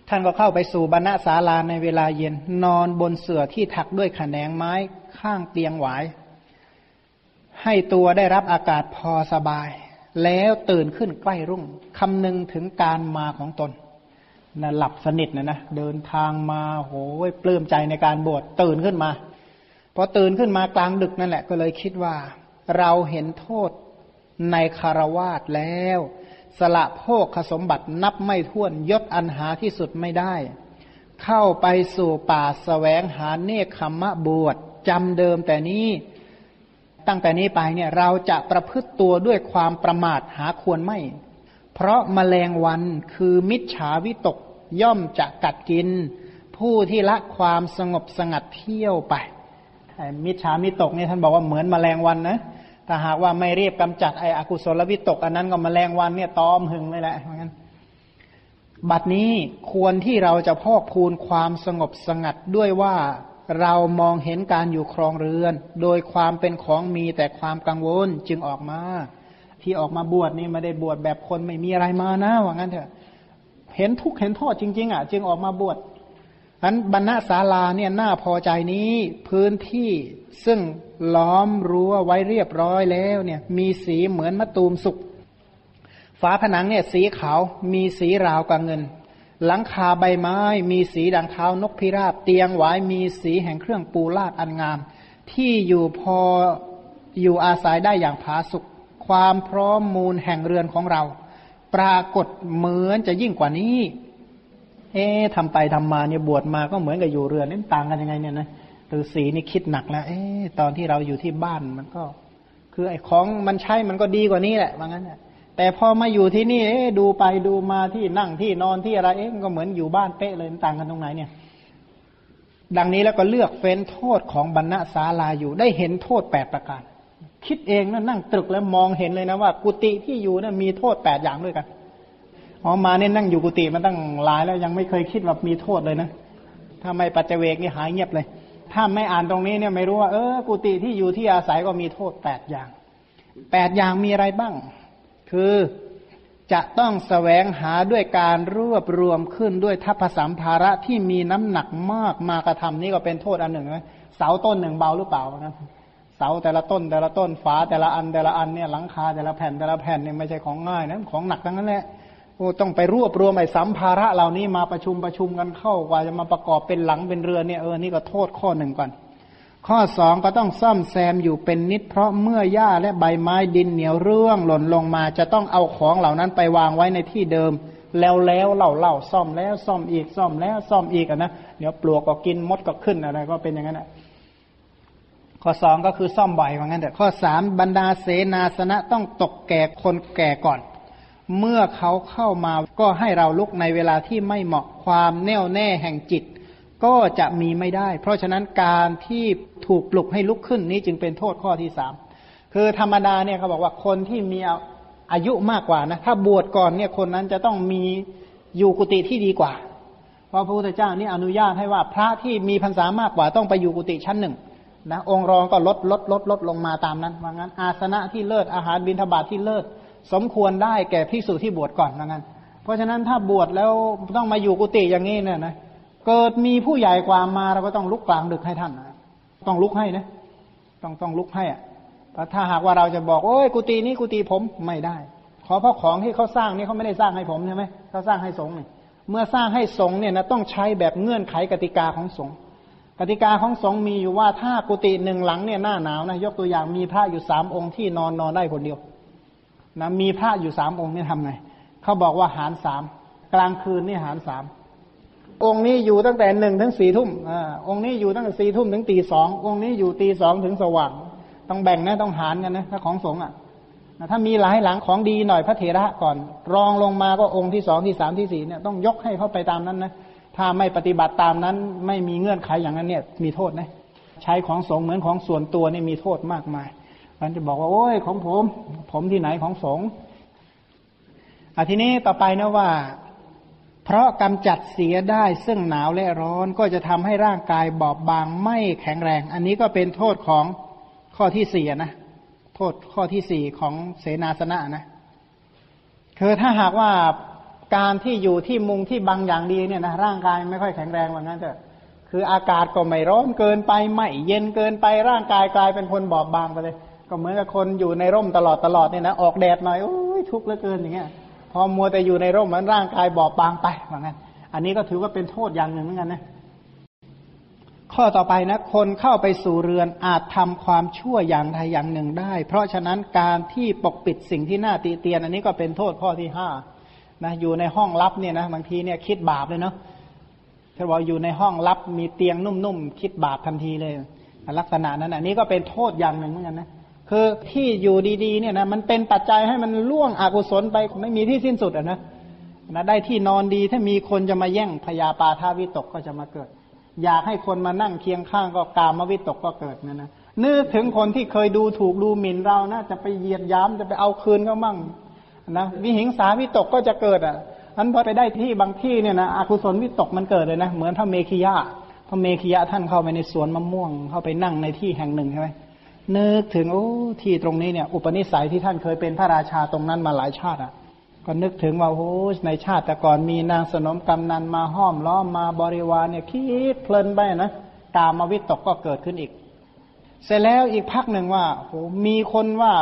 ท่านก็เข้าไปสู่บรรณศาลาในเวลาเย็นนอนบนเสื่อที่ถักด้วยขแนงไม้ข้างเตียงหวาย ให้ตัวได้รับอากาศพอสบาย แล้วตื่นขึ้นใกล้รุ่งคำนึงถึงการมาของตนนะหลับสนิทนะนะเดินทางมาโหยปลื้มใจในการบวชตื่นขึ้นมาพอตื่นขึ้นมากลางดึกนั่นแหละก็เลยคิดว่า เราเห็นโทษในคารวาสแล้ว สละโภคสมบัตินับไม่ถ้วนยศอันหาที่สุดไม่ได้ เข้าไปสู่ป่าสแสวงหาเนคขมะบวชจำเดิมแต่นี้ตั้งแต่นี้ไปเนี่ยเราจะประพฤติตัวด้วยความประมาทหาควรไม่ เพราะมแมลงวันคือมิจฉาวิตกย่อมจะกัดกิน ผู้ที่ละความสงบสงัดเที่ยวไปมิจฉามิตกเนี่ยท่านบอกว่าเหมือนมแมลงวันนะ ถ้าหากว่าไม่รีบกำจัดไอ้อกุศลวิตก อันนั้นก็มแมลงวันเนี่ยตอมหึงเลยแหละเหมือนกันบัดนี้ควรที่เราจะพอกพูนความสงบสงัดด้วยว่าเรามองเห็นการอยู่ครองเรือน โดยความเป็นของมีแต่ความกังวลจึงออกมา ที่ออกมาบวชนี่ไม่ได้บวชแบบคนไม่มีอะไรมานะว่างั้นเถอะ เห็นทุกข์เห็นโทษจริง ๆ อะ จึงออกมาบวชอันบรรณศาลาเนี่ยน่าพอใจนี้พื้นที่ซึ่ง ล้อมรั้วไว้เรียบร้อยแล้วเนี่ย มีสีเหมือนมะตูมสุกฝาผนังเนี่ยสีขาวมีสีราวกับเงิน หลังคาใบไม้ มีสีดังเท้านกพิราบ เตียงหวายมีสีแห่งเครื่องปูลาดอันงาม ที่อยู่พออยู่อาศัยได้อย่างผาสุกความพร้อมมูลแห่งเรือนของเรา ปรากฏเหมือนจะยิ่งกว่านี้ เอ๊ทำไปทำมาเนี่ยบวชมาก็เหมือนกับอยู่เรือนนี่ต่างกันยังไงเนี่ยนะ ฤาษีนี่คิดหนักแล้วเอ๊ตอนที่เราอยู่ที่บ้านมันก็ คือไอ้ของมันใช้มันก็ดีกว่านี้แหละว่างั้นแหละแต่พอมาอยู่ที่นี่เอ๊ดูไปดูมาที่นั่งที่นอนที่อะไรเอ๊ก็เหมือนอยู่บ้านเป๊ะเลยต่างกันตรงไหนเนี่ย ดังนี้แล้วก็เลือกเฟ้นโทษของบรรณศาลาอยู่ได้เห็นโทษแปดประการ คิดเองนะนั่งตรึกแล้วมองเห็นเลยนะว่า กุฏิที่อยู่นะ่ะมีโทษแปดอย่างด้วยกันอ๋อมาเนี่ยนั่งอยู่กุฏิมาตั้งหลายแล้วยังไม่เคยคิดว่ามีโทษเลยนะถ้าไม่ปัจเจเวกนี่หายเงียบเลย ถ้าไม่อ่านตรงนี้เนี่ยไม่รู้ว่าเออกุฏิที่อยู่ที่อาศัยก็มีโทษแปดอย่างแปดอย่างมีอะไรบ้าง คือจะต้องสแสวงหาด้วยการรวบรวมขึ้นด้วยทัพสัมภาระที่มีน้ำหนักมากมากระทำนี่ก็เป็นโทษอันหนึ่งนะเสาต้นหนึ่งเบาหรือเปล่านะเสาแต่ละต้นแต่ละต้นฝาแต่ละอันแต่ละอันเนี่ยหลังคาแต่ละแผ่นแต่ละแผ่นเนี่ยไม่ใช่ของง่ายนะของหนักทั้งนั้นแหละ โอ้ต้องไปรวบรวมไอ้สัมภาระเหล่านี้มาประชุมประชุมกันเข้ากว่าจะมาประกอบเป็นหลังเป็นเรือเนี่ยเออนี่ก็โทษข้อหนึ่งก่อน ข้อสองก็ต้องซ่อมแซมอยู่เป็นนิด เพราะเมื่อหญ้าและใบไม้ดินเหนียวเรื่องหล่นลงมาจะต้องเอาของเหล่านั้นไปวางไว้ในที่เดิม แล้วแล้วเล่าเล่าซ่อมแล้วซ่อมอีกซ่อมแล้วซ่อมอีกอะนะเดี๋ยวปลวกก็กินมดก็ขึ้นอะไรก็เป็นอย่างนั้นแหละข้อสองก็คือซ่อมบ่อยว่างั้นแต่ข้อสามบรรดาเสนาสนะต้องตกแก่คนแก่ก่อน เมื่อเขาเข้ามาก็ให้เราลุกในเวลาที่ไม่เหมาะความแน่วแน่แห่งจิต ก็จะมีไม่ได้ เพราะฉะนั้นการที่ถูกปลุกให้ลุกขึ้นนี้จึงเป็นโทษข้อที่สามคือธรรมดาเนี่ยเขาบอกว่าคนที่มีอายุมากกว่านะถ้าบวชก่อนเนี่ยคนนั้นจะต้องมีอยู่กุฏิที่ดีกว่า เพราะพระพุทธเจ้านี่อนุญาตให้ว่าพระที่มีพรรษามากกว่าต้องไปอยู่กุฏิชั้นหนึ่งนะองค์รองก็ลดลดลดลดลงมาตามนั้นว่างั้น อาสนะที่เลิศอาหารบิณฑบาตทที่เลิศ สมควรได้แก่พิสูจที่บวชก่อนว่างั้น เพราะฉะนั้นถ้าบวชแล้วต้องมาอยู่กุฏิอย่างนี้เนี่ยนะเกิดมีผู้ใหญ่กว่ามาเราก็ต้องลุกกลางดึกให้ท่านนะต้องลุกให้นะต้องต้องลุกให้อะถ้าหากว่าเราจะบอกโอ้ยกุฏินี้กุฏิผมไม่ได้ ขอเพราะของที่เขาสร้างนี่เขาไม่ได้สร้างให้ผมใช่ไหมเขาสร้างให้สงฆ์เนี่ยเมื่อสร้างให้สงฆ์เนี่ยนะต้องใช้แบบเงื่อนไขกติกาของสงฆ์กติกาของสงฆ์มีอยู่ว่าถ้ากุฏิหนึ่งหลังเนี่ยหน้าหนาวนะยกตัวอย่างมีพระอยู่สามองค์ที่นอนนอนได้คนเดียว นะมีพระอยู่สามองค์นี่ทำไงเขาบอกว่าหารสามกลางคืนนี่หารสามองค์นี้อยู่ตั้งแต่หนึ่งถึงสี่ทุ่มอ่าองค์นี้อยู่ตั้งแต่สี่ทุ่มถึงตีสององค์นี้อยู่ตีสองถึงสว่าง ต้องแบ่งนะต้องหารกันนะถ้าของสงฆ์อะถ้ามีหลายหลังของดีหน่อยพระเถระก่อน รองลงมาก็องค์ที่สองที่สามที่สี่เนี่ยต้องยกให้เขาไปตามนั้นนะถ้าไม่ปฏิบัติตามนั้น ไม่มีเงื่อนไขอย่างนั้นเนี่ยมีโทษนะใช้ของสงฆ์เหมือนของส่วนตัวนี่มีโทษมากมาย มันจะบอกว่าโอ้ยของผม ผมที่ไหนของสงฆ์อะทีนี้ต่อไปนะว่า เพราะกำจัดเสียได้ซึ่งหนาวและร้อนก็จะทำให้ร่างกายบอบบางไม่แข็งแรง อันนี้ก็เป็นโทษของข้อที่สี่นะโทษข้อที่สี่ของเสนาสนะนะคือถ้าหากว่าการที่อยู่ที่มุงที่บางอย่างดีเนี่ยนะร่างกายไม่ค่อยแข็งแรงว่างั้นเถอะคืออากาศก็ไม่ร้อนเกินไปไม่เย็นเกินไปร่างกายกลายเป็นคนบอบบางไปเลย ก็เหมือนกับคนอยู่ในร่มตลอดตลอดเนี่ยนะออกแดดหน่อยโอ้ยทุกข์เหลือเกินอย่างเงี้ย พอมัวแต่อยู่ในร่มมันร่างกายบอบบางไปว่างั้นอันนี้ก็ถือว่าเป็นโทษอย่างหนึ่งเหมือนกันนะข้อต่อไปนะ คนเข้าไปสู่เรือนอาจทำความชั่วอย่างใดอย่างหนึ่งได้ เพราะฉะนั้นการที่ปกปิดสิ่งที่น่าตีเตียน อันนี้ก็เป็นโทษข้อที่ห้านะอยู่ในห้องลับเนี่ยนะบางทีเนี่ยคิดบาปเลยเนาะถ้าบอกอยู่ในห้องลับมีเตียงนุ่มๆคิดบาปทันทีเลย ลักษณะนั้นอันนี้ก็เป็นโทษอย่างหนึ่งเหมือนกันนะ คือที่อยู่ดีๆเนี่ยนะมันเป็นปัจจัยให้มันล่วงอกุศลไปไม่มีที่สิ้นสุดอะนะนะได้ที่นอนดีถ้ามีคนจะมาแย่งพยาปาทาวิตกก็จะมาเกิด อยากให้คนมานั่งเคียงข้างก็กามวิตกก็เกิดนะนะนึกถึงคนที่เคยดูถูกดูหมิ่นเรานะจะไปเหยียดย้ำจะไปเอาคืนเขามั่งนะวิหิงสาวิตกก็จะเกิดอะนั้นพอไปได้ที่บางที่เนี่ยนะอกุศลวิตกมันเกิดเลยนะเหมือนพระเมขียะพระเมขียะท่านเข้าไปในสวนมะม่วงเข้าไปนั่งในที่แห่งหนึ่งใช่ไหม นึกถึงโอ้ที่ตรงนี้เนี่ย อุปนิสัยที่ท่านเคยเป็นพระราชาตรงนั้นมาหลายชาติอะ ก็นึกถึงว่าโอ้ในชาติแต่ก่อนมีนางสนมกำนันมาห้อมล้อมมาบริวารเนี่ยคิดเพลินไปนะตามมาวิตกก็เกิดขึ้นอีก เสร็จแล้วอีกพักหนึ่งว่าโอ้มีคนว่า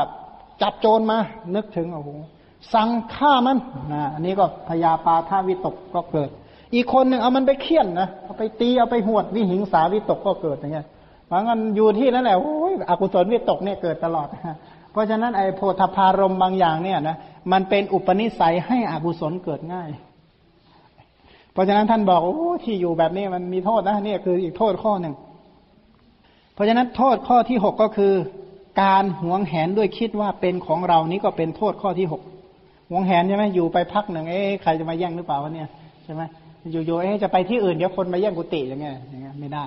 จับโจรมา นึกถึงโอ้โหสั่งฆ่ามันนะอันนี้ก็พยาปาทาวิตกก็เกิด อีกคนหนึ่งเอามันไปเคี่ยนนะเอาไปตีเอาไปหวดวิหิงสาวิตกก็เกิดอย่างเงี้ย บางอันอยู่ที่นั่นแหละโอ้ยอกุศลวิตกเนี่ยเกิดตลอดเพราะฉะนั้นไอ้โพธพารมบางอย่างเนี่ยนะมันเป็นอุปนิสัยให้อกุศลเกิดง่าย เพราะฉะนั้นท่านบอกโอ้ที่อยู่แบบนี้มันมีโทษนะเนี่ยคืออีกโทษข้อหนึ่งเพราะฉะนั้นโทษข้อที่หกก็คือ การหวงแหนด้วยคิดว่าเป็นของเรานี้ก็เป็นโทษข้อที่หกหวงแหนใช่ไหมอยู่ไปพักหนึ่งเอ๊ะใครจะมาแย่งหรือเปล่าวะเนี่ยใช่ไหมอยู่ๆเอ๊ะจะไปที่อื่นเดี๋ยวคนมาแย่งกุฏิอย่างเงี้ยอย่างเงี้ยไม่ได้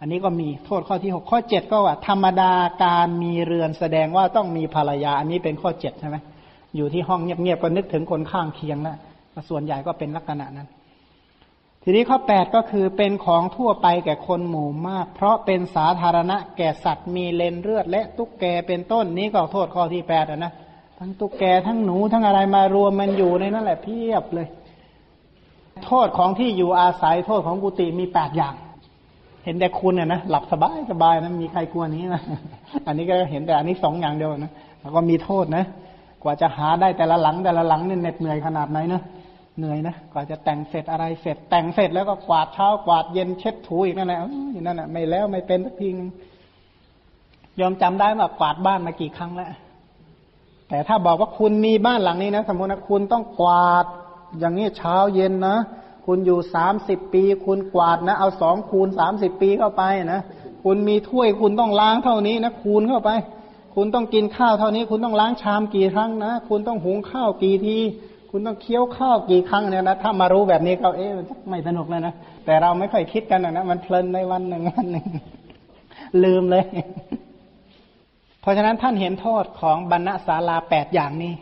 อันนี้ก็มีโทษข้อที่หกข้อเจ็ดก็ว่า ธรรมดาการมีเรือนแสดงว่าต้องมีภรรยา อันนี้เป็นข้อเจ็ดใช่ไหมอยู่ที่ห้องเงียบๆก็นึกถึงคนข้างเคียงแล้วส่วนใหญ่ก็เป็นลักษณะนั้น ทีนี้ข้อแปดก็คือเป็นของทั่วไปแก่คนหมู่มาก เพราะเป็นสาธารณะแก่สัตว์มีเลนเลือด และตุ๊กแกเป็นต้นนี้ก็โทษข้อที่แปดนะทั้งตุ๊กแกทั้งหนูทั้งอะไรมารวมมันอยู่ในนั่นแหละเพียบเลย โทษของที่อยู่อาศัยโทษของกุฏิมีแปดอย่าง เห็นแต่คุณเนี่ยนะหลับสบายสบายนะมีใครกลัวนี้นะอันนี้ก็เห็นแต่อันนี้สองอย่างเดียวนะแล้วก็มีโทษนะกว่าจะหาได้แต่ละหลังแต่ละหลังเนี่ยเหน็ดเหนื่อยขนาดไหนเนะเหนื่อยนะกว่าจะแต่งเสร็จอะไรเสร็จ แต่งเสร็จแล้วก็กวาดเช้ากวาดเย็นเช็ดถูอีกนั่นแหละอย่างนั้นแหะไม่แล้วไม่เป็นสักทียอมจำได้ว่ากวาดบ้านมากี่ครั้งแล้วแต่ถ้าบอกว่าคุณมีบ้านหลังนี้นะ สมมตินะคุณต้องกวาดอย่างนี้เช้าเย็นนะ คุณอยู่สามสิบปี คุณกวาดนะ เอาสองคูณสามสิบปีเข้าไปนะคุณมีถ้วยคุณต้องล้างเท่านี้นะคูณเข้าไป คุณต้องกินข้าวเท่านี้ คุณต้องล้างชามกี่ครั้งนะ คุณต้องหุงข้าวกี่ทีคุณต้องเคี้ยวข้าวกี่ครั้งเนี่ยนะถ้ามารู้แบบนี้ก็เอ๊ะไม่สนุกเลยนะแต่เราไม่ค่อยคิดกันนะมันเพลินในวันหนึ่งวันหนึ่งลืมเลย เพราะฉะนั้นท่านเห็นโทษของบรรณศาลาแปดอย่างนี้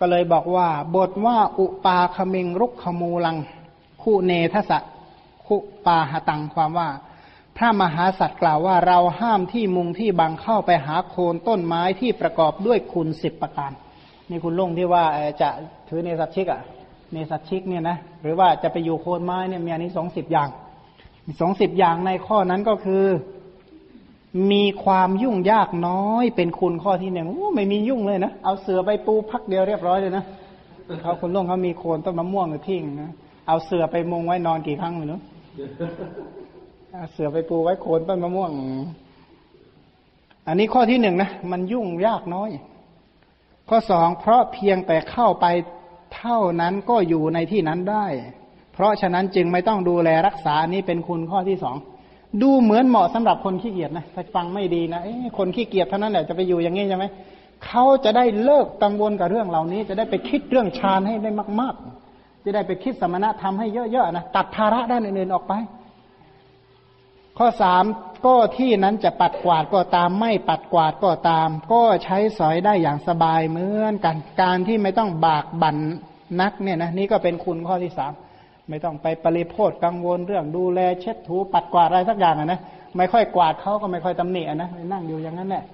ก็เลยบอกว่า บทว่าอุปาคเมิงรุกขมูลัง คู่เนทสะคุปาหตังความว่า พระมหาสัตว์กล่าวว่าเราห้ามที่มุงที่บังเข้าไปหาโคนต้นไม้ที่ประกอบด้วยคุณสิบประการนี่คุณลุงที่ว่าจะถือเนสัตชิกอะเนสัตชิกเนี่ยนะหรือว่าจะไปอยู่โคนไม้เนี่ยมีอันนี้สองสิบอย่างสองสิบอย่างในข้อนั้นก็คือมีความยุ่งยากน้อยเป็นคุณข้อที่หนึ่งโอ้ไม่มียุ่งเลยนะ เอาเสือไปปูพักเดียวเรียบร้อยเลยนะเขาคุณลุงเขามีโคนต้นมะม่วงหรือทิ้งนะ เอาเสือไปมุงไว้นอนกี่ครั้งเลยเนาะเสือไปปูไว้โคนต้นมะม่วง อันนี้ข้อที่หนึ่งนะ มันยุ่งยากน้อย ข้อสองเพราะเพียงแต่เข้าไปเท่านั้นก็อยู่ในที่นั้นได้ เพราะฉะนั้นจึงไม่ต้องดูแลรักษานี้เป็นคุณข้อที่สอง ดูเหมือนเหมาะสำหรับคนขี้เกียจนะถ้าฟังไม่ดีนะคนขี้เกียจเท่านั้นแหละจะไปอยู่อย่างนี้ใช่ไหมเขาจะได้เลิกกังวลกับเรื่องเหล่านี้ จะได้ไปคิดเรื่องฌานให้ได้มาก ๆ จะได้ไปคิดสมณะทำให้เยอะๆนะตัดภาระด้านอื่นๆออกไป ข้อสามก็ที่นั้นจะปัดกวาดก็ตาม ไม่ปัดกวาดก็ตาม ก็ใช้สอยได้อย่างสบายเหมือนกัน การที่ไม่ต้องบากบั่นนักเนี่ยนะนี่ก็เป็นคุณข้อที่สามไม่ต้องไปปริโภทกังวลเรื่องดูแลเช็ดถูปัดกวาดอะไรสักอย่างนะไม่ค่อยกวาดเขาก็ไม่ค่อยตำหนินะนั่งอยู่อย่างนั้นแหละ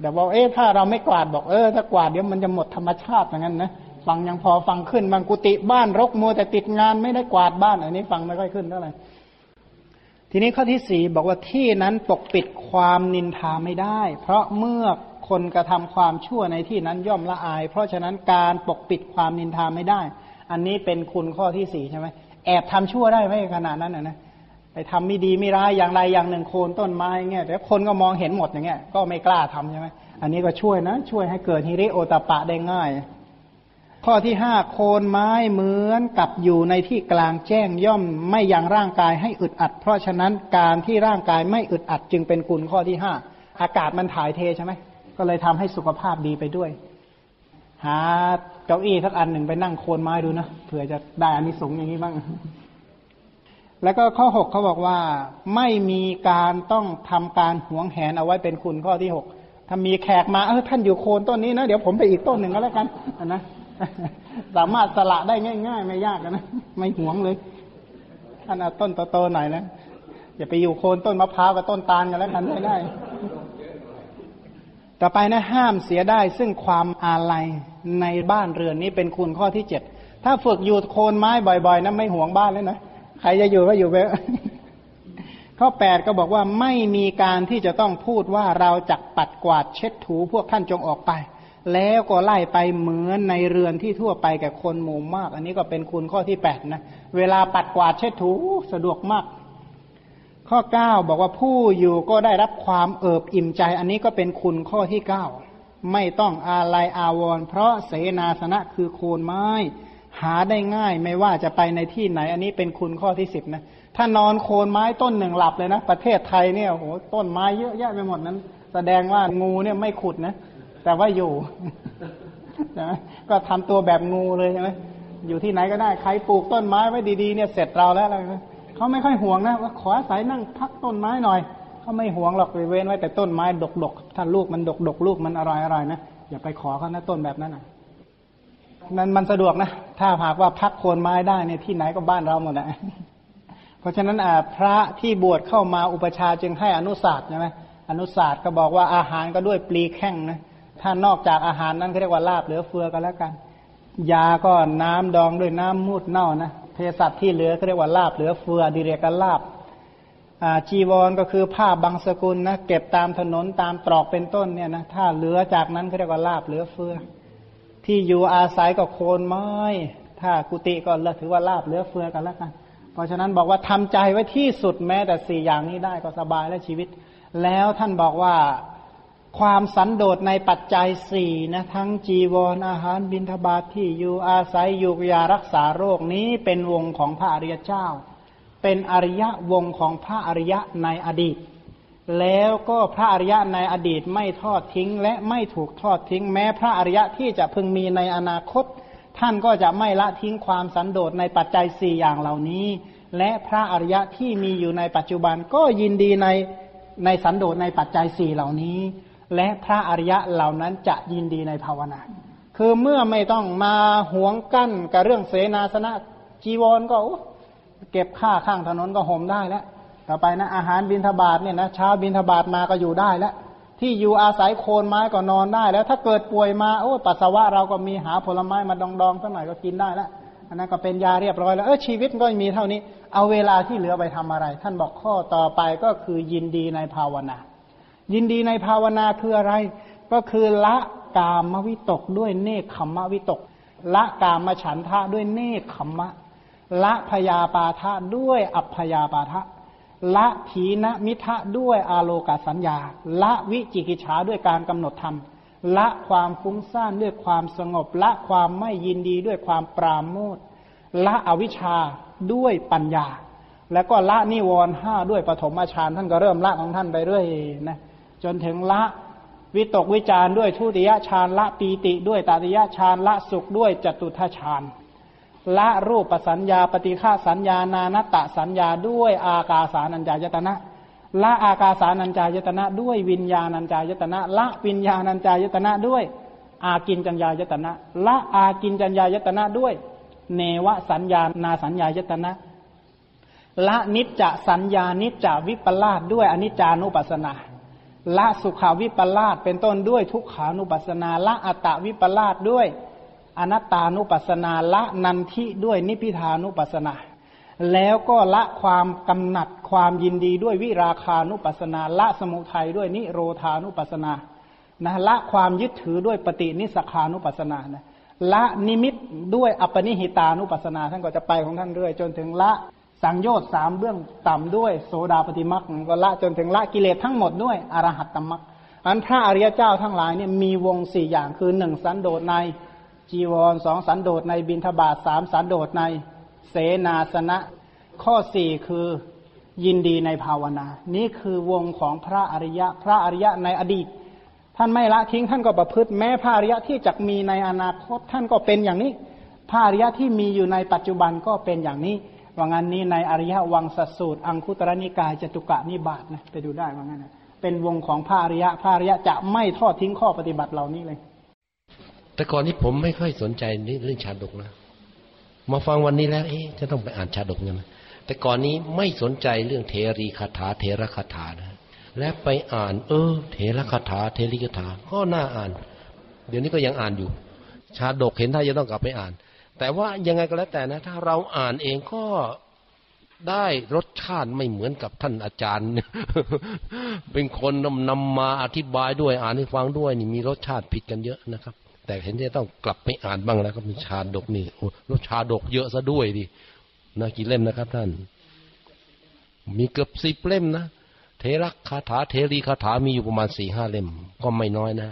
แต่บอกเอ๊ะถ้าเราไม่กวาดบอกเออถ้ากวาดเดี๋ยวมันจะหมดธรรมชาติอย่างนั้นนะ ฟังยังพอฟังขึ้นบางกุฏิบ้านรกมัวแต่ติดงานไม่ได้กวาดบ้านอันนี้ฟังไม่ค่อยขึ้นเท่าไหร่ทีนี้ข้อที่สี่บอกว่าที่นั้นปกปิดความนินทาไม่ได้ เพราะเมื่อคนกระทำความชั่วในที่นั้นย่อมละอาย เพราะฉะนั้นการปกปิดความนินทาไม่ได้ อันนี้เป็นคุณข้อที่สี่ใช่ไหมแอบทำชั่วได้ไหมขนาดนั้นนะไปทำไม่ดีไม่ร้ายอย่างไรอย่างหนึ่งโคนต้นไม้เงี้ยแต่คนก็มองเห็นหมดอย่างเงี้ยก็ไม่กล้าทำใช่ไหมอันนี้ก็ช่วยนะ ช่วยให้เกิดฮิริโอตปะได้ง่าย ข้อที่ห้าโคนไม้เหมือนกับอยู่ในที่กลางแจ้งย่อมไม่ยังร่างกายให้อึดอัด เพราะฉะนั้นการที่ร่างกายไม่อึดอัดจึงเป็นคุณข้อที่ห้าอากาศมันถ่ายเทใช่ไหมก็เลยทำให้สุขภาพดีไปด้วย หาเก้าอี้สักอันหนึ่งไปนั่งโคนไม้ดูนะเผื่อจะได้อันนี้สงอย่างนี้บ้าง แล้วก็ข้อหกเขาบอกว่า ไม่มีการต้องทำการหวงแหนเอาไว้เป็นคุณข้อที่หกถ้ามีแขกมาเออท่านอยู่โคนต้นนี้นะเดี๋ยวผมไปอีกต้นหนึ่งก็แล้วกันนะ สามารถสละได้ง่าย ๆ ไม่ยากนะไม่หวงเลยท่านเอาต้นโตๆหน่อยนะอย่าไปอยู่โคนต้นมะพร้าวกับต้นตาลกันแล้วกันไม่ได้ ต่อไปนะห้ามเสียได้ซึ่งความอาลัยในบ้านเรือนนี้เป็นคุณข้อที่เจ็ดถ้าฝึกอยู่โคนไม้บ่อยๆนะไม่ห่วงบ้านเลยนะใครจะอยู่ก็อยู่ไปข้อแปดก็บอกว่าไม่มีการที่จะต้องพูดว่าเราจักปัดกวาดเช็ดถูพวกท่านจงออกไป แล้วก็ไล่ไปเหมือนในเรือนที่ทั่วไปแก่คนหมู่มาก อันนี้ก็เป็นคุณข้อที่แปดนะเวลาปัดกวาดเช็ดถูสะดวกมาก ข้อเก้าบอกว่าผู้อยู่ก็ได้รับความเอิบอิ่มใจ อันนี้ก็เป็นคุณข้อที่เก้าไม่ต้องอาลัยอาวรณ์เพราะเสนาสนะคือโคนไม้ หาได้ง่ายไม่ว่าจะไปในที่ไหน อันนี้เป็นคุณข้อที่สิบนะถ้านอนโคนไม้ต้นหนึ่งหลับเลยนะ ประเทศไทยเนี่ยโหต้นไม้เยอะแยะไปหมดนั้น แสดงว่างูเนี่ยไม่ขุดนะ แต่ว่าอยู่ใช่ไหมก็ทำตัวแบบงูเลยใช่ไหมอยู่ที่ไหนก็ได้ใครปลูกต้นไม้ไว้ดีๆเนี่ยเสร็จเราแล้วอะไรนะเขาไม่ค่อยห่วงนะว่าขออาศัยนั่งพักต้นไม้หน่อยเขาไม่ห่วงหรอกเว้นไว้แต่ต้นไม้ดกๆถ้าลูกมันดกๆลูกมันอร่อยๆนะอย่าไปขอเขานะต้นแบบนั้นนะมันมันสะดวกนะ ถ้าหากว่าพักโคนไม้ได้เนี่ยที่ไหนก็บ้านเราหมดนะเพราะฉะนั้นพระที่บวชเข้ามาอุปชาจึงให้อนุศาสตร์ใช่ไหมอนุศาสตร์ก็บอกว่าอาหารก็ด้วยปลีแข้งนะ ถ้านอกจากอาหารนั้นเขาเรียกว่าลาบเหลือเฟือกันแล้วกัน ยาก็น้ำดองด้วยน้ำมูดเน่านะเภสัชที่เหลือเขาเรียกว่าลาบเหลือเฟือดิเรกลาบจีวรก็คือผ้าบางสกุลนะเก็บตามถนนตามตรอกเป็นต้นเนี่ยนะถ้าเหลือจากนั้นเขาเรียกว่าลาบเหลือเฟือ ที่อยู่อาศัยก็โคนไม้ ถ้ากุฏิก็ถือว่าลาบเหลือเฟือกันแล้วกัน เพราะฉะนั้นบอกว่าทำใจไว้ที่สุดแม้แต่สี่อย่างนี้ได้ก็สบายและชีวิต แล้วท่านบอกว่า ความสันโดษในปัจจัยสี่นะทั้งจีวรออาหารบิณฑบาตทที่อยู่อาศัยอยู่ยารักษาโรคนี้เป็นวงของพระอริยเจ้า เป็นอริยวงของพระอริยะในอดีต แล้วก็พระอริยะในอดีตไม่ทอดทิ้ง และไม่ถูกทอดทิ้ง แม้พระอริยะที่จะพึงมีในอนาคต ท่านก็จะไม่ละทิ้งความสันโดษในปัจจัยสี่อย่างเหล่านี้ และพระอริยะที่มีอยู่ในปัจจุบันก็ยินดีในในสันโดษในปัจจัยสี่เหล่านี้ และพระอริยะเหล่านั้นจะยินดีในภาวนา คือเมื่อไม่ต้องมาหวงกั้นกับเรื่องเสนาสนะจีวรก็เก็บค่าข้างถนนก็ห่มได้แล้ว ต่อไปนะอาหารบินทบาทเนี่ยนะเช้าบินทบาทมาก็อยู่ได้แล้ว ที่อยู่อาศัยโคนไม้ก็นอนได้แล้ว ถ้าเกิดป่วยมาโอ้ปัสสาวะเราก็มีหาผลไม้มาดองๆสักหน่อยก็กินได้แล้วอันนั้นก็เป็นยาเรียบร้อยแล้วเออชีวิตก็มีเท่านี้ เอาเวลาที่เหลือไปทำอะไร ท่านบอกข้อต่อไปก็คือยินดีในภาวนา ยินดีในภาวนาคืออะไร ก็คือละกามวิตกด้วยเนคขมมวิตก ละกามฉันทะด้วยเนคขมมะ ละพยาปาทะด้วยอัพยาปาทะ ละถีนมิทะด้วยอาโลกาสัญญา ละวิจิกิจฉาด้วยการกำหนดธรรม ละความฟุ้งซ่านด้วยความสงบ ละความไม่ยินดีด้วยความปราโมทละอวิชชาด้วยปัญญา แล้วก็ละนิวรณ์ห้าด้วยปฐมฌานท่านก็เริ่มละของท่านไปเรื่อยนะ จนถึงละวิตกวิจารด้วยทุติยฌานละปีติด้วยตติยฌานละสุขด้วยจตุทฌานละรูปสัญญาปฏิฆาสัญญานานตะสัญญาด้วยอากาสานัญจายตนะ ละอากาสานัญจายตนะ ด้วยวิญญาณัญจายตนะ ละวิญญาณัญจายตนะด้วย อากินจัญญายตนะ ละอากินจัญญายตนะด้วย เนวสัญญานาสัญญายตนะ ละนิจจสัญญานิจจวิปลาสด้วยอนิจจานุปัสสนา ละสุขาวิปลาสเป็นต้นด้วยทุกขานุปัสนาละอัตตวิปลาสด้วย อนัตตานุปัสนาละนันทิด้วยนิพิทานุปัสนา แล้วก็ละความกำหนัดความยินดีด้วยวิราคานุปัสนาละสมุทัยด้วยนิโรธานุปัสนานะละความยึดถือด้วยปฏินิสขานุปัสนานะละนิมิตด้วยอปนิหิตานุปัสนา ท่านก็จะไปของท่านเรื่อยจนถึงละ สังโยชน์สามเบื้องต่ำด้วยโสดาปฏิมักก็ละจนถึงละกิเลสทั้งหมดด้วยอรหัตตมักอันพระอริยเจ้าทั้งหลายเนี่ยมีวงสี่อย่างคือหนึ่งสันโดษในจีวรสองสันโดษในบินทบาทสามสันโดษในเสนาสนะ ข้อสี่คือยินดีในภาวนา นี่คือวงของพระอริยะ พระอริยะในอดีต ท่านไม่ละทิ้งท่านก็ประพฤติแม้พระอริยะที่จะมีในอนาคตท่านก็เป็นอย่างนี้พระอริยะที่มีอยู่ในปัจจุบันก็เป็นอย่างนี้ ว่างั้นนี้ในอริยวังสสูตร อังคุตรนิกายจตุกะนิบาตนะไปดูได้ว่างั้นนะเป็นวงของพระอริยะพระอริยะจะไม่ทอดทิ้งข้อปฏิบัติเหล่านี้เลย แต่ก่อนนี้ผมไม่ค่อยสนใจเรื่องชาดกนะมาฟังวันนี้แล้ว เอ๊ะจะต้องไปอ่านชาดกยังไงแต่ก่อนนี้ไม่สนใจเรื่องเทรีคาถาเทระคาถานะและไปอ่าน เออ เทระคาถาเทรีคาถาก็น่าอ่าน เดี๋ยวนี้ก็ยังอ่านอยู่ ชาดกเห็นถ้าจะต้องกลับไปอ่าน แต่ว่ายังไงก็แล้วแต่นะ ถ้าเราอ่านเองก็ได้รสชาติไม่เหมือนกับท่านอาจารย์ เป็นคนนำนำมาอธิบายด้วยอ่านให้ฟังด้วย นี่มีรสชาติผิดกันเยอะนะครับ แต่เห็นจะต้องกลับไปอ่านบ้างแล้วก็มีชาดกนี่รสชาดกเยอะซะด้วยดินะกี่เล่มนะครับ ท่าน มีเกือบสิบเล่มนะเทระคาถาเทรีคาถามีอยู่ประมาณสี่ห้าเล่ม ก็ไม่น้อยนะ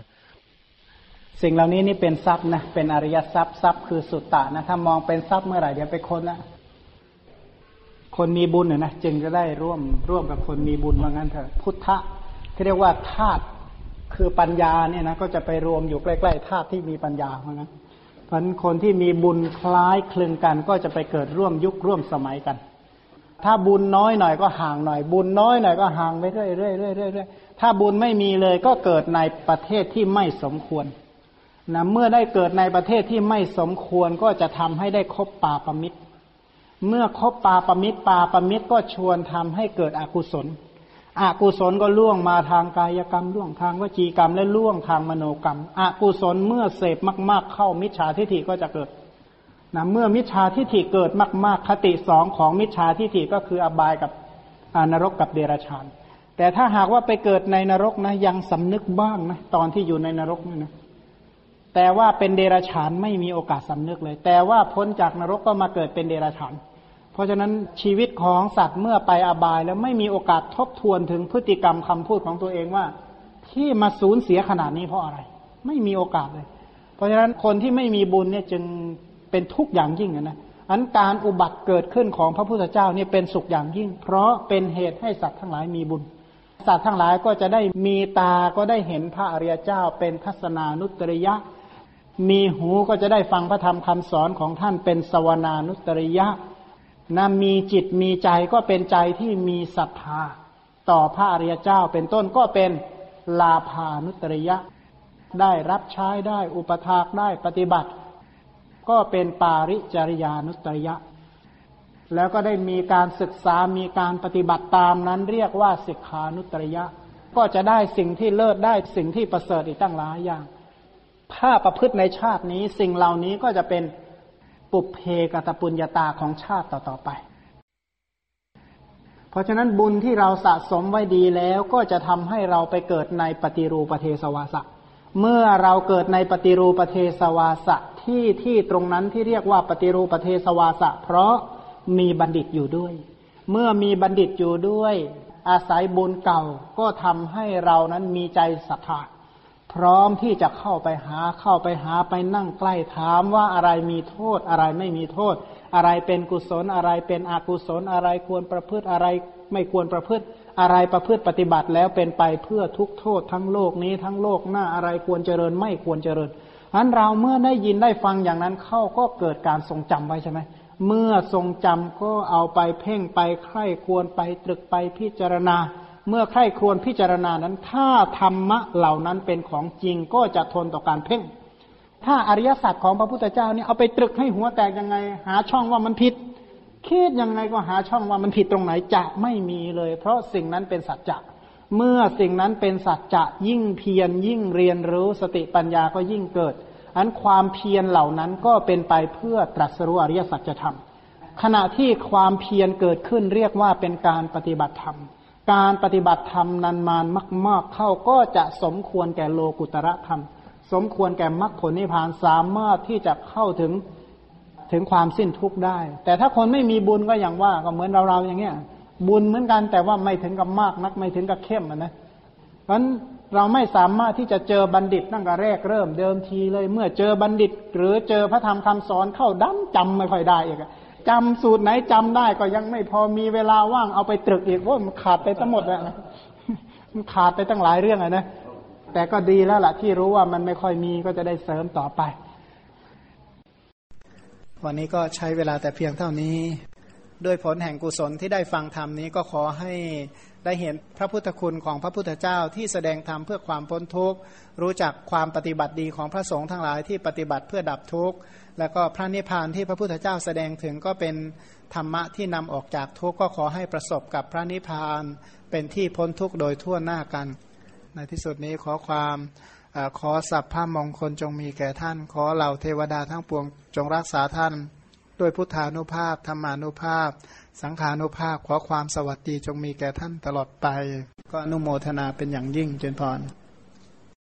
สิ่งเหล่านี้นี่เป็นทรัพย์นะเป็นอริยทรัพย์ทรัพย์คือสุตตะนะถ้ามองเป็นทรัพย์เมื่อไหร่เดี๋ยวไปค้นนะคนมีบุญเนี่ยนะจึงจะได้ร่วมร่วมกับคนมีบุญว่างั้นเถอะพุทธะที่เรียกว่าธาตุคือปัญญาเนี่ยนะก็จะไปรวมอยู่ใกล้ๆธาตุที่มีปัญญาเพราะงั้นเพราะคนที่มีบุญคล้ายคลึงกันก็จะไปเกิดร่วมยุคร่วมสมัยกัน ถ้าบุญน้อยหน่อยก็ห่างหน่อย บุญน้อยหน่อยก็ห่างไปเรื่อยๆเรื่อยๆเรื่อยๆถ้าบุญไม่มีเลยก็เกิดในประเทศที่ไม่สมควร นะเมื่อได้เกิดในประเทศที่ไม่สมควรก็จะทำให้ได้คบปาปมิตร เมื่อคบปาปมิตรปาปมิตรก็ชวนทำให้เกิดอกุศล อกุศลก็ล่วงมาทางกายกรรมล่วงทางวจีกรรมและล่วงทางมโนกรรม อกุศลเมื่อเสพมาก ๆ เข้ามิจฉาทิฏฐิก็จะเกิดนะเมื่อมิจฉาทิฏฐิเกิดมาก ๆ คติสองของมิจฉาทิฏฐิก็คืออบายกับนรกกับเดรัจฉาน แต่ถ้าหากว่าไปเกิดในนรกนะยังสำนึกบ้างนะตอนที่อยู่ในนรกนี่นะ แต่ว่าเป็นเดรัจฉานไม่มีโอกาสสำนึกเลย แต่ว่าพ้นจากนรกก็มาเกิดเป็นเดรัจฉาน เพราะฉะนั้นชีวิตของสัตว์เมื่อไปอบายแล้วไม่มีโอกาสทบทวนถึงพฤติกรรมคำพูดของตัวเองว่า ที่มาสูญเสียขนาดนี้เพราะอะไร ไม่มีโอกาสเลย เพราะฉะนั้นคนที่ไม่มีบุญเนี่ยจึงเป็นทุกข์อย่างยิ่งนะอันการอุบัติเกิดขึ้นของพระพุทธเจ้าเนี่ยเป็นสุขอย่างยิ่ง เพราะเป็นเหตุให้สัตว์ทั้งหลายมีบุญสัตว์ทั้งหลายก็จะได้มีตาก็ได้เห็นพระอริยเจ้า เป็นทัศนานุตริยะ มีหูก็จะได้ฟังพระธรรมคำสอนของท่านเป็นสวนานุตริยะนะมีจิตมีใจก็เป็นใจที่มีศรัทธา ต่อพระอริยเจ้าเป็นต้นก็เป็นลาภานุตริยะ ได้รับใช้ได้อุปถากได้ปฏิบัติ ก็เป็นปาริจริยานุตริยะ แล้วก็ได้มีการศึกษามีการปฏิบัติตามนั้นเรียกว่าศิกขานุตริยะ ก็จะได้สิ่งที่เลิศได้สิ่งที่ประเสริฐอีกตั้งหลายอย่าง ถ้าประพฤติในชาตินี้สิ่งเหล่านี้ก็จะเป็นปุเพกตปุญญาตาของชาติต่อๆไป เพราะฉะนั้นบุญที่เราสะสมไว้ดีแล้วก็จะทำให้เราไปเกิดในปฏิรูปเทสวาสะ เมื่อเราเกิดในปฏิรูปเทสวาสะที่ที่ตรงนั้นที่เรียกว่าปฏิรูปเทสวาสะ เพราะมีบัณฑิตอยู่ด้วย เมื่อมีบัณฑิตอยู่ด้วย อาศัยบุญเก่าก็ทำให้เรานั้นมีใจศรัทธา ร้อมที่จะเข้าไปหาเข้าไปหาไปนั่งใกล้ถามว่าอะไรมีโทษอะไรไม่มีโทษ อะไรเป็นกุศลอะไรเป็นอกุศลอะไรควรประพฤติอะไรไม่ควรประพฤติ อะไรประพฤติปฏิบัติแล้วเป็นไปเพื่อทุกโทษทั้งโลกนี้ทั้งโลกหน้าอะไรควรเจริญไม่ควรเจริญอันเราเมื่อได้ยินได้ฟังอย่างนั้นเข้าก็เกิดการทรงจำไว้ใช่ไหมเมื่อทรงจำก็เอาไปเพ่งไปใคร่ควรไปตรึกไปพิจารณา เมื่อใคร่ครวญพิจารณานั้น ถ้าธรรมะเหล่านั้นเป็นของจริงก็จะทนต่อการเพ่ง ถ้าอริยสัจของพระพุทธเจ้านี่เอาไปตรึกให้หัวแตกยังไง หาช่องว่ามันผิดคิดยังไงก็หาช่องว่ามันผิดตรงไหนจะไม่มีเลย เพราะสิ่งนั้นเป็นสัจจะเมื่อสิ่งนั้นเป็นสัจจะยิ่งเพียรยิ่งเรียนรู้สติปัญญาก็ยิ่งเกิด อันความเพียรเหล่านั้นก็เป็นไปเพื่อตรัสรู้อริยสัจธรรม ขณะที่ความเพียรเกิดขึ้นเรียกว่าเป็นการปฏิบัติธรรม การปฏิบัติธรรมนันมานมาก ๆ เข้าก็จะสมควรแก่โลกุตระธรรม สมควรแก่มรรคผลนิพพานสามารถที่จะเข้าถึงถึงความสิ้นทุกข์ได้ แต่ถ้าคนไม่มีบุญก็อย่างว่าก็เหมือนเราๆอย่างเงี้ย บุญเหมือนกันแต่ว่าไม่ถึงกับมากนักไม่ถึงกับเข้มนะเพราะนั้นเราไม่สามารถที่จะเจอบัณฑิตตั้งแต่แรกเริ่มเดิมทีเลย เมื่อเจอบัณฑิต หรือเจอพระธรรมคำสอนเข้าดั้มจำไม่ค่อยได้อีก จำสูตรไหนจำได้ก็ยังไม่พอมีเวลาว่างเอาไปตรึกอีกว่ามันขาดไปทั้งหมดแล้วมันขาดไปตั้งหลายเรื่องอะนะแต่ก็ดีแล้วล่ะที่รู้ว่ามันไม่ค่อยมีก็จะได้เสริมต่อไป วันนี้ก็ใช้เวลาแต่เพียงเท่านี้ ด้วยผลแห่งกุศลที่ได้ฟังธรรมนี้ก็ขอให้ได้เห็นพระพุทธคุณของพระพุทธเจ้าที่แสดงธรรมเพื่อความพ้นทุกข์ รู้จักความปฏิบัติดีของพระสงฆ์ทั้งหลายที่ปฏิบัติเพื่อดับทุกข์ แล้วก็พระนิพพานที่พระพุทธเจ้าแสดงถึงก็เป็นธรรมะที่นำออกจากทุกข์ก็ขอให้ประสบกับพระนิพพานเป็นที่พ้นทุกข์โดยทั่วหน้ากัน ในที่สุดนี้ขอความเออขอสัพพะมงคลจงมีแก่ท่าน ขอเหล่าเทวดาทั้งปวงจงรักษาท่าน ด้วยพุทธานุภาพธรรมานุภาพ สังขานุภาพขอความสวัสดีจงมีแก่ท่านตลอดไป ก็อนุโมทนาเป็นอย่างยิ่งเจนพร